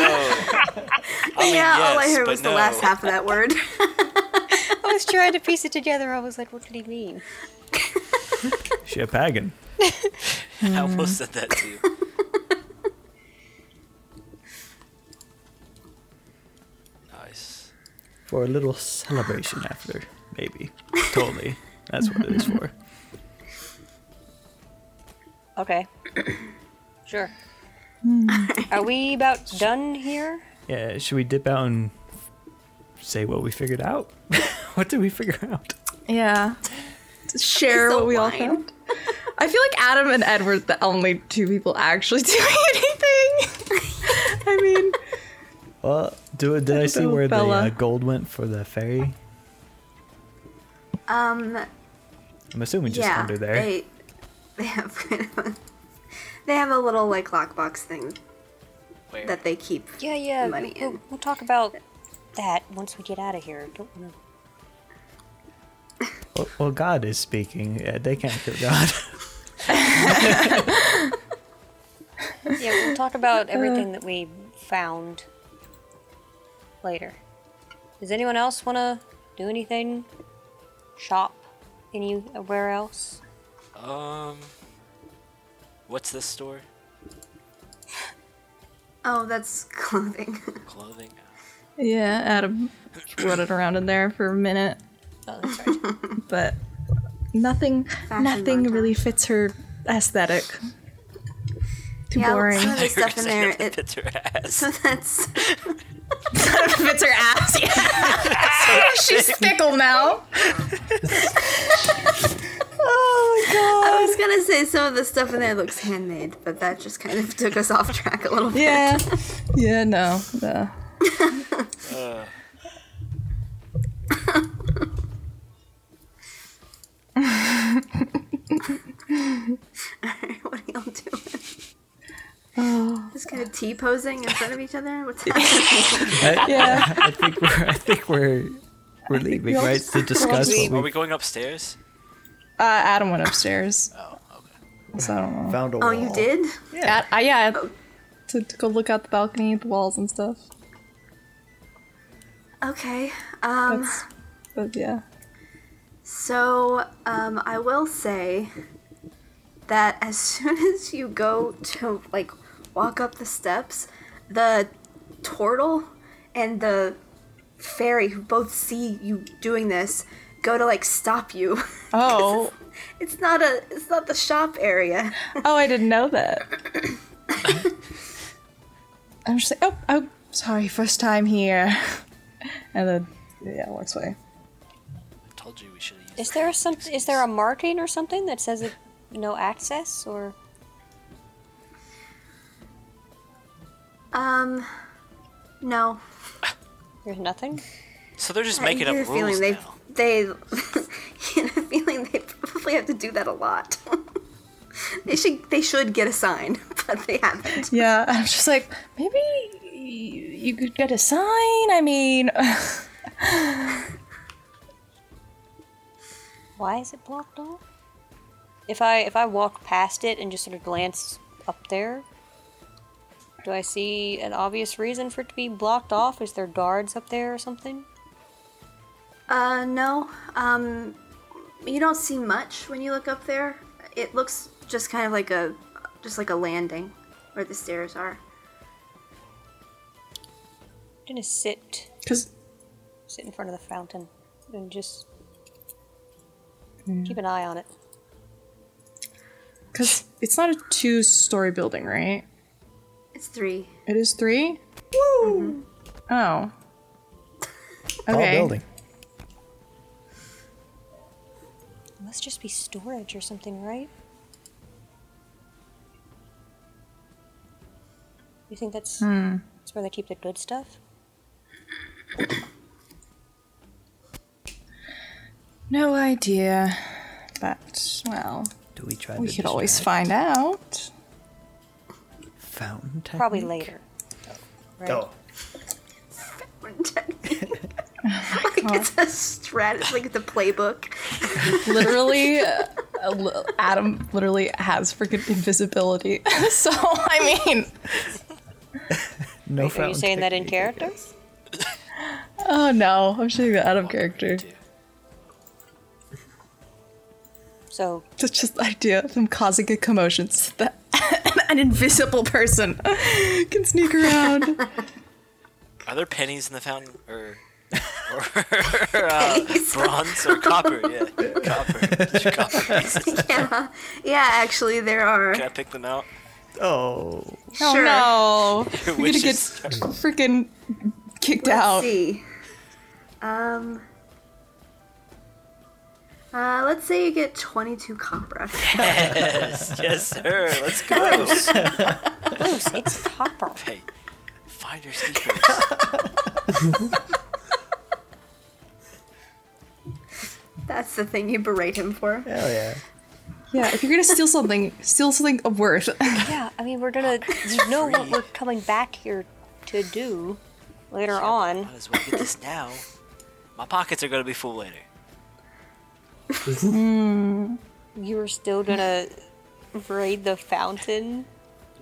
Speaker 7: I mean,
Speaker 1: yeah, all I heard
Speaker 7: but
Speaker 1: was the last half of that word.
Speaker 2: I was trying to piece it together. I was like, what did he mean?
Speaker 3: Shepagan. [laughs]
Speaker 7: I almost hmm. said that too. nice.
Speaker 3: For a little celebration after, maybe. Totally. That's what it is for. [laughs]
Speaker 2: Okay. [coughs] sure. Are we about done here?
Speaker 3: Yeah, should we dip out and say what we figured out? [laughs] what did we figure out?
Speaker 4: yeah. Share
Speaker 1: It's a
Speaker 4: what we all found. I feel like Adam and Ed were the only two people actually [laughs] doing anything. [laughs] I mean,
Speaker 3: Well, do did I see
Speaker 4: know,
Speaker 3: where the uh, gold went for the ferry?
Speaker 1: Um,
Speaker 3: I'm assuming just
Speaker 1: yeah,
Speaker 3: under there.
Speaker 1: they they have kind of a, they have a little like lockbox thing
Speaker 7: Where?
Speaker 1: that they keep.
Speaker 2: Yeah, yeah.
Speaker 1: Money
Speaker 2: we'll,
Speaker 1: in.
Speaker 2: we'll talk about that once we get out of here. Don't wanna... [laughs]
Speaker 3: Well, well, God is speaking. Uh, they can't kill God. [laughs]
Speaker 2: Yeah, we'll talk about [laughs] everything that we found later. Does anyone else want to do anything? Shop anywhere else?
Speaker 7: Um. What's this store?
Speaker 1: Oh, that's clothing. [laughs]
Speaker 7: Clothing.
Speaker 4: yeah, Adam rode around in there for a minute,
Speaker 2: Oh, that's right. [laughs]
Speaker 4: but nothing, nothing
Speaker 1: montage.
Speaker 4: really fits her aesthetic. Too
Speaker 1: yeah,
Speaker 4: boring.
Speaker 1: some of the stuff in there. It,
Speaker 7: Fits her ass.
Speaker 1: so that's [laughs]
Speaker 4: fits her ass. Yeah. She's fickle now. Oh my god!
Speaker 1: I was gonna say some of the stuff in there looks handmade, but that just kind of [laughs] took us off track a little bit.
Speaker 4: Yeah, yeah, no. no.
Speaker 7: uh. [laughs] Alright, what are y'all doing? Oh.
Speaker 1: Just kind of T posing in front of each other. What's [laughs] happening?
Speaker 3: I,
Speaker 4: yeah,
Speaker 3: I think we're. I think we're. We're leaving, right? To discuss.
Speaker 7: Are
Speaker 3: we
Speaker 7: going upstairs?
Speaker 4: Uh, Adam went upstairs,
Speaker 7: Oh, okay.
Speaker 4: so I don't know.
Speaker 3: found. A wall.
Speaker 1: Oh, you
Speaker 3: wall.
Speaker 1: did?
Speaker 4: At, uh, yeah, to, to go look out the balcony, the walls and stuff.
Speaker 1: Okay. Um.
Speaker 4: That's, but yeah.
Speaker 1: So, um, I will say that as [laughs] soon as you go to like walk up the steps, the turtle and the fairy who both see you doing this go to like stop you. [laughs]
Speaker 4: Oh,
Speaker 1: it's not a it's not the shop area.
Speaker 4: oh, I didn't know that. [coughs] I'm just like, oh, oh, sorry, first time here, [laughs] and then yeah, walks away.
Speaker 7: Told you we should have used
Speaker 2: Is there some? Is there a marking or something that says it, no access or?
Speaker 1: Um, no.
Speaker 2: There's nothing.
Speaker 7: So they're just
Speaker 1: I
Speaker 7: making up
Speaker 1: a feeling
Speaker 7: rules now.
Speaker 1: They [laughs] get a feeling they probably have to do that a lot. [laughs] they should they should get a sign, [laughs] but they haven't.
Speaker 4: Yeah, I'm just like, maybe y- you could get a sign. I mean,
Speaker 2: Why is it blocked off? If I if I walk past it and just sort of glance up there, do I see an obvious reason for it to be blocked off? Is there guards up there or something?
Speaker 1: Uh, no. Um, you don't see much when you look up there. It looks just kind of like a just like a landing where the stairs are.
Speaker 2: I'm gonna sit
Speaker 4: because
Speaker 2: sit in front of the fountain and just keep an eye on it.
Speaker 4: because it's not a two-story building, right?
Speaker 1: It's three.
Speaker 4: It is three. Woo! Oh. [laughs]
Speaker 3: Tall
Speaker 4: Okay.
Speaker 3: building.
Speaker 2: Must just be storage or something, right? You think that's hmm. that's where they keep the good stuff?
Speaker 4: No idea, but well,
Speaker 3: Do we try?
Speaker 4: we
Speaker 3: to
Speaker 4: could always find out.
Speaker 3: Fountain technique.
Speaker 2: Probably later. Right?
Speaker 3: Oh,
Speaker 1: like [laughs] it's a strat, like it's a playbook. [laughs]
Speaker 4: literally, uh, Adam literally has freaking invisibility. [laughs] so I mean,
Speaker 3: no
Speaker 2: Are you saying that in
Speaker 3: technique, I
Speaker 2: character?
Speaker 4: oh no, I'm showing that out of character.
Speaker 2: So
Speaker 4: That's just the idea of him causing a commotion so that [laughs] an invisible person can sneak around.
Speaker 7: Are there pennies in the fountain, or or [laughs] uh, [laughs] bronze or copper? [laughs] Yeah, copper. copper pieces.
Speaker 1: yeah, yeah. Actually, there are.
Speaker 7: Can I pick them out?
Speaker 3: Oh,
Speaker 4: Oh no, We're gonna get
Speaker 7: is-
Speaker 4: freaking kicked
Speaker 1: Let's
Speaker 4: out.
Speaker 1: see. Um. Uh, let's say you get 22 copper.
Speaker 7: Yes, yes, sir. Let's go.
Speaker 2: Bruce, it's copper.
Speaker 7: Hey, find your sneakers.
Speaker 1: That's the thing you berate him for.
Speaker 3: hell yeah!
Speaker 4: Yeah, if you're gonna steal something, steal something of worth.
Speaker 2: Yeah, I mean we're gonna [laughs] you know what we're coming back here to do later on.
Speaker 7: Might as well get this now. My pockets are gonna be full later. [laughs]
Speaker 2: You were still gonna raid the fountain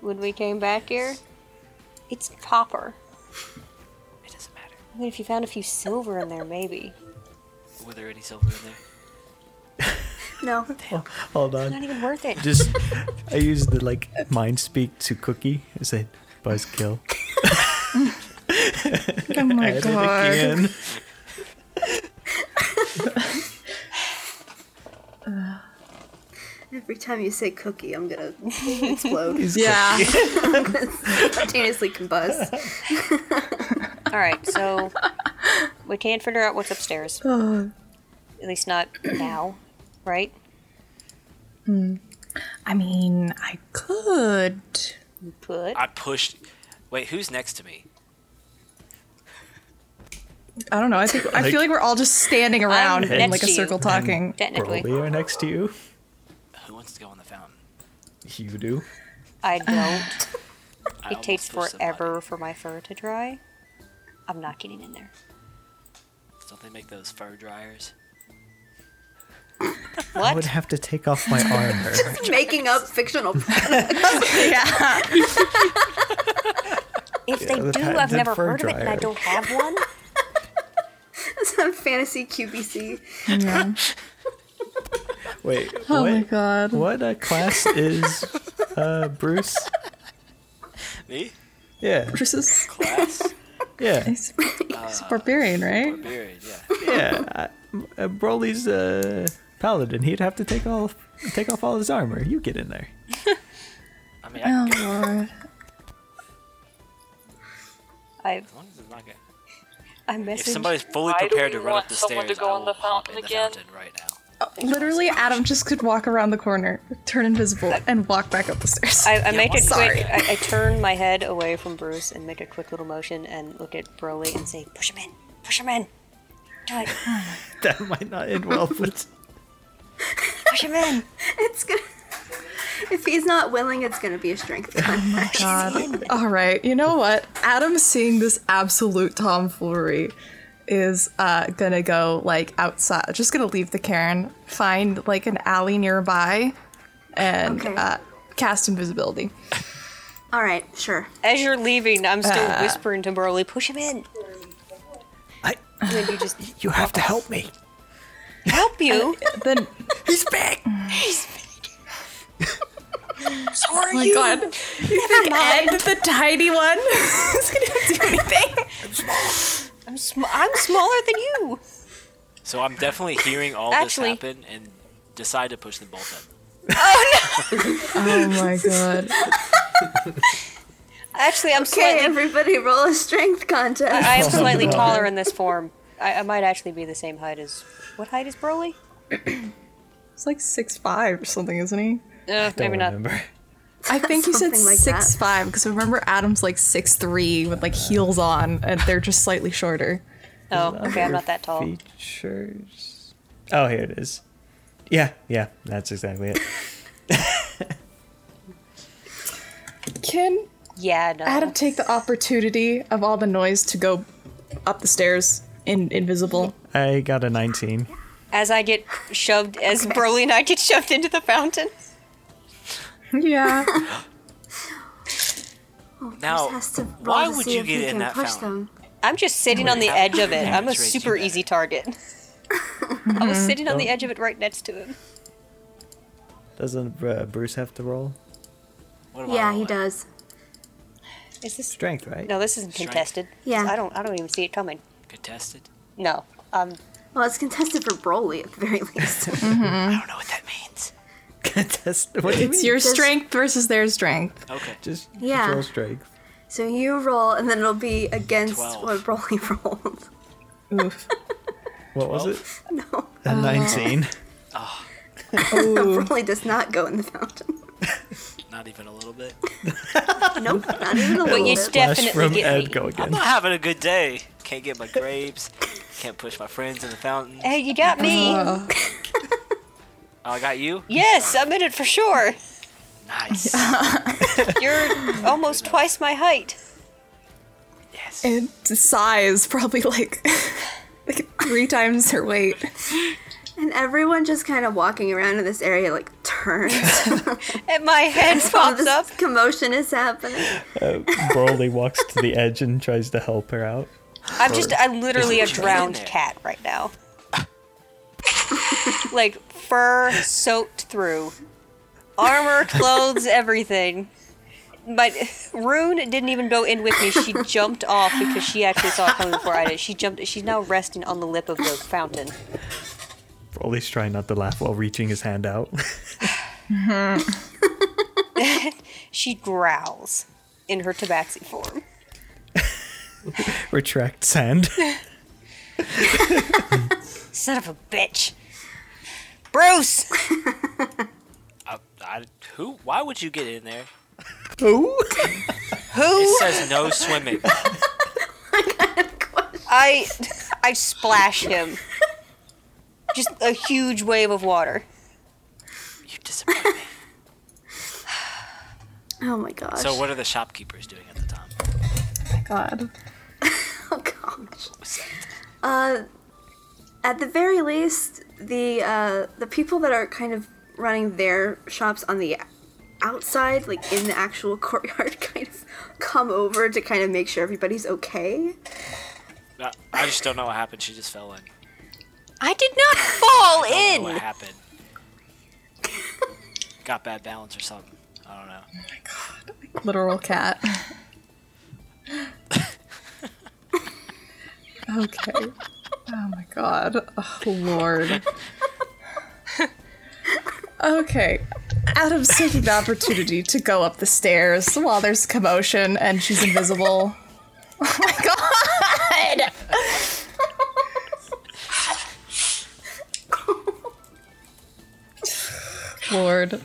Speaker 2: when we came back here? It's copper.
Speaker 7: It doesn't matter.
Speaker 2: I mean if you found a few silver in there maybe.
Speaker 7: Were there any silver in there? [laughs]
Speaker 1: No.
Speaker 3: Hold on.
Speaker 2: Not even worth it.
Speaker 3: Just [laughs] I used the like mind speak to Cookie. I said buzzkill. [laughs]
Speaker 4: oh my
Speaker 3: Add
Speaker 4: god.
Speaker 3: again.
Speaker 1: Every time you say cookie, I'm gonna explode.
Speaker 3: He's
Speaker 4: Yeah.
Speaker 1: Spontaneously combust.
Speaker 2: Alright, so we can't figure out what's upstairs. [sighs] Uh, At least not [clears throat] now, right? Hmm.
Speaker 4: I mean, I could.
Speaker 2: You could.
Speaker 7: I pushed. Wait, who's next to me?
Speaker 4: I don't know. I think I feel like we're all just standing around in
Speaker 2: next
Speaker 4: like a
Speaker 2: to you.
Speaker 4: circle talking.
Speaker 2: Technically.
Speaker 3: Broly are next to you.
Speaker 7: Who wants to go in the fountain?
Speaker 3: You do.
Speaker 2: I don't. [laughs]
Speaker 7: I
Speaker 2: It takes
Speaker 7: almost pushed somebody.
Speaker 2: forever for my fur to dry. I'm not getting in there.
Speaker 7: Don't they make those fur dryers?
Speaker 2: What? [laughs]
Speaker 3: I would have to take off my [laughs] armor.
Speaker 1: Just Making up fictional [laughs]
Speaker 4: yeah.
Speaker 2: If
Speaker 3: Yeah,
Speaker 2: they
Speaker 3: the
Speaker 2: do, I've never
Speaker 3: fur
Speaker 2: heard of it, and I don't have one.
Speaker 1: some fantasy QBC.
Speaker 4: yeah.
Speaker 3: Wait,
Speaker 4: Oh
Speaker 3: what?
Speaker 4: my god.
Speaker 3: What uh, class is uh, Bruce?
Speaker 7: Me?
Speaker 3: Yeah,
Speaker 4: This is
Speaker 7: Class?
Speaker 3: Yeah, [laughs]
Speaker 4: he's, he's a barbarian, right?
Speaker 7: Barbarian, yeah.
Speaker 3: yeah. I, uh, Broly's uh, paladin. He'd have to take off take off all his armor. You get in there. [laughs]
Speaker 7: I mean, I,
Speaker 4: Oh lord.
Speaker 2: I
Speaker 7: as long as it's not gonna-
Speaker 2: I
Speaker 7: If somebody's fully
Speaker 6: Why do
Speaker 7: prepared
Speaker 6: we
Speaker 7: to run
Speaker 6: want
Speaker 7: up the
Speaker 6: someone
Speaker 7: stairs,
Speaker 6: to go
Speaker 7: I
Speaker 6: in the
Speaker 7: will hop
Speaker 6: fountain
Speaker 7: in the
Speaker 6: again?
Speaker 7: fountain right now.
Speaker 4: Literally, Adam just could walk around the corner, turn invisible, and walk back up the stairs.
Speaker 2: I, I make a
Speaker 4: sorry.
Speaker 2: quick. I, I turn my head away from Bruce and make a quick little motion and look at Broly and say, "Push him in, push him in, do it, [sighs]
Speaker 3: That might not end well, but [laughs]
Speaker 2: push him in."
Speaker 1: It's gonna. If he's not willing, it's gonna be a strength oh contest. [laughs]
Speaker 4: God. All right, you know what? Adam's seeing this absolute tomfoolery is uh, gonna go like outside. Just gonna leave the cairn, find like an alley nearby, and
Speaker 1: Okay.
Speaker 4: uh, cast invisibility. [laughs]
Speaker 1: All right, sure.
Speaker 2: As you're leaving, I'm still
Speaker 4: Uh.
Speaker 2: whispering to Broly, "Push him in."
Speaker 3: I,
Speaker 2: And then you just
Speaker 3: you have to help me.
Speaker 2: help you.
Speaker 4: Then, [laughs]
Speaker 3: He's big. [laughs]
Speaker 2: So are
Speaker 4: oh my
Speaker 2: you.
Speaker 4: god, you think Ed, the tiny one, is gonna do anything?
Speaker 2: I'm sm- I'm smaller than you.
Speaker 7: So I'm definitely hearing all
Speaker 2: Actually-
Speaker 7: this happen and decide to push them both in. [laughs]
Speaker 4: Oh my god. [laughs]
Speaker 2: Actually, I'm
Speaker 1: Okay,
Speaker 2: slightly.
Speaker 1: everybody, roll a strength contest.
Speaker 2: I am slightly [laughs] taller in this form. I, I might actually be the same height as. What height is Broly?
Speaker 4: It's like six five or something, isn't he?
Speaker 2: Uh,
Speaker 3: Don't
Speaker 2: maybe not.
Speaker 3: remember.
Speaker 4: I [laughs] think you said
Speaker 1: like
Speaker 4: six
Speaker 1: that.
Speaker 4: five because remember Adam's like six three with like heels on, and they're just slightly shorter.
Speaker 2: Oh, okay, I'm not that tall.
Speaker 3: Features. Oh, here it is. Yeah, yeah, that's exactly it. [laughs]
Speaker 4: Can
Speaker 2: Yeah, no.
Speaker 4: Adam take the opportunity of all the noise to go up the stairs in invisible?
Speaker 3: I got a 19.
Speaker 2: As I get shoved, as Broly and I get shoved into the fountain. [laughs]
Speaker 4: Yeah.
Speaker 7: Now,
Speaker 1: Has to roll
Speaker 7: why would you
Speaker 1: if
Speaker 7: get in that
Speaker 1: push
Speaker 7: fountain?
Speaker 1: them.
Speaker 2: I'm just sitting on the
Speaker 7: How-
Speaker 2: edge of it. I'm a super easy target. [laughs] I was sitting on the edge of it right next to him.
Speaker 3: Doesn't uh, Bruce have to roll?
Speaker 7: What
Speaker 1: Yeah, he does.
Speaker 2: Is this?
Speaker 3: Strength, right?
Speaker 2: No, this isn't
Speaker 7: Strength.
Speaker 2: contested.
Speaker 1: Yeah.
Speaker 2: I don't. I don't even see it coming.
Speaker 7: Contested?
Speaker 2: No. Um.
Speaker 1: Well, it's contested for Broly at the very least. [laughs]
Speaker 7: I don't know what that means.
Speaker 3: Contest. What do you
Speaker 4: it's
Speaker 3: mean?
Speaker 4: your
Speaker 1: Just-
Speaker 4: strength versus their strength.
Speaker 7: Okay.
Speaker 3: Just
Speaker 1: Yeah.
Speaker 3: control strength.
Speaker 1: so you roll, and then it'll be against
Speaker 7: Twelve.
Speaker 1: what Broly [laughs] rolled.
Speaker 4: Oof.
Speaker 3: What was it?
Speaker 1: No,
Speaker 3: A uh, 19. [laughs] [laughs]
Speaker 1: Broly does not go in the fountain.
Speaker 7: Not even a little bit.
Speaker 1: Nope, not even a
Speaker 2: But
Speaker 1: little
Speaker 2: you
Speaker 1: bit.
Speaker 3: Flash
Speaker 2: definitely
Speaker 3: from
Speaker 2: get
Speaker 3: Ed
Speaker 2: me.
Speaker 3: go
Speaker 7: I'm
Speaker 3: again.
Speaker 7: not having a good day. Can't get my grapes. Can't push my friends in the fountain.
Speaker 2: Hey, you got me.
Speaker 7: Oh, I got you?
Speaker 2: yes, I'm in it for sure.
Speaker 7: Nice. [laughs]
Speaker 2: You're almost twice my height.
Speaker 7: Yes.
Speaker 4: and size probably like like three times her weight.
Speaker 1: And everyone just kind of walking around in this area like turns. [laughs]
Speaker 2: And my head [laughs]
Speaker 1: All
Speaker 2: pops up.
Speaker 1: commotion is happening.
Speaker 3: Uh, Broly walks to the edge and tries to help her out.
Speaker 2: I'm just, I'm literally a
Speaker 7: There's a tree in
Speaker 2: drowned cat right now. like fur soaked through, armor, clothes, [laughs] everything. But Rune didn't even go in with me. She jumped off because she actually saw it coming before I did. She jumped. She's now resting on the lip of the fountain.
Speaker 3: Broly's trying not to laugh while reaching his hand out. [laughs]
Speaker 2: She growls in her tabaxi form. [laughs]
Speaker 3: Retracts hand.
Speaker 2: Son of a bitch. Bruce! [laughs]
Speaker 7: I, I, who? Why would you get in there?
Speaker 3: Ooh.
Speaker 2: Who?
Speaker 7: It says no swimming. [laughs]
Speaker 2: I I splash him. Just a huge wave of water.
Speaker 7: You disappoint me. [sighs]
Speaker 1: Oh my gosh.
Speaker 7: So, what are the shopkeepers doing at the time?
Speaker 4: Oh my God. [laughs]
Speaker 1: Oh gosh. Uh, at the very least, the uh, the people that are kind of running their shops on the outside, like in the actual [laughs] courtyard, kind of come over to kind of make sure everybody's okay.
Speaker 7: No, I just don't know what happened. She just fell in.
Speaker 2: I did not fall
Speaker 7: I don't know what happened. Got bad balance or something. I don't know. Oh my god.
Speaker 4: Literal cat. [laughs] okay. Oh my god. Oh lord. Okay. Adam's taking the opportunity to go up the stairs while there's commotion and she's invisible. Oh my god! Lord.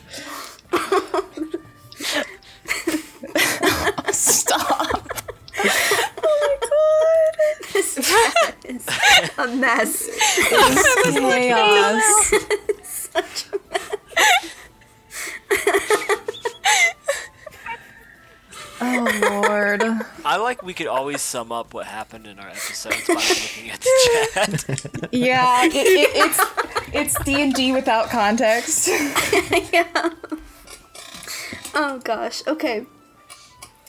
Speaker 4: [laughs] Stop.
Speaker 1: This [laughs] cat is a mess.
Speaker 4: Chaos. oh Lord.
Speaker 7: I like we could always sum up what happened in our episodes by looking at the chat. [laughs]
Speaker 4: Yeah, it, it, it's it's D and D without context. [laughs]
Speaker 1: yeah. Oh gosh. Okay.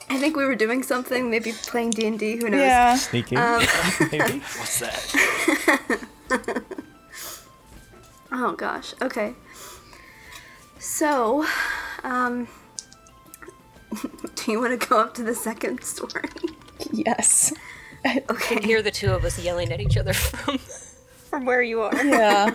Speaker 1: I think we were doing something, maybe playing D and D. Who knows?
Speaker 4: Yeah.
Speaker 3: Sneaking,
Speaker 1: Um, [laughs]
Speaker 3: maybe.
Speaker 7: What's that? [laughs]
Speaker 1: Oh gosh. Okay. So, um, [laughs] do you want to go up to the second story?
Speaker 4: Yes.
Speaker 1: Okay.
Speaker 2: Hear the two of us yelling at each other from from where you are.
Speaker 4: Yeah.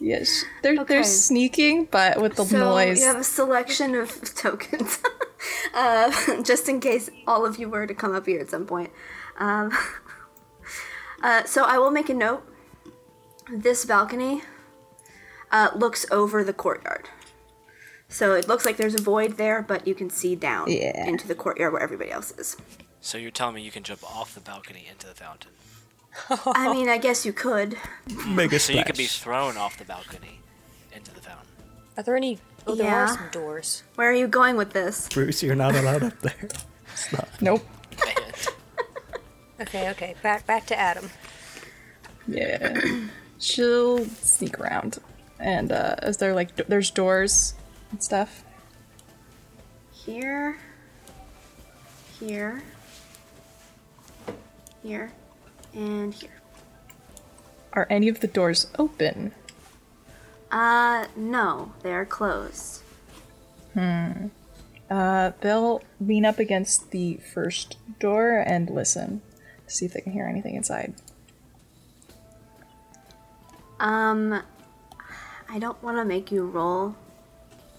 Speaker 4: Yes. They're
Speaker 1: Okay.
Speaker 4: they're sneaking, but with the
Speaker 1: so
Speaker 4: noise.
Speaker 1: you have a selection of tokens, [laughs] uh, [laughs] just in case all of you were to come up here at some point. Um, [laughs] uh, so I will make a note. This balcony uh, looks over the courtyard. So it looks like there's a void there, but you can see down
Speaker 4: Yeah.
Speaker 1: into the courtyard where everybody else is.
Speaker 7: So you're telling me you can jump off the balcony into the fountain?
Speaker 1: I mean, I guess you could.
Speaker 3: Make a
Speaker 7: So you could be thrown off the balcony into the fountain.
Speaker 2: Are there any? Oh, there are some doors.
Speaker 1: Where are you going with this?
Speaker 3: Bruce, you're not allowed up there. Stop. [laughs]
Speaker 4: Nope.
Speaker 2: Okay, okay. Back back to Adam.
Speaker 4: Yeah. She'll sneak around. And uh is there like do- there's doors and stuff?
Speaker 1: Here, here, here, and here.
Speaker 4: Are any of the doors open?
Speaker 1: Uh, no, they're closed. Hmm.
Speaker 4: Uh they'll lean up against the first door and listen to see if they can hear anything inside.
Speaker 1: Um, I don't want to make you roll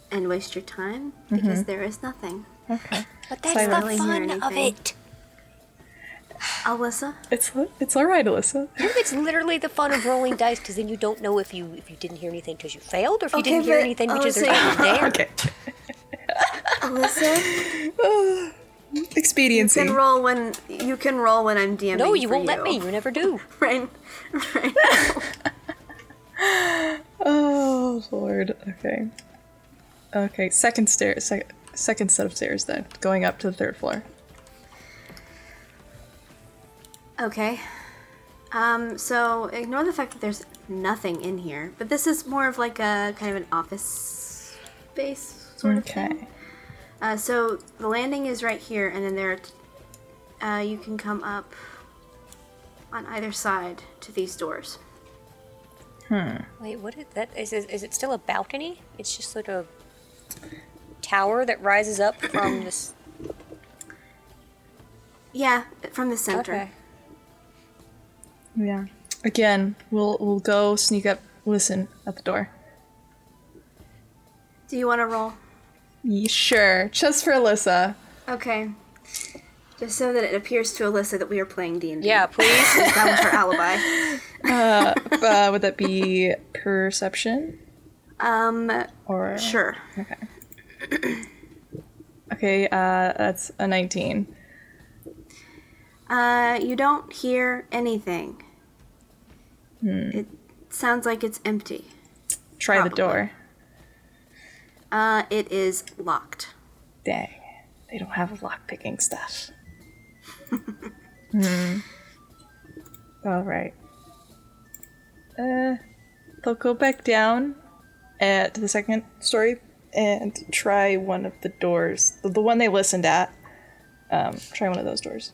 Speaker 1: and waste your time because there is nothing.
Speaker 4: Okay.
Speaker 2: But that's
Speaker 1: Silent.
Speaker 2: the fun of it.
Speaker 1: Alyssa,
Speaker 4: It's it's all right, Alyssa.
Speaker 2: It's literally the fun of rolling dice because then you don't know if you if you didn't hear anything because you failed or if you
Speaker 1: Okay,
Speaker 2: didn't hear
Speaker 1: but
Speaker 2: anything
Speaker 1: I
Speaker 2: because
Speaker 1: was
Speaker 2: there's
Speaker 1: saying-
Speaker 2: nothing there.
Speaker 4: Okay.
Speaker 1: Alyssa, [sighs] you
Speaker 4: Expediency.
Speaker 1: can roll when you can roll when I'm DMing.
Speaker 2: No, you
Speaker 1: for
Speaker 2: won't let me. You never do. [laughs]
Speaker 1: Right, right. [laughs]
Speaker 4: Oh lord. Okay. Okay. Second stair. Sec- second set of stairs then, going up to the third floor.
Speaker 1: Okay. Um, so ignore the fact that there's nothing in here, but this is more of like a kind of an office space sort of thing.
Speaker 4: Okay.
Speaker 1: Uh, so the landing is right here, and then there, uh, you can come up on either side to these doors. Hmm.
Speaker 2: Wait, what is that? Is it, is it still a balcony? It's just like a tower that rises up from this.
Speaker 1: Yeah, from the center.
Speaker 2: Okay.
Speaker 4: Yeah. Again, we'll we'll go sneak up, listen at the door.
Speaker 1: Do you want to roll?
Speaker 4: Ye- Sure, just for Alyssa.
Speaker 1: Okay. Just so that it appears to Alyssa that we are playing D and D.
Speaker 2: Yeah, please.
Speaker 1: that was her alibi. [laughs]
Speaker 4: Uh, would that be perception
Speaker 1: Um,
Speaker 4: or
Speaker 1: sure.
Speaker 4: Okay, [clears throat] uh, that's a nineteen.
Speaker 1: Uh, you don't hear anything. It sounds like it's empty.
Speaker 4: Try the door.
Speaker 1: Uh, it is locked.
Speaker 4: Dang, they don't have lock picking stuff. [laughs] hmm. All right. Uh, they'll go back down at the second story and try one of the doors, the, the one they listened at. Um, try one of those doors.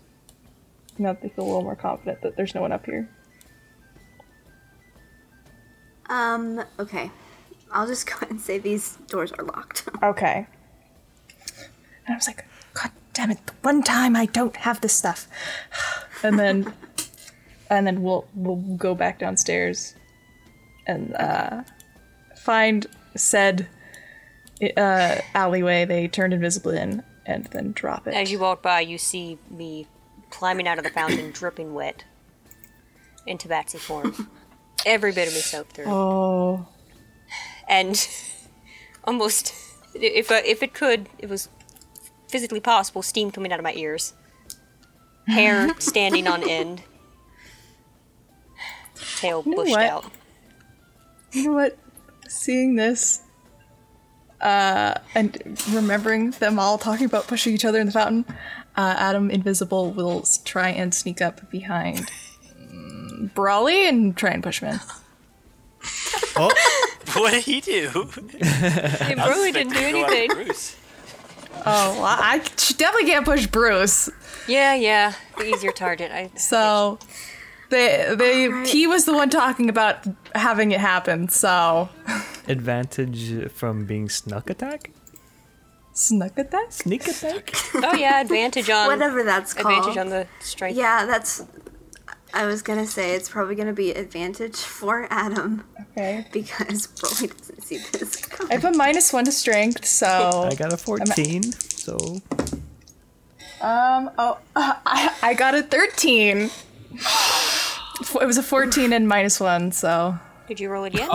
Speaker 4: Now that they feel a little more confident that there's no one up here.
Speaker 1: Um, okay. I'll just [laughs] go ahead and say these doors are locked. [laughs]
Speaker 4: Okay. And I was like, God damn it! The one time I don't have this stuff. [sighs] And then, [laughs] and then we'll we'll go back downstairs, and uh, find said uh, alleyway they turned invisible in, and then drop it.
Speaker 2: As you walk by, you see me climbing out of the fountain, dripping wet, into tabaxi form. Every bit of me soaked through.
Speaker 4: oh,
Speaker 2: and [laughs] almost if uh, if it could it was physically possible steam coming out of my ears hair [laughs] standing on end tail
Speaker 4: know
Speaker 2: bushed
Speaker 4: what?
Speaker 2: out
Speaker 4: you know what? Seeing this, uh, and remembering them all talking about pushing each other in the fountain, uh, Adam Invisible will try and sneak up behind mm, Broly and try and push him in. [laughs]
Speaker 3: Oh, [laughs]
Speaker 7: What did he do?
Speaker 2: it really didn't do anything
Speaker 7: Bruce.
Speaker 4: Oh, well, I definitely can't push Bruce.
Speaker 2: yeah yeah the easier target I
Speaker 4: So they they
Speaker 1: Alright.
Speaker 4: he was the one talking about having it happen. So
Speaker 3: advantage from being snuck attack?
Speaker 4: Snuck at that.
Speaker 3: Sneak attack?
Speaker 2: oh yeah advantage on
Speaker 1: Whatever that's called.
Speaker 2: advantage on the strength
Speaker 1: Yeah, that's. I was gonna say it's probably gonna be advantage for Adam
Speaker 4: Okay.
Speaker 1: because Broly doesn't see this.
Speaker 4: I
Speaker 1: coming.
Speaker 4: have a minus one to strength, so
Speaker 3: I got a 14, so
Speaker 4: Um. Oh, uh, [laughs] I I got a thirteen. It was a fourteen and minus one, so
Speaker 2: did you roll it yet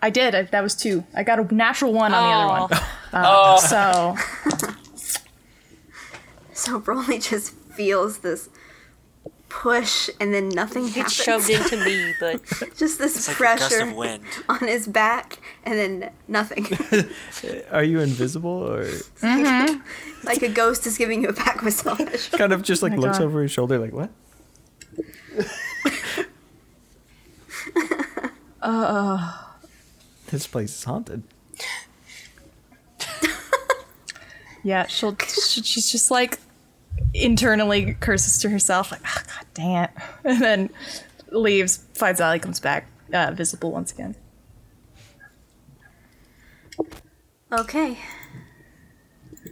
Speaker 4: I did. I, that was two. I got a natural one on the other one. Uh, So [laughs]
Speaker 1: So Broly just feels this push and then nothing
Speaker 2: it's
Speaker 1: happens.
Speaker 2: shoved into me [laughs] but
Speaker 1: just this
Speaker 7: It's like a gust
Speaker 1: pressure
Speaker 7: of wind.
Speaker 1: on his back and then nothing. [laughs]
Speaker 3: are you invisible or
Speaker 1: like a ghost is giving you a back massage.
Speaker 3: kind of just like
Speaker 4: my
Speaker 3: looks
Speaker 4: God.
Speaker 3: over his shoulder like what? This place is haunted.
Speaker 4: yeah, she'll she, she's just like internally curses to herself, like, oh, God damn it, [laughs] and then leaves. Finds Ally comes back, uh, visible once again.
Speaker 1: Okay.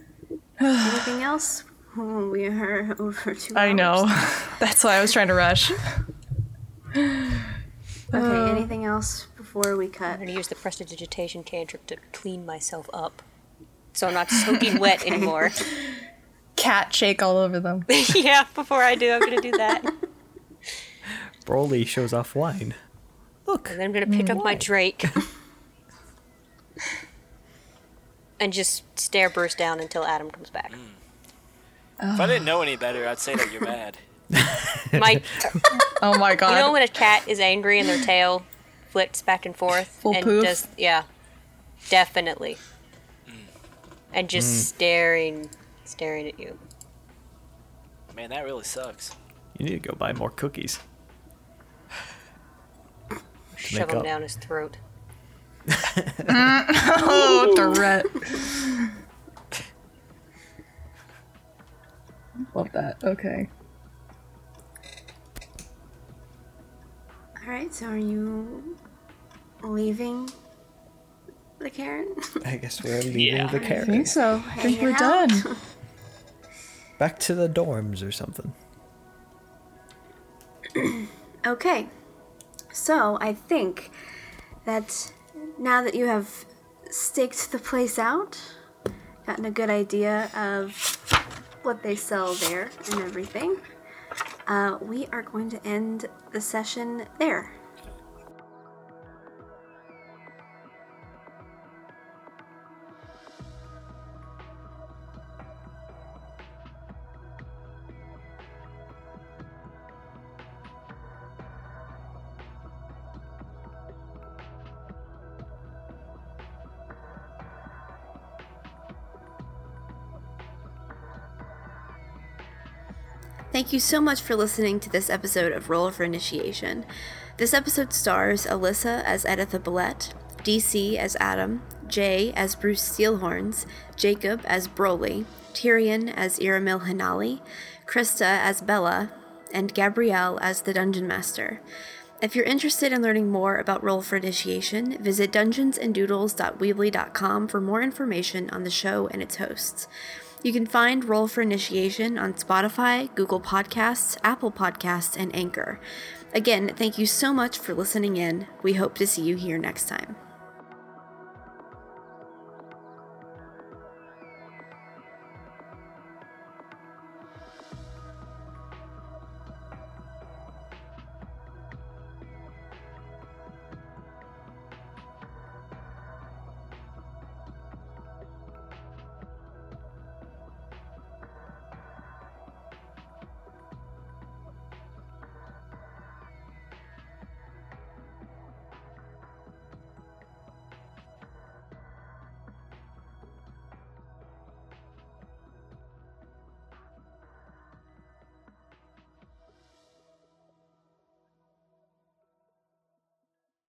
Speaker 1: [sighs] Anything else? Oh, we are over two.
Speaker 4: I
Speaker 1: hours.
Speaker 4: know. [laughs] That's why I was trying to rush.
Speaker 1: Okay. [sighs] anything else before we cut?
Speaker 2: I'm gonna use the prestidigitation cantrip to clean myself up so I'm not soaking [laughs] wet anymore
Speaker 4: Cat shake all over them. [laughs]
Speaker 2: yeah, before I do, I'm gonna do that.
Speaker 3: Broly shows off wine. Look,
Speaker 2: And then I'm gonna pick up my Drake. [laughs] and just stare burst down until Adam comes back. Hmm.
Speaker 7: If I didn't know any better, I'd say that you're mad.
Speaker 2: My
Speaker 4: Oh my god.
Speaker 2: you know when a cat is angry and their tail flicks back and forth
Speaker 4: Full
Speaker 2: and
Speaker 4: poof?
Speaker 2: does yeah. Definitely. And just mm. staring staring at you.
Speaker 7: Man, that really sucks.
Speaker 3: you need to go buy more cookies.
Speaker 2: Shove
Speaker 3: make
Speaker 2: him
Speaker 3: up.
Speaker 2: down his throat. [laughs]
Speaker 4: oh, [laughs] threat. [laughs] Love that. Okay.
Speaker 1: All right. So are you leaving the Karen?
Speaker 3: I guess we're leaving
Speaker 6: Yeah.
Speaker 3: the
Speaker 4: I think so. I think we're
Speaker 1: out.
Speaker 4: done.
Speaker 3: Back to the dorms or something. [clears throat]
Speaker 1: Okay. So I think that now that you have staked the place out, gotten a good idea of what they sell there and everything, uh, we are going to end the session there. Thank you so much for listening to this episode of Roll for Initiation. This episode stars Alyssa as Editha Billette, DC as Adam, Jay as Bruce Steelhorns, Jacob as Broly, Tyrion as Iramil Hinali, Krista as Bella, and Gabrielle as the Dungeon Master. If you're interested in learning more about Roll for Initiation, visit dungeonsanddoodles.weebly.com for more information on the show and its hosts. You can find Roll for Initiation on Spotify, Google Podcasts, Apple Podcasts, and Anchor. Again, thank you so much for listening in. We hope to see you here next time.